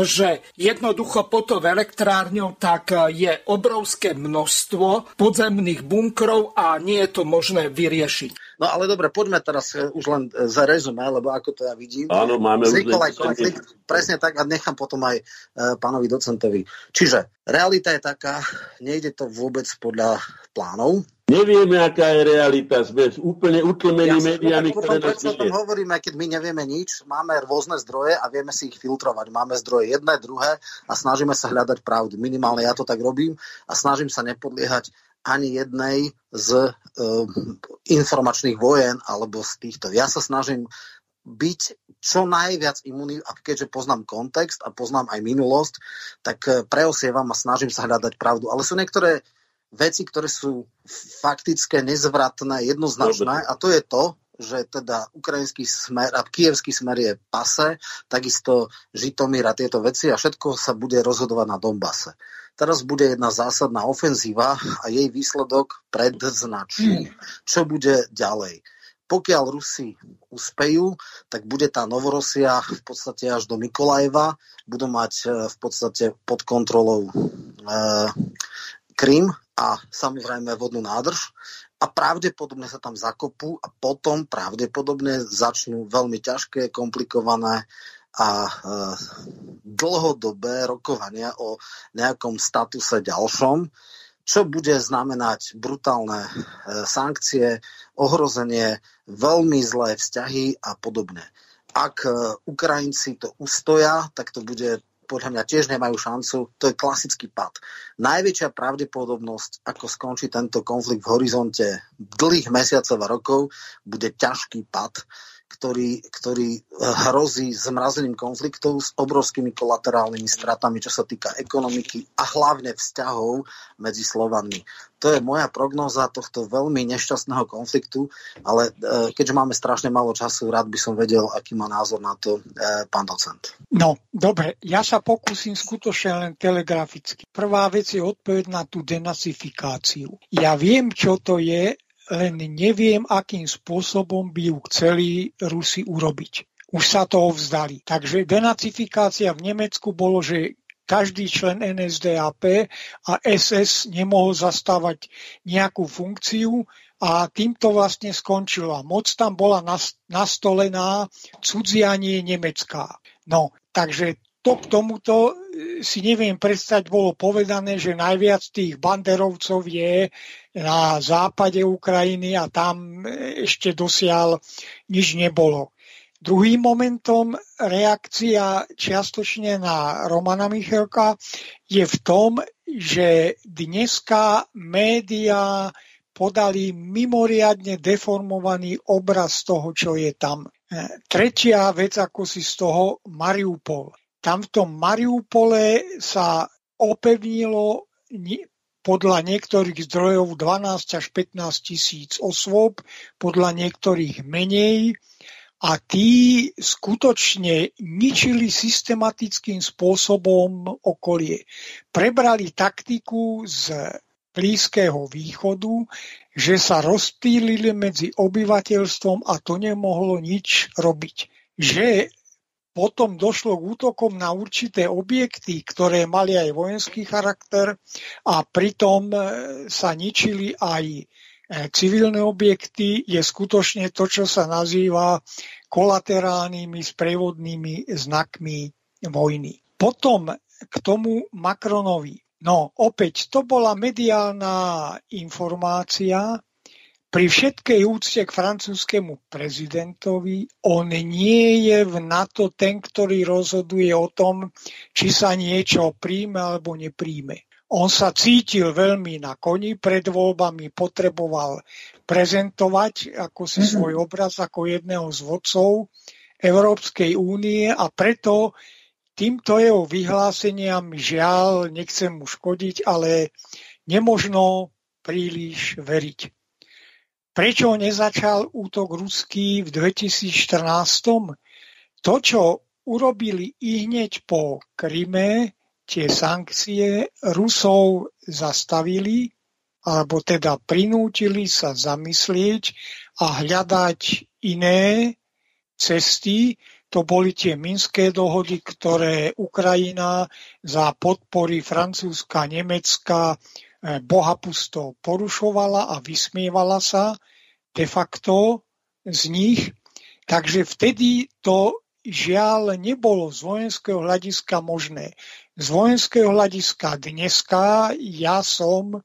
že jednoducho pod tou elektrárňou tak je obrovské množstvo podzemných bunkrov a nie je to možné vyriešiť. No ale dobre, poďme teraz e, už len e, za rezume, lebo ako to ja vidím. Áno, máme Vznikol aj konflikt, presne tak a nechám potom aj e, pánovi docentovi. Čiže realita je taká, nejde to vôbec podľa plánov, Nevieme, aká je realita. Sme úplne utlmení ja, médiami, ktoré nás o tom hovoríme, keď my nevieme nič. Máme rôzne zdroje a vieme si ich filtrovať. Máme zdroje jedné, druhé a snažíme sa hľadať pravdu. Minimálne ja to tak robím a snažím sa nepodliehať ani jednej z informačných vojen alebo z týchto. Ja sa snažím byť čo najviac imunný, a keďže poznám kontext a poznám aj minulosť, tak eh, preosievam a snažím sa hľadať pravdu. Ale sú niektoré veci, ktoré sú faktické, nezvratné, jednoznačné a to je to, že teda ukrajinský smer a kievský smer je pase, takisto Žitomír a tieto veci a všetko sa bude rozhodovať na Donbase. Teraz bude jedna zásadná ofenzíva a jej výsledok predznačí, čo bude ďalej. Pokiaľ Rusi uspejú, tak bude tá Novorosia v podstate až do Mikolajeva, budú mať e, v podstate pod kontrolou e, Krym a samozrejme vodnú nádrž a pravdepodobne sa tam zakopú a potom pravdepodobne začnú veľmi ťažké, komplikované a e, dlhodobé rokovania o nejakom statuse ďalšom, čo bude znamenať brutálne e, sankcie, ohrozenie, veľmi zlé vzťahy a podobne. Ak e, Ukrajinci to ustoja, tak to bude podľa mňa tiež nemajú šancu. To je klasický pad. Najväčšia pravdepodobnosť, ako skončí tento konflikt v horizonte dlhých mesiacov a rokov, bude ťažký pad ktorý, ktorý eh, hrozí zmrazením konfliktov s obrovskými kolaterálnymi stratami, čo sa týka ekonomiky a hlavne vzťahov medzi Slovanmi. To je moja prognóza tohto veľmi nešťastného konfliktu, ale eh, keďže máme strašne málo času, rád by som vedel, aký má názor na to eh, pán docent. No, dobre, ja sa pokúsim skutočne len telegraficky. Prvá vec je odpoveď na tú denacifikáciu. Ja viem, čo to je, len neviem, akým spôsobom by ju chceli Rusi urobiť. Už sa toho vzdali. Takže denacifikácia v Nemecku bolo, že každý člen NSDAP a SS nemohol zastávať nejakú funkciu a týmto vlastne skončila. Moc tam bola nastolená cudzianie nemecká. No, takže to k tomuto e, si neviem predstať, bolo povedané, že najviac tých banderovcov je na západe Ukrajiny a tam ešte dosiaľ nič nebolo. Druhým momentom reakcia čiastočne na Romana Michalka je v tom, že dneska médiá podali mimoriadne deformovaný obraz toho, čo je tam. E, tretia vec, ako si z toho Mariupol. Tam v tom Mariupole sa opevnilo podľa niektorých zdrojov 12 až 15 tisíc osôb, podľa niektorých menej a tí skutočne ničili systematickým spôsobom okolie. Prebrali taktiku z Blízkeho východu, že sa rozptýlili medzi obyvateľstvom a to nemohlo nič robiť. Že potom došlo k útokom na určité objekty, ktoré mali aj vojenský charakter a pritom e, sa ničili aj e, civilné objekty, je skutočne to, čo sa nazýva kolaterálnymi sprievodnými znakmi vojny. Potom k tomu Macronovi. No opäť, to bola mediálna informácia, pri všetkej úcte k francúzskému prezidentovi, on nie je v NATO ten, ktorý rozhoduje o tom, či sa niečo príjme alebo nepríjme. On sa cítil veľmi na koni pred voľbami, potreboval prezentovať ako si mhm. svoj obraz ako jedného z vodcov Európskej únie a preto týmto jeho vyhláseniam žiaľ, nechcem mu škodiť, ale nemožno príliš veriť. Prečo nezačal útok ruský v 2014? To, čo urobili i hneď po Kryme, tie sankcie Rusov zastavili, alebo teda prinútili sa zamyslieť a hľadať iné cesty. To boli tie minské dohody, ktoré Ukrajina za podpory Francúzska, Nemecka, bohapusto porušovala a vysmievala sa de facto z nich. Takže vtedy to žiaľ nebolo z vojenského hľadiska možné. Z vojenského hľadiska dneska ja som,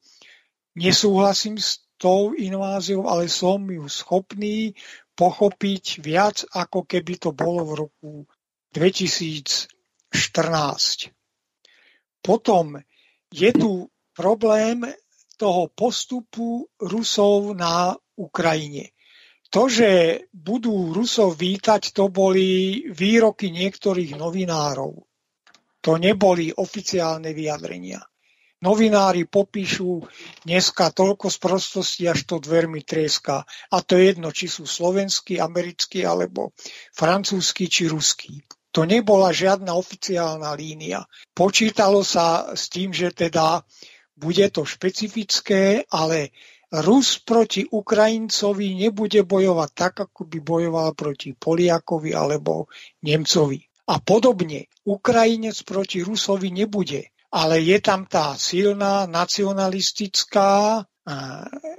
nesúhlasím s tou inváziou, ale som ju schopný pochopiť viac, ako keby to bolo v roku 2014. Potom je tu problém toho postupu Rusov na Ukrajine. To, že budú Rusov vítať, to boli výroky niektorých novinárov. To neboli oficiálne vyjadrenia. novinári popíšu dneska toľko sprostosti, až to dvermi trieska. A to je jedno, či sú slovenskí, americkí, alebo francúzsky, či ruský. To nebola žiadna oficiálna línia. Počítalo sa s tým, že teda bude to špecifické, ale Rus proti Ukrajincovi nebude bojovať tak, ako by bojoval proti Poliakovi alebo Nemcovi. A podobne, Ukrajinec proti Rusovi nebude ale je tam tá silná nacionalistická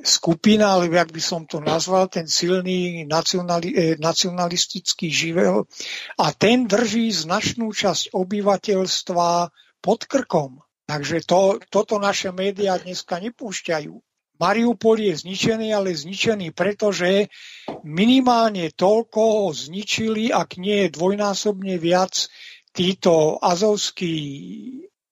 skupina, alebo jak by som to nazval, ten silný nacionali, e, nacionalistický živel a ten drží značnú časť obyvateľstva pod krkom. Takže to, toto naše médiá dneska nepúšťajú. Mariupol je zničený, ale zničený pretože minimálne toľko ho zničili, ak nie je dvojnásobne viac títo azovskí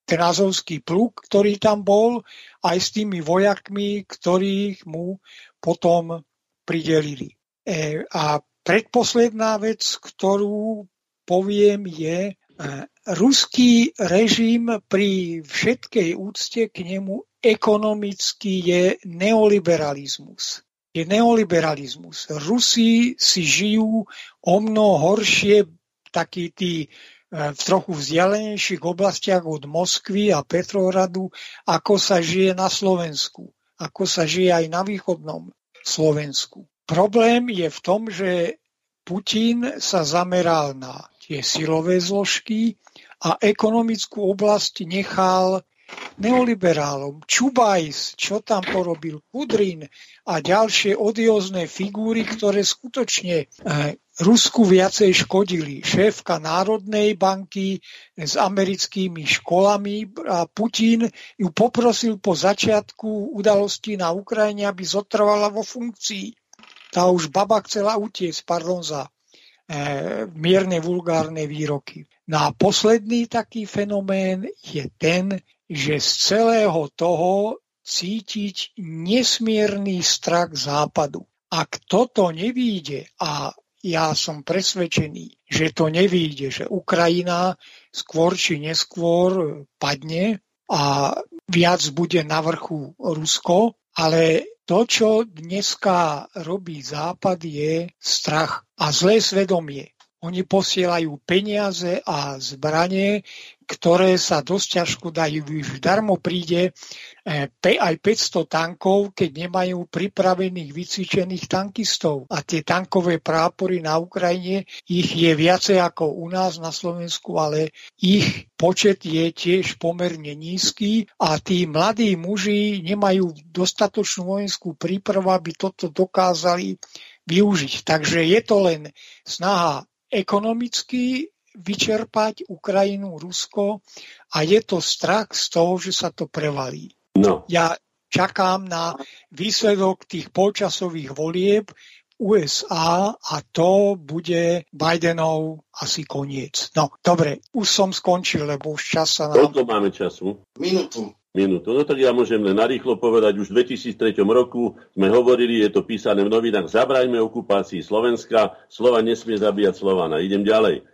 ten azovský pluk, ktorý tam bol, aj s tými vojakmi, ktorých mu potom pridelili. E, a predposledná vec, ktorú poviem, je, e, ruský režim pri všetkej úcte k nemu ekonomicky je neoliberalizmus. Je neoliberalizmus. Rusi si žijú o mnoho horšie, takí tí v trochu vzdialenejších oblastiach od Moskvy a Petrohradu, ako sa žije na Slovensku, ako sa žije aj na východnom Slovensku. Problém je v tom, že Putin sa zameral na tie silové zložky a ekonomickú oblasť nechal neoliberálom. Čubajs, čo tam porobil, Kudrin a ďalšie odiózne figúry, ktoré skutočne eh, Rusku viacej škodili. Šéfka Národnej banky s americkými školami a Putin ju poprosil po začiatku udalostí na Ukrajine, aby zotrvala vo funkcii. Tá už baba chcela utiecť, pardon za e, mierne vulgárne výroky. No a posledný taký fenomén je ten, že z celého toho cítiť nesmierný strach západu. Ak toto nevíde a ja som presvedčený, že to nevíde, že Ukrajina skôr či neskôr padne a viac bude na vrchu Rusko, ale to, čo dneska robí Západ, je strach a zlé svedomie. Oni posielajú peniaze a zbranie, ktoré sa dosť ťažko dajú využiť. Darmo príde eh, aj 500 tankov, keď nemajú pripravených vycvičených tankistov. A tie tankové prápory na Ukrajine, ich je viacej ako u nás na Slovensku, ale ich počet je tiež pomerne nízky a tí mladí muži nemajú dostatočnú vojenskú prípravu, aby toto dokázali využiť. Takže je to len snaha ekonomicky vyčerpať Ukrajinu, Rusko a je to strach z toho, že sa to prevalí. No. Ja čakám na výsledok tých polčasových volieb USA a to bude Bidenov asi koniec. No, dobre, už som skončil, lebo už čas sa nám... Koľko máme času? Minútu. Minútu. No tak ja môžem len narýchlo povedať, už v 2003 roku sme hovorili, je to písané v novinách, zabrajme okupácii Slovenska, Slova nesmie zabíjať Slovana. Idem ďalej.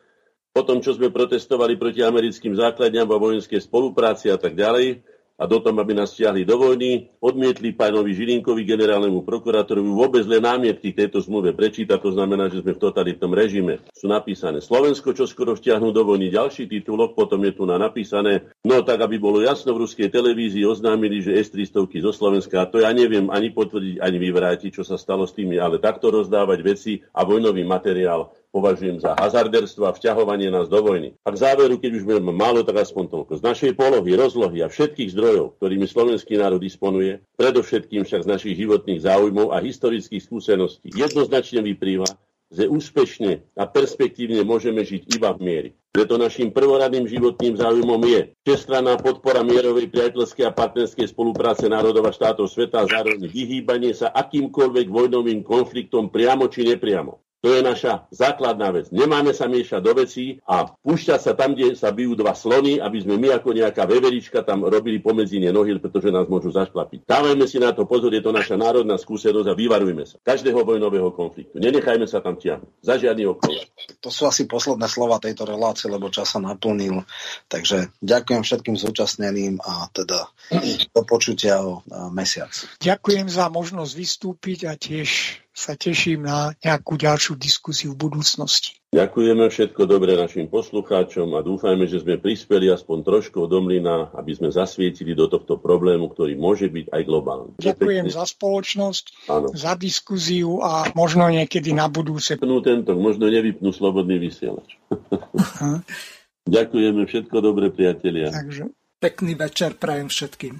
Potom, čo sme protestovali proti americkým základňam a vojenskej spolupráci a tak ďalej, a do tom, aby nás stiahli do vojny, odmietli pánovi Žilinkovi, generálnemu prokurátorovi, vôbec len námietky tejto zmluve prečítať, to znamená, že sme v totalitnom režime. Sú napísané Slovensko, čo skoro vtiahnu do vojny. Ďalší titulok, potom je tu na napísané, no tak, aby bolo jasno, v ruskej televízii oznámili, že S-300 zo Slovenska, a to ja neviem ani potvrdiť, ani vyvrátiť, čo sa stalo s tými, ale takto rozdávať veci a vojnový materiál považujem za hazarderstvo a vťahovanie nás do vojny. A k záveru, keď už budeme málo, tak aspoň toľko. Z našej polohy, rozlohy a všetkých zdrojov, ktorými slovenský národ disponuje, predovšetkým však z našich životných záujmov a historických skúseností, jednoznačne vyplýva, že úspešne a perspektívne môžeme žiť iba v miery. Preto našim prvoradným životným záujmom je všestranná podpora mierovej, priateľskej a partnerskej spolupráce národov a štátov sveta a zároveň vyhýbanie sa akýmkoľvek vojnovým konfliktom priamo či nepriamo. To je naša základná vec. Nemáme sa miešať do vecí a púšťať sa tam, kde sa bijú dva slony, aby sme my ako nejaká veverička tam robili pomedzi nohy, pretože nás môžu zašklapiť. Dávajme si na to pozor, je to naša národná skúsenosť a vyvarujme sa. Každého vojnového konfliktu. Nenechajme sa tam ťahnuť. Za žiadny okolo. To sú asi posledné slova tejto relácie, lebo čas sa naplnil. Takže ďakujem všetkým zúčastneným a teda do počutia o mesiac. Ďakujem za možnosť vystúpiť a tiež sa teším na nejakú ďalšiu diskusiu v budúcnosti. Ďakujeme všetko dobre našim poslucháčom a dúfajme, že sme prispeli aspoň trošku do mlyna, aby sme zasvietili do tohto problému, ktorý môže byť aj globálny. Ďakujem za spoločnosť, Áno. za diskuziu a možno niekedy na budúce. Tento, možno nevypnú slobodný vysielač. Ďakujeme všetko dobre, priatelia. Takže pekný večer prajem všetkým.